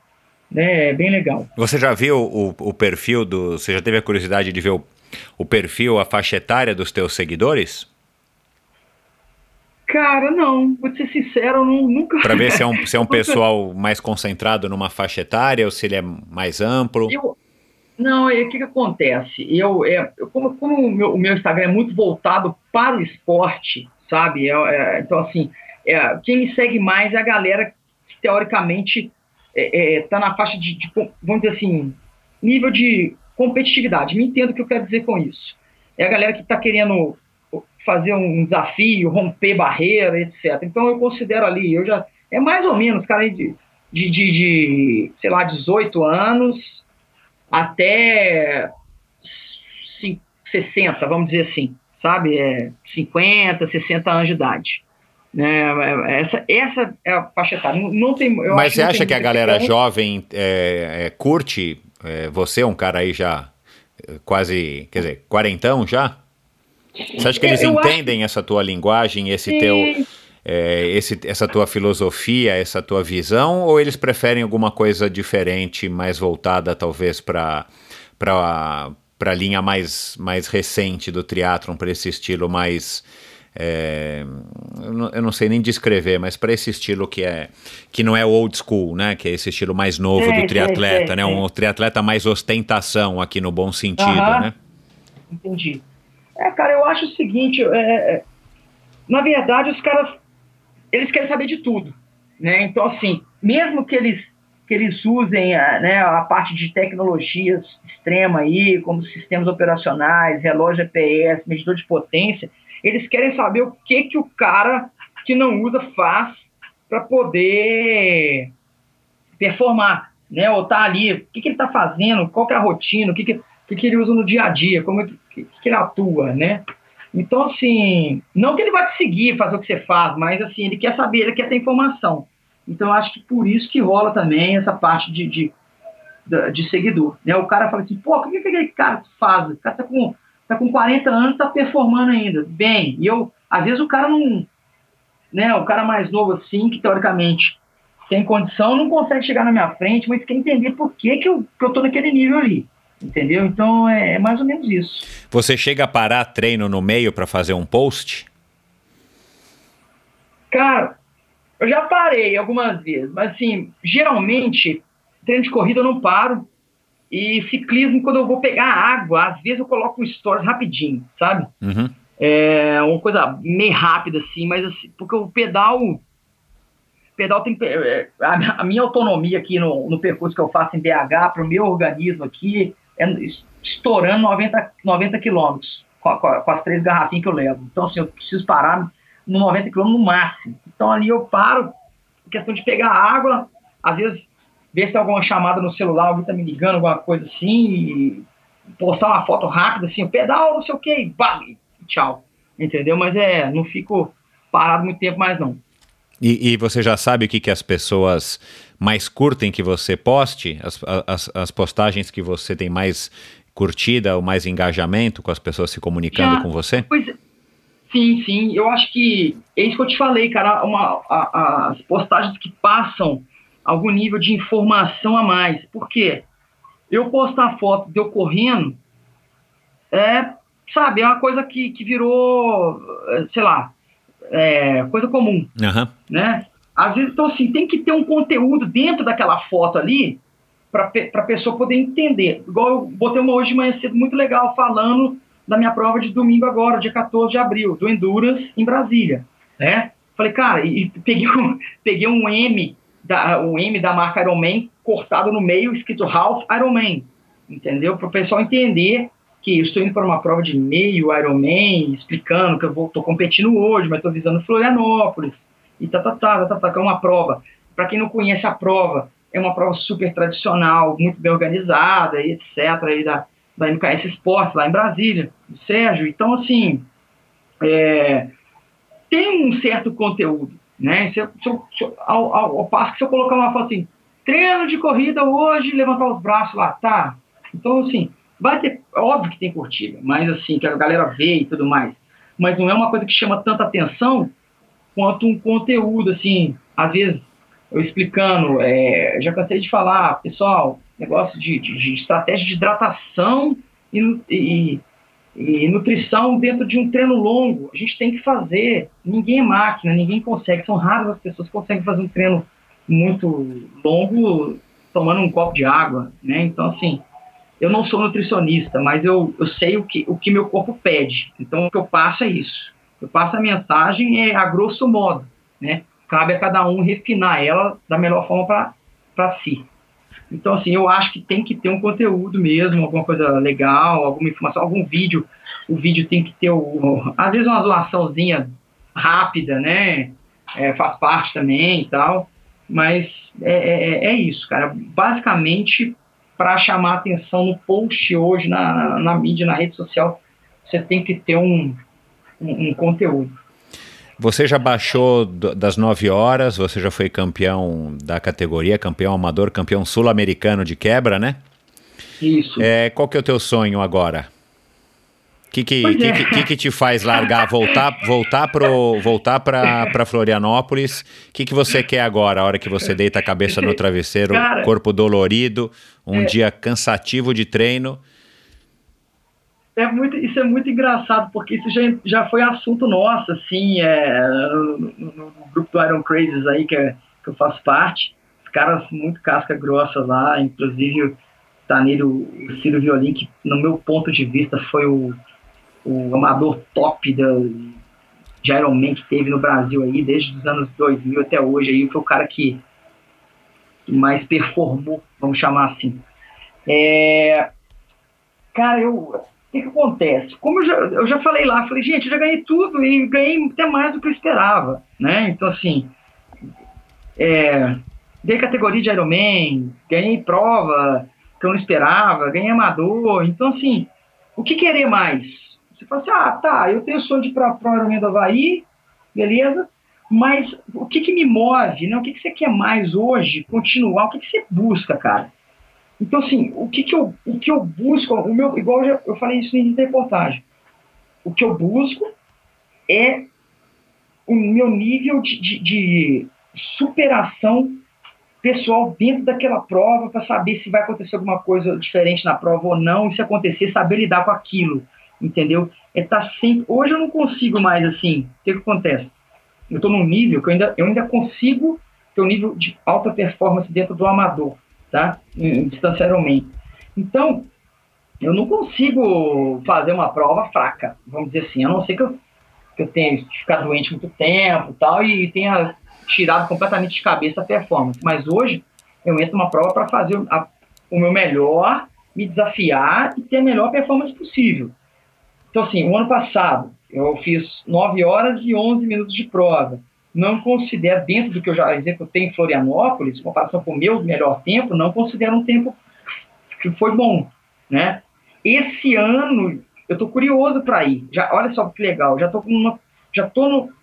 [SPEAKER 1] né, é bem legal.
[SPEAKER 8] Você já viu o, o perfil do, você já teve a curiosidade de ver o, o perfil, a faixa etária dos teus seguidores?
[SPEAKER 1] Cara, não, vou ser sincero, não, nunca.
[SPEAKER 8] Para ver se é um, se é um pessoal mais concentrado numa faixa etária ou se ele é mais amplo.
[SPEAKER 1] Eu, não, é o que, que acontece? Eu, é, como, como o, meu, o, meu, Instagram é muito voltado para o esporte, sabe? É, é, então, assim, é, quem me segue mais é a galera que, teoricamente, está é, na faixa de, de, vamos dizer assim, nível de competitividade. Me entendo o que eu quero dizer com isso. É a galera que está querendo fazer um desafio, romper barreira, etc. Então, eu considero ali, eu já. É mais ou menos, cara, de, de, de, de sei lá, 18 anos até 60, vamos dizer assim, sabe? É 50, 60 anos de idade. Né? Essa, essa é a faixa etária. Não, não tem,
[SPEAKER 8] Mas você acha que a galera jovem é, é, curte é, você, um cara aí já é, quase, quer dizer, quarentão já? Você acha que eles eu entendem acho... essa tua linguagem, esse Sim. teu é, esse, essa tua filosofia, essa tua visão, ou eles preferem alguma coisa diferente, mais voltada talvez para para a linha mais, mais recente do triatlon, para esse estilo mais é, eu, não, sei nem descrever, mas para esse estilo que é que não é old school, né? Que é esse estilo mais novo é, do triatleta, é, né? Um triatleta mais ostentação aqui no bom sentido, né?
[SPEAKER 1] Entendi. É, cara, eu acho o seguinte, é, é, na verdade os caras eles querem saber de tudo, né? Então, assim, mesmo que eles que eles usem a, né, a parte de tecnologias extrema aí, como sistemas operacionais, relógio GPS, medidor de potência, eles querem saber o que que o cara que não usa faz para poder performar, né? Ou tá ali, o que, que ele está fazendo, qual que é a rotina, o que, que, que, que ele usa no dia a dia, como que, que ele atua, né? Então, assim, não que ele vai te seguir, fazer o que você faz, mas assim, ele quer saber, ele quer ter informação. Então, eu acho que por isso que rola também essa parte de, de, de seguidor. Né? O cara fala assim, pô, o que, que aquele cara faz? O cara tá com, tá com 40 anos, tá performando ainda. Bem, e eu, às vezes o cara não, né, o cara mais novo assim, que teoricamente tem condição, não consegue chegar na minha frente, mas quer entender por que, que, eu, que eu tô naquele nível ali. Entendeu? Então é, é mais ou menos isso.
[SPEAKER 8] Você chega a parar treino no meio para fazer um post?
[SPEAKER 1] Cara, eu já parei algumas vezes, mas assim, geralmente, treino de corrida eu não paro. E ciclismo, quando eu vou pegar água, às vezes eu coloco um stories rapidinho, sabe? Uhum. É uma coisa meio rápida, assim, mas assim, porque o pedal. pedal tem. É, a, a minha autonomia aqui no, no percurso que eu faço em BH, para o meu organismo aqui, é estourando 90, 90 quilômetros com, com, com, as três garrafinhas que eu levo. Então, assim, eu preciso parar no 90 quilômetros no máximo. Então, ali eu paro, questão de pegar água, às vezes ver se tem alguma chamada no celular, alguém tá me ligando, alguma coisa assim, e postar uma foto rápida, assim, pedal, não sei o que, e, tchau. Entendeu? Mas é, não fico parado muito tempo mais não.
[SPEAKER 8] E, e, você já sabe o que, que as pessoas mais curtem que você poste? As, as, as postagens que você tem mais curtida, ou mais engajamento com as pessoas se comunicando já, com você?
[SPEAKER 1] Pois, sim, sim. Eu acho que é isso que eu te falei, cara. Uma, a, a, as postagens que passam algum nível de informação a mais. Por quê? Eu postar foto de eu correndo é, sabe, é uma coisa que, que virou, sei lá, é, coisa comum, uhum. né? Às vezes, então assim, tem que ter um conteúdo dentro daquela foto ali para a pessoa poder entender. Igual eu botei uma hoje de manhã cedo muito legal falando da minha prova de domingo agora, dia 14 de abril, do Endurance em Brasília, né? Falei, cara, e peguei um, peguei um M, da, o M da marca Ironman cortado no meio, escrito Half Ironman, entendeu? Para o pessoal entender que eu estou indo para uma prova de meio Ironman, explicando que eu estou competindo hoje, mas estou visando Florianópolis, e tá, tá, tá, tá, tá, que é uma prova. Para quem não conhece a prova, é uma prova super tradicional, muito bem organizada, e etc., aí da, da MKS Esporte, lá em Brasília, do Sérgio. Então, assim, é, tem um certo conteúdo, né? Se, se, se, ao, ao, ao passo que se eu colocar uma foto assim, treino de corrida hoje, levantar os braços lá, tá? Então, assim, vai ter, óbvio que tem curtida, mas assim, que a galera vê e tudo mais. Mas não é uma coisa que chama tanta atenção quanto um conteúdo, assim, às vezes eu explicando, é, já cansei de falar, pessoal, negócio de, de, de estratégia de hidratação e, e, e, nutrição dentro de um treino longo. A gente tem que fazer. Ninguém é máquina, ninguém consegue. São raras as pessoas que conseguem fazer um treino muito longo tomando um copo de água, né? Então, assim, eu não sou nutricionista, mas eu, eu sei o que, o que meu corpo pede. Então, o que eu passo é isso. Eu passo a mensagem é a grosso modo, né? cabe a cada um refinar ela da melhor forma para si. Então, assim, eu acho que tem que ter um conteúdo mesmo, alguma coisa legal, alguma informação, algum vídeo. O vídeo tem que ter, o, às vezes, uma doaçãozinha rápida, né? É, faz parte também e tal. Mas é, é, é, é isso, cara. Basicamente, para chamar atenção no post hoje, na, na, na, mídia, na rede social, você tem que ter um, um, um conteúdo.
[SPEAKER 8] Você já baixou das 9 horas, você já foi campeão da categoria, campeão amador, campeão sul-americano de quebra, né?
[SPEAKER 1] Isso.
[SPEAKER 8] É, qual que é o teu sonho agora? O que que, que, é. que, que, te faz largar, voltar, voltar pro, voltar para Florianópolis? O que, que você quer agora, a hora que você deita a cabeça no travesseiro, Cara, corpo dolorido, um é, dia cansativo de treino?
[SPEAKER 1] É muito, isso é muito engraçado, porque isso já, já foi assunto nosso, assim, é, no, no, no, grupo do Iron Crazes aí, que, é, que eu faço parte, os caras muito casca grossa lá, inclusive tá nele o, o Ciro Violim, que no meu ponto de vista foi o, o amador top da, de Iron Man que teve no Brasil aí, desde os anos 2000 até hoje, aí foi o cara que, que mais performou, vamos chamar assim. É, cara, eu que, que acontece? Como eu já, eu já falei lá, falei, gente, eu já ganhei tudo e ganhei até mais do que eu esperava, né? Então, assim, é, dei categoria de Ironman, ganhei prova que eu não esperava, ganhei amador. Então, assim, o que querer mais? Você fala assim, ah, tá, eu tenho sonho de ir para o Ironman do Havaí, beleza, mas o que, que me move, né? O que, que você quer mais hoje? Continuar? O que, que você busca, cara? Então, assim, o que, que, eu, o que eu busco, o meu, igual eu, já, eu falei isso em reportagem, o que eu busco é o meu nível de, de, de superação pessoal dentro daquela prova para saber se vai acontecer alguma coisa diferente na prova ou não, e se acontecer, saber lidar com aquilo, entendeu? É tá sempre. Hoje eu não consigo mais assim. O que, que acontece? Eu estou num nível que eu ainda, eu ainda consigo ter um nível de alta performance dentro do amador tá? distancialmente. Então, eu não consigo fazer uma prova fraca, vamos dizer assim, a não ser que eu, que eu tenha ficado doente muito tempo tal, e tenha tirado completamente de cabeça a performance. Mas hoje, eu entro numa prova para fazer a, o meu melhor, me desafiar e ter a melhor performance possível. Então, assim, o ano passado, eu fiz 9 horas e 11 minutos de prova não considero, dentro do que eu já executei em Florianópolis, em comparação com o meu melhor tempo, não considero um tempo que foi bom, né? Esse ano, eu estou curioso para ir. Já, olha só que legal, já estou já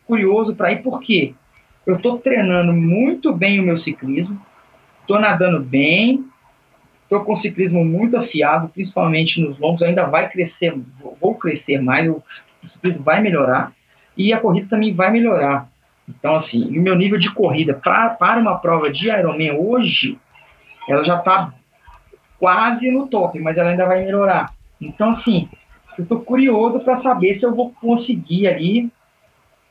[SPEAKER 1] curioso para ir porque eu estou treinando muito bem o meu ciclismo, estou nadando bem, estou com o ciclismo muito afiado, principalmente nos longos, ainda vai crescer, vou crescer mais, o ciclismo vai melhorar e a corrida também vai melhorar. Então, assim, o meu nível de corrida pra, para uma prova de Ironman hoje, ela já está quase no top, mas ela ainda vai melhorar. Então, assim, eu estou curioso para saber se eu vou conseguir ali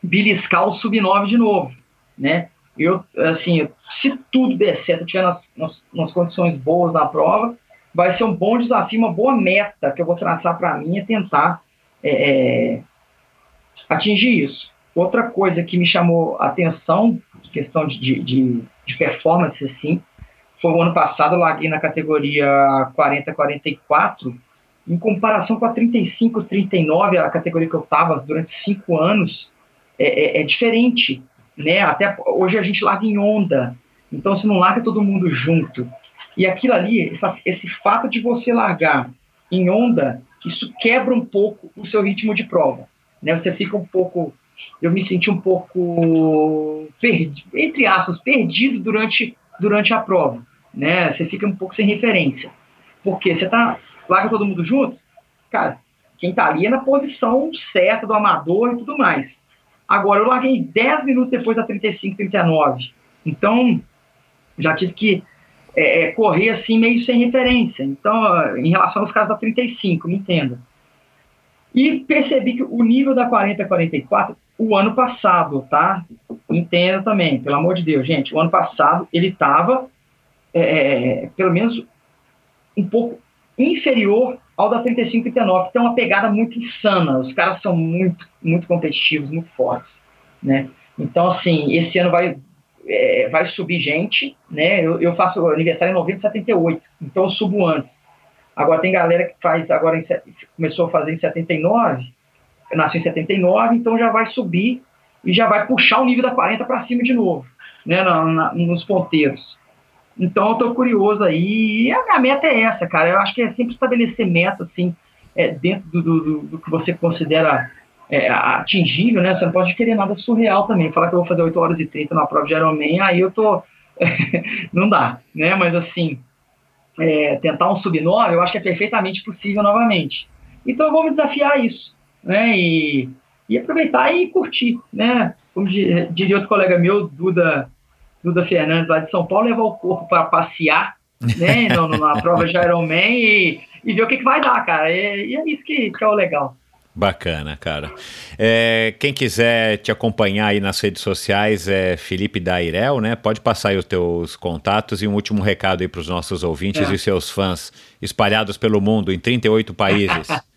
[SPEAKER 1] beliscar o sub-9 de novo, né? eu, assim, se tudo der certo, tiver nas, nas, nas, condições boas na prova, vai ser um bom desafio, uma boa meta que eu vou traçar para mim é tentar é, é, atingir isso. Outra coisa que me chamou a atenção, questão de, de, de performance, assim, foi o ano passado, eu larguei na categoria 40-44, em comparação com a 35-39, a categoria que eu estava durante cinco anos, é, é, é, diferente, né? Até hoje a gente larga em onda, então você não larga todo mundo junto. E aquilo ali, essa, esse fato de você largar em onda, isso quebra um pouco o seu ritmo de prova, né? Você fica um pouco, eu me senti um pouco perdido, entre aspas, perdido durante durante a prova, né? Você fica um pouco sem referência, porque você tá larga todo mundo junto, cara, quem tá ali é na posição certa do amador e tudo mais. Agora, eu larguei 10 minutos depois da 35, 39. Então, já tive que é, é, correr assim meio sem referência. Então, em relação aos casos da 35, me entenda. E percebi que o nível da 40 44, o ano passado, tá? Entenda também, pelo amor de Deus, gente. O ano passado ele estava, é, é, pelo menos, um pouco inferior ao da 35 e 39, que tem uma pegada muito insana. Os caras são muito, muito competitivos, muito fortes, né? Então, assim, esse ano vai, é, vai subir gente, né? Eu, eu, faço aniversário em novembro de 78, então eu subo antes. Agora tem galera que faz, agora em, começou a fazer em 79, eu nasci em 79, então já vai subir e já vai puxar o nível da 40 para cima de novo, né? Na, na, nos ponteiros. Então eu tô curioso aí. E a minha meta é essa, cara. Eu acho que é sempre estabelecer meta, assim, é, dentro do, do, do, que você considera é, atingível, né? Você não pode querer nada surreal também. Falar que eu vou fazer 8 horas e 30 na prova de Ironman, aí eu tô. não dá, né? Mas assim, é, tentar um sub-9, eu acho que é perfeitamente possível novamente. Então eu vou me desafiar a isso, né? E, e aproveitar e curtir, né? Como diria outro colega meu, Duda Duda Fernandes lá de São Paulo levar o corpo para passear, né, na, na prova de Ironman e, e ver o que, que vai dar, cara. E, e é isso que, que é o legal.
[SPEAKER 8] Bacana, cara. É, quem quiser te acompanhar aí nas redes sociais é Felipe Dairel, né? Pode passar aí os teus contatos e um último recado aí para os nossos ouvintes é. e seus fãs espalhados pelo mundo em 38 países.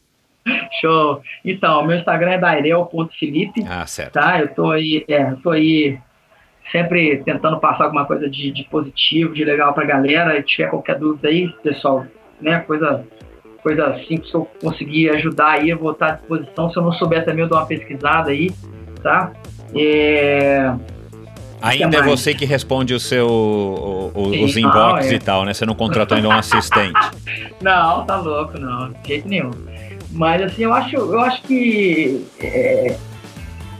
[SPEAKER 1] Show. Então, meu Instagram é dairel.felipe.
[SPEAKER 8] Ah, certo.
[SPEAKER 1] Tá, eu tô aí, é, eu tô aí sempre tentando passar alguma coisa de, de positivo, de legal para a galera. Se tiver qualquer dúvida aí, pessoal, né, coisa, coisa simples que eu conseguir ajudar aí, eu vou estar à disposição. Se eu não souber também, eu dou uma pesquisada aí, tá? É...
[SPEAKER 8] Ainda é você que responde o seu, o, o, Sim, os inbox não, é. e tal, né? Você não contratou ainda um assistente.
[SPEAKER 1] não, tá louco, não, de jeito nenhum. Mas assim, eu acho, eu acho que é,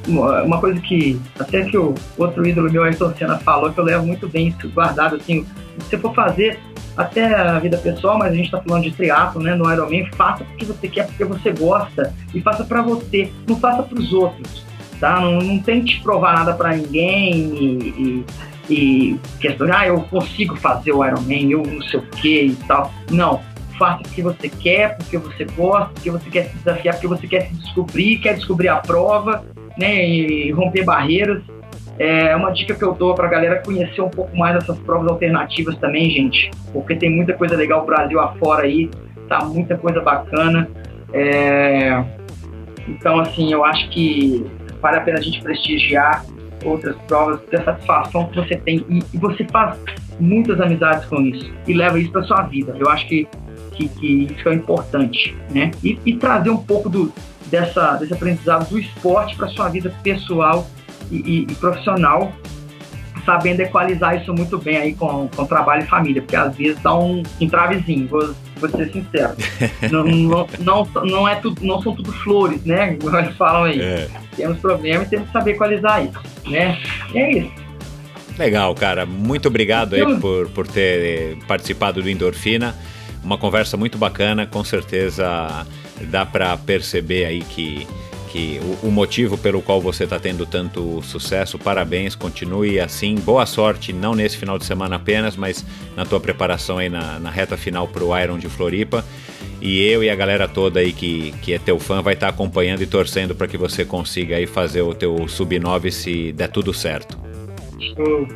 [SPEAKER 1] uma coisa que até que o outro ídolo meu, Ayrton Senna, falou, que eu levo muito bem isso guardado, assim, se você for fazer até a vida pessoal, mas a gente está falando de triatlo, né, no Ironman, faça porque você quer, porque você gosta, e faça para você, não faça para os outros, tá? Não, não tente provar nada para ninguém e, e, e questão, ah, eu consigo fazer o Ironman, eu não sei o que e tal. Não, faça porque você quer, porque você gosta, porque você quer se desafiar, porque você quer se descobrir, quer descobrir a prova, né, e romper barreiras. É uma dica que eu dou para a galera conhecer um pouco mais essas provas alternativas também, gente, porque tem muita coisa legal Brasil afora aí, tá muita coisa bacana. É... Então, assim, eu acho que vale a pena a gente prestigiar outras provas, ter a satisfação que você tem e, e você faz muitas amizades com isso e leva isso para sua vida. Eu acho que, que, que, isso é importante, né? E, e trazer um pouco do, dessa, desse aprendizado do esporte para sua vida pessoal e, e, e, profissional, sabendo equalizar isso muito bem aí com, com trabalho e família, porque às vezes dá um entravezinho, vou, vou ser sincero. não, não, não, não, é tudo, não são tudo flores, né? Como eles falam aí. É. Temos problemas e temos que saber equalizar isso, né? E é isso.
[SPEAKER 8] Legal, cara. Muito obrigado aí por, por ter participado do Endorfina. Uma conversa muito bacana, com certeza dá para perceber aí que, que o, o, motivo pelo qual você está tendo tanto sucesso, parabéns, continue assim, boa sorte, não nesse final de semana apenas, mas na tua preparação aí na, na reta final para o Iron de Floripa. E eu e a galera toda aí que, que é teu fã vai estar tá acompanhando e torcendo para que você consiga aí fazer o teu sub-9 se der tudo certo.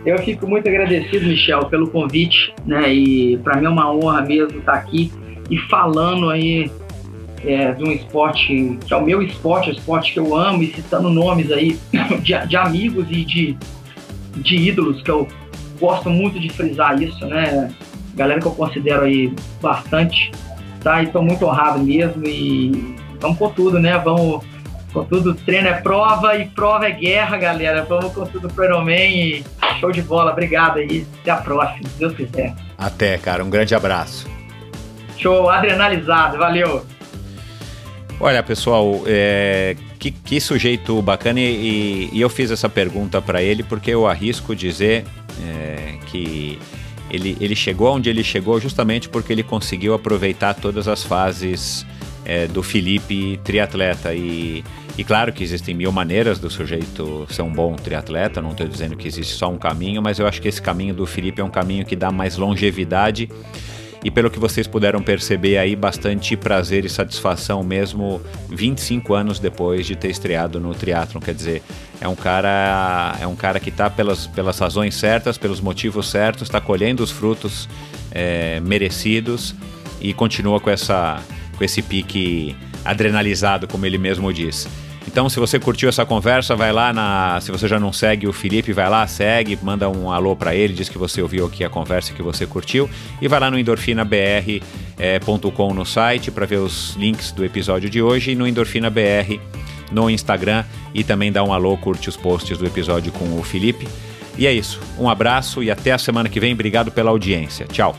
[SPEAKER 1] Eu fico muito agradecido, Michel, pelo convite, né? E para mim é uma honra mesmo estar aqui e falando aí é, de um esporte que é o meu esporte, é o esporte que eu amo, e citando nomes aí de, de amigos e de, de ídolos, que eu gosto muito de frisar isso, né? Galera que eu considero aí bastante, tá? E muito honrado mesmo e vamos com tudo, né? Vamos com tudo. Treino é prova e prova é guerra, galera. Vamos com tudo pro Ironman e show de bola. Obrigado aí. Até a próxima, se Deus quiser.
[SPEAKER 8] Até, cara. Um grande abraço.
[SPEAKER 1] Show, adrenalizado. Valeu.
[SPEAKER 8] Olha, pessoal, é, que, que, sujeito bacana e, e, eu fiz essa pergunta para ele porque eu arrisco dizer é, que ele, ele chegou onde ele chegou justamente porque ele conseguiu aproveitar todas as fases é, do Felipe triatleta e, e claro que existem mil maneiras do sujeito ser um bom triatleta, não estou dizendo que existe só um caminho, mas eu acho que esse caminho do Felipe é um caminho que dá mais longevidade e pelo que vocês puderam perceber aí, bastante prazer e satisfação mesmo 25 anos depois de ter estreado no triatlon, quer dizer, é um cara é um cara que está pelas, pelas razões certas, pelos motivos certos, está colhendo os frutos é, merecidos e continua com essa com esse pique adrenalizado, como ele mesmo diz. Então, se você curtiu essa conversa, vai lá na. Se você já não segue o Felipe, vai lá, segue, manda um alô para ele, diz que você ouviu aqui a conversa que você curtiu e vai lá no endorfinabr.com no site para ver os links do episódio de hoje e no endorfinabr no Instagram e também dá um alô, curte os posts do episódio com o Felipe. E é isso. Um abraço e até a semana que vem. Obrigado pela audiência. Tchau.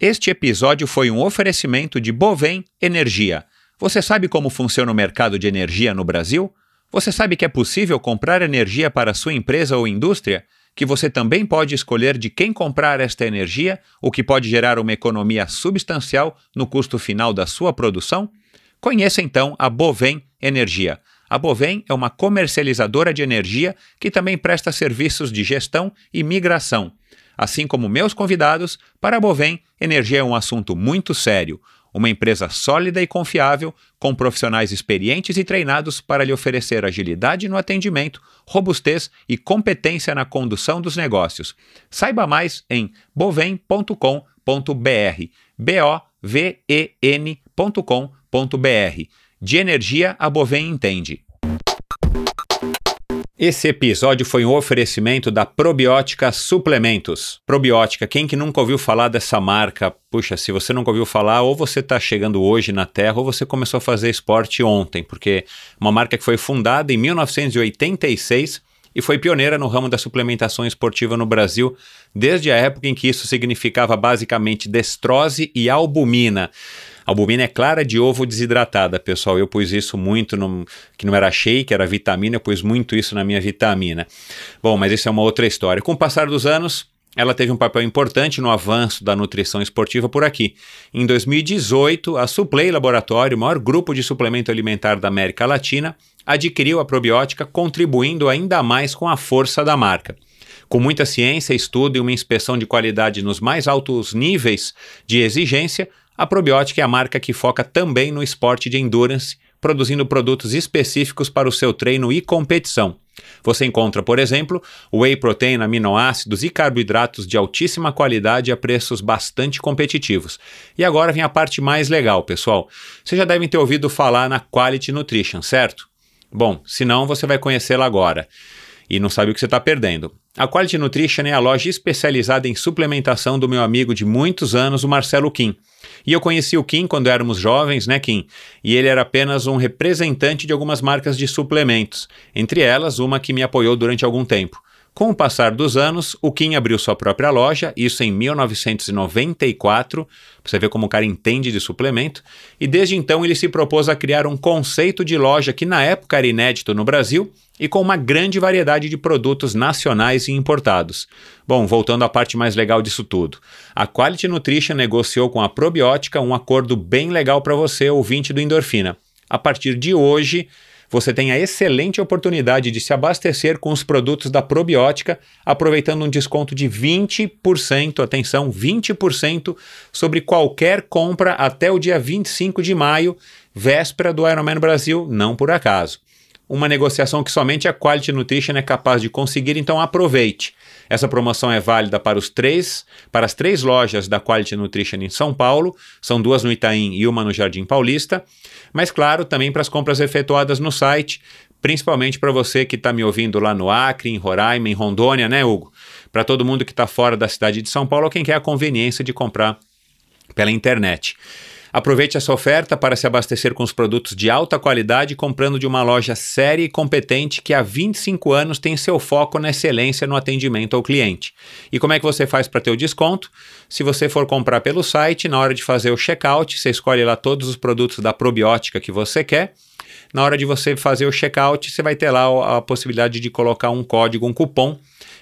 [SPEAKER 8] Este episódio foi um oferecimento de Bovem Energia. Você sabe como funciona o mercado de energia no Brasil? Você sabe que é possível comprar energia para sua empresa ou indústria? Que você também pode escolher de quem comprar esta energia, o que pode gerar uma economia substancial no custo final da sua produção? Conheça então a Bovem Energia. A Bovem é uma comercializadora de energia que também presta serviços de gestão e migração assim como meus convidados, para a Bovem, energia é um assunto muito sério. Uma empresa sólida e confiável, com profissionais experientes e treinados para lhe oferecer agilidade no atendimento, robustez e competência na condução dos negócios. Saiba mais em bovem.com.br. B-O-V-E-N.com.br. De energia, a Bovem entende. Esse episódio foi um oferecimento da Probiótica Suplementos. Probiótica, quem que nunca ouviu falar dessa marca? Puxa, se você nunca ouviu falar, ou você está chegando hoje na Terra, ou você começou a fazer esporte ontem, porque uma marca que foi fundada em 1986 e foi pioneira no ramo da suplementação esportiva no Brasil, desde a época em que isso significava basicamente destrose e albumina. Albumina é clara de ovo desidratada, pessoal. Eu pus isso muito, no, que não era shake, era vitamina, eu pus muito isso na minha vitamina. Bom, mas isso é uma outra história. Com o passar dos anos, ela teve um papel importante no avanço da nutrição esportiva por aqui. Em 2018, a Suplay Laboratório, o maior grupo de suplemento alimentar da América Latina, adquiriu a probiótica, contribuindo ainda mais com a força da marca. Com muita ciência, estudo e uma inspeção de qualidade nos mais altos níveis de exigência, a Probiótica é a marca que foca também no esporte de endurance, produzindo produtos específicos para o seu treino e competição. Você encontra, por exemplo, whey protein, aminoácidos e carboidratos de altíssima qualidade a preços bastante competitivos. E agora vem a parte mais legal, pessoal. Vocês já devem ter ouvido falar na Quality Nutrition, certo? Bom, se não, você vai conhecê-la agora e não sabe o que você está perdendo. A Quality Nutrition é a loja especializada em suplementação do meu amigo de muitos anos, o Marcelo Kim. E eu conheci o Kim quando éramos jovens, né, Kim? E ele era apenas um representante de algumas marcas de suplementos, entre elas uma que me apoiou durante algum tempo. Com o passar dos anos, o Kim abriu sua própria loja, isso em 1994, você ver como o cara entende de suplemento, e desde então ele se propôs a criar um conceito de loja que na época era inédito no Brasil e com uma grande variedade de produtos nacionais e importados. Bom, voltando à parte mais legal disso tudo. A Quality Nutrition negociou com a Probiótica um acordo bem legal para você, ouvinte do Endorfina. A partir de hoje, você tem a excelente oportunidade de se abastecer com os produtos da probiótica, aproveitando um desconto de 20%, atenção, 20% sobre qualquer compra até o dia 25 de maio, véspera do Ironman Brasil, não por acaso uma negociação que somente a Quality Nutrition é capaz de conseguir, então aproveite. Essa promoção é válida para os três, para as três lojas da Quality Nutrition em São Paulo, são duas no Itaim e uma no Jardim Paulista, mas claro, também para as compras efetuadas no site, principalmente para você que está me ouvindo lá no Acre, em Roraima, em Rondônia, né, Hugo? Para todo mundo que está fora da cidade de São Paulo, quem quer a conveniência de comprar pela internet. Aproveite essa oferta para se abastecer com os produtos de alta qualidade comprando de uma loja séria e competente que há 25 anos tem seu foco na excelência no atendimento ao cliente. E como é que você faz para ter o desconto? Se você for comprar pelo site, na hora de fazer o checkout, você escolhe lá todos os produtos da probiótica que você quer. Na hora de você fazer o checkout, você vai ter lá a possibilidade de colocar um código, um cupom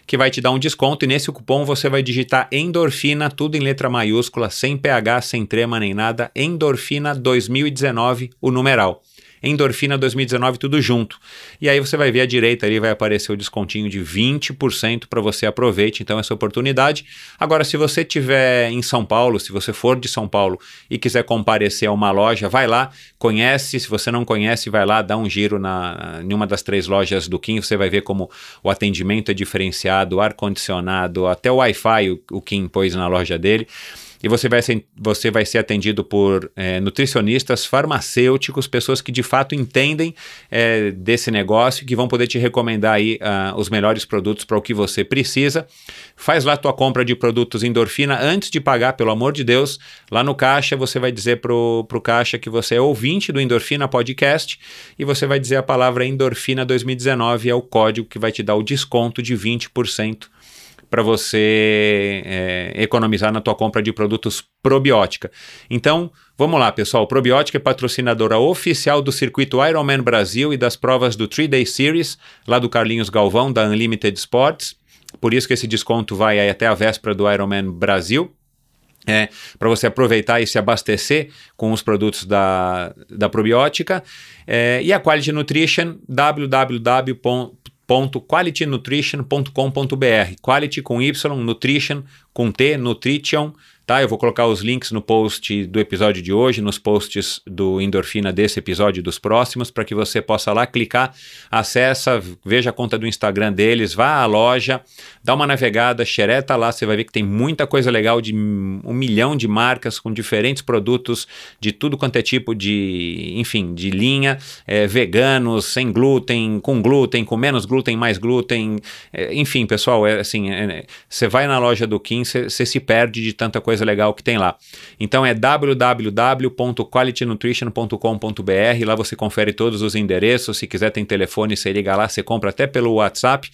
[SPEAKER 8] que vai te dar um desconto e nesse cupom você vai digitar endorfina, tudo em letra maiúscula, sem PH, sem trema nem nada, endorfina 2019, o numeral. Endorfina 2019, tudo junto. E aí você vai ver à direita ali, vai aparecer o descontinho de 20% para você aproveite então essa oportunidade. Agora, se você estiver em São Paulo, se você for de São Paulo e quiser comparecer a uma loja, vai lá, conhece. Se você não conhece, vai lá, dá um giro na, em uma das três lojas do Kim. Você vai ver como o atendimento é diferenciado, ar-condicionado, até o Wi-Fi o, o Kim pôs na loja dele e você vai ser, você vai ser atendido por é, nutricionistas, farmacêuticos, pessoas que de fato entendem é, desse negócio, que vão poder te recomendar aí uh, os melhores produtos para o que você precisa. Faz lá tua compra de produtos endorfina antes de pagar, pelo amor de Deus. Lá no caixa você vai dizer pro, pro caixa que você é ouvinte do Endorfina Podcast e você vai dizer a palavra Endorfina 2019 é o código que vai te dar o desconto de 20% para você é, economizar na tua compra de produtos probiótica. Então, vamos lá, pessoal. Probiótica é patrocinadora oficial do circuito Ironman Brasil e das provas do 3-Day Series, lá do Carlinhos Galvão, da Unlimited Sports. Por isso que esse desconto vai até a véspera do Ironman Brasil. É, para você aproveitar e se abastecer com os produtos da, da probiótica. É, e a Quality Nutrition, www qualitynutrition.com.br. Quality com Y, nutrition com T, nutrition tá? Eu vou colocar os links no post do episódio de hoje, nos posts do Endorfina desse episódio e dos próximos, para que você possa lá clicar, acessa, veja a conta do Instagram deles, vá à loja, dá uma navegada, xereta lá, você vai ver que tem muita coisa legal de um milhão de marcas com diferentes produtos de tudo quanto é tipo de, enfim, de linha, é, veganos, sem glúten, com glúten, com menos glúten, mais glúten, é, enfim, pessoal, é assim, você vai na loja do Kim, você se perde de tanta coisa coisa legal que tem lá. Então é www.qualitynutrition.com.br, lá você confere todos os endereços, se quiser tem telefone, você liga lá, você compra até pelo WhatsApp.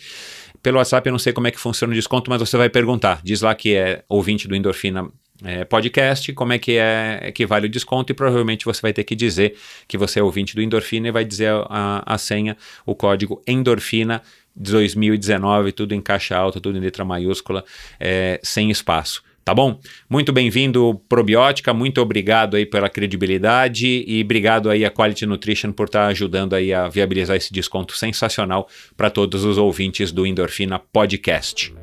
[SPEAKER 8] Pelo WhatsApp eu não sei como é que funciona o desconto, mas você vai perguntar. Diz lá que é ouvinte do Endorfina é, podcast, como é que é que vale o desconto e provavelmente você vai ter que dizer que você é ouvinte do Endorfina e vai dizer a, a senha, o código Endorfina 2019, tudo em caixa alta, tudo em letra maiúscula, é, sem espaço. Tá bom? Muito bem-vindo, Probiótica, muito obrigado aí pela credibilidade e obrigado aí a Quality Nutrition por estar tá ajudando aí a viabilizar esse desconto sensacional para todos os ouvintes do Endorfina Podcast.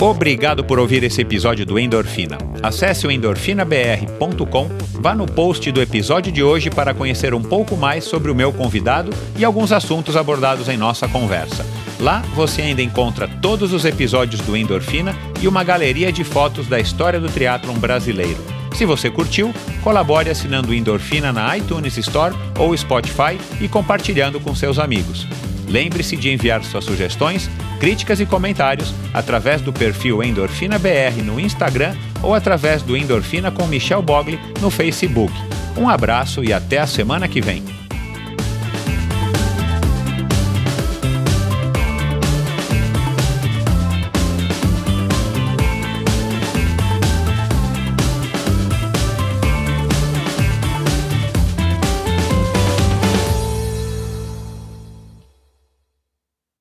[SPEAKER 8] Obrigado por ouvir esse episódio do Endorfina. Acesse o endorfinabr.com, vá no post do episódio de hoje para conhecer um pouco mais sobre o meu convidado e alguns assuntos abordados em nossa conversa. Lá você ainda encontra todos os episódios do Endorfina e uma galeria de fotos da história do triatlon brasileiro. Se você curtiu, colabore assinando Endorfina na iTunes Store ou Spotify e compartilhando com seus amigos. Lembre-se de enviar suas sugestões, críticas e comentários através do perfil Endorfina BR no Instagram ou através do Endorfina com Michel Bogli no Facebook. Um abraço e até a semana que vem.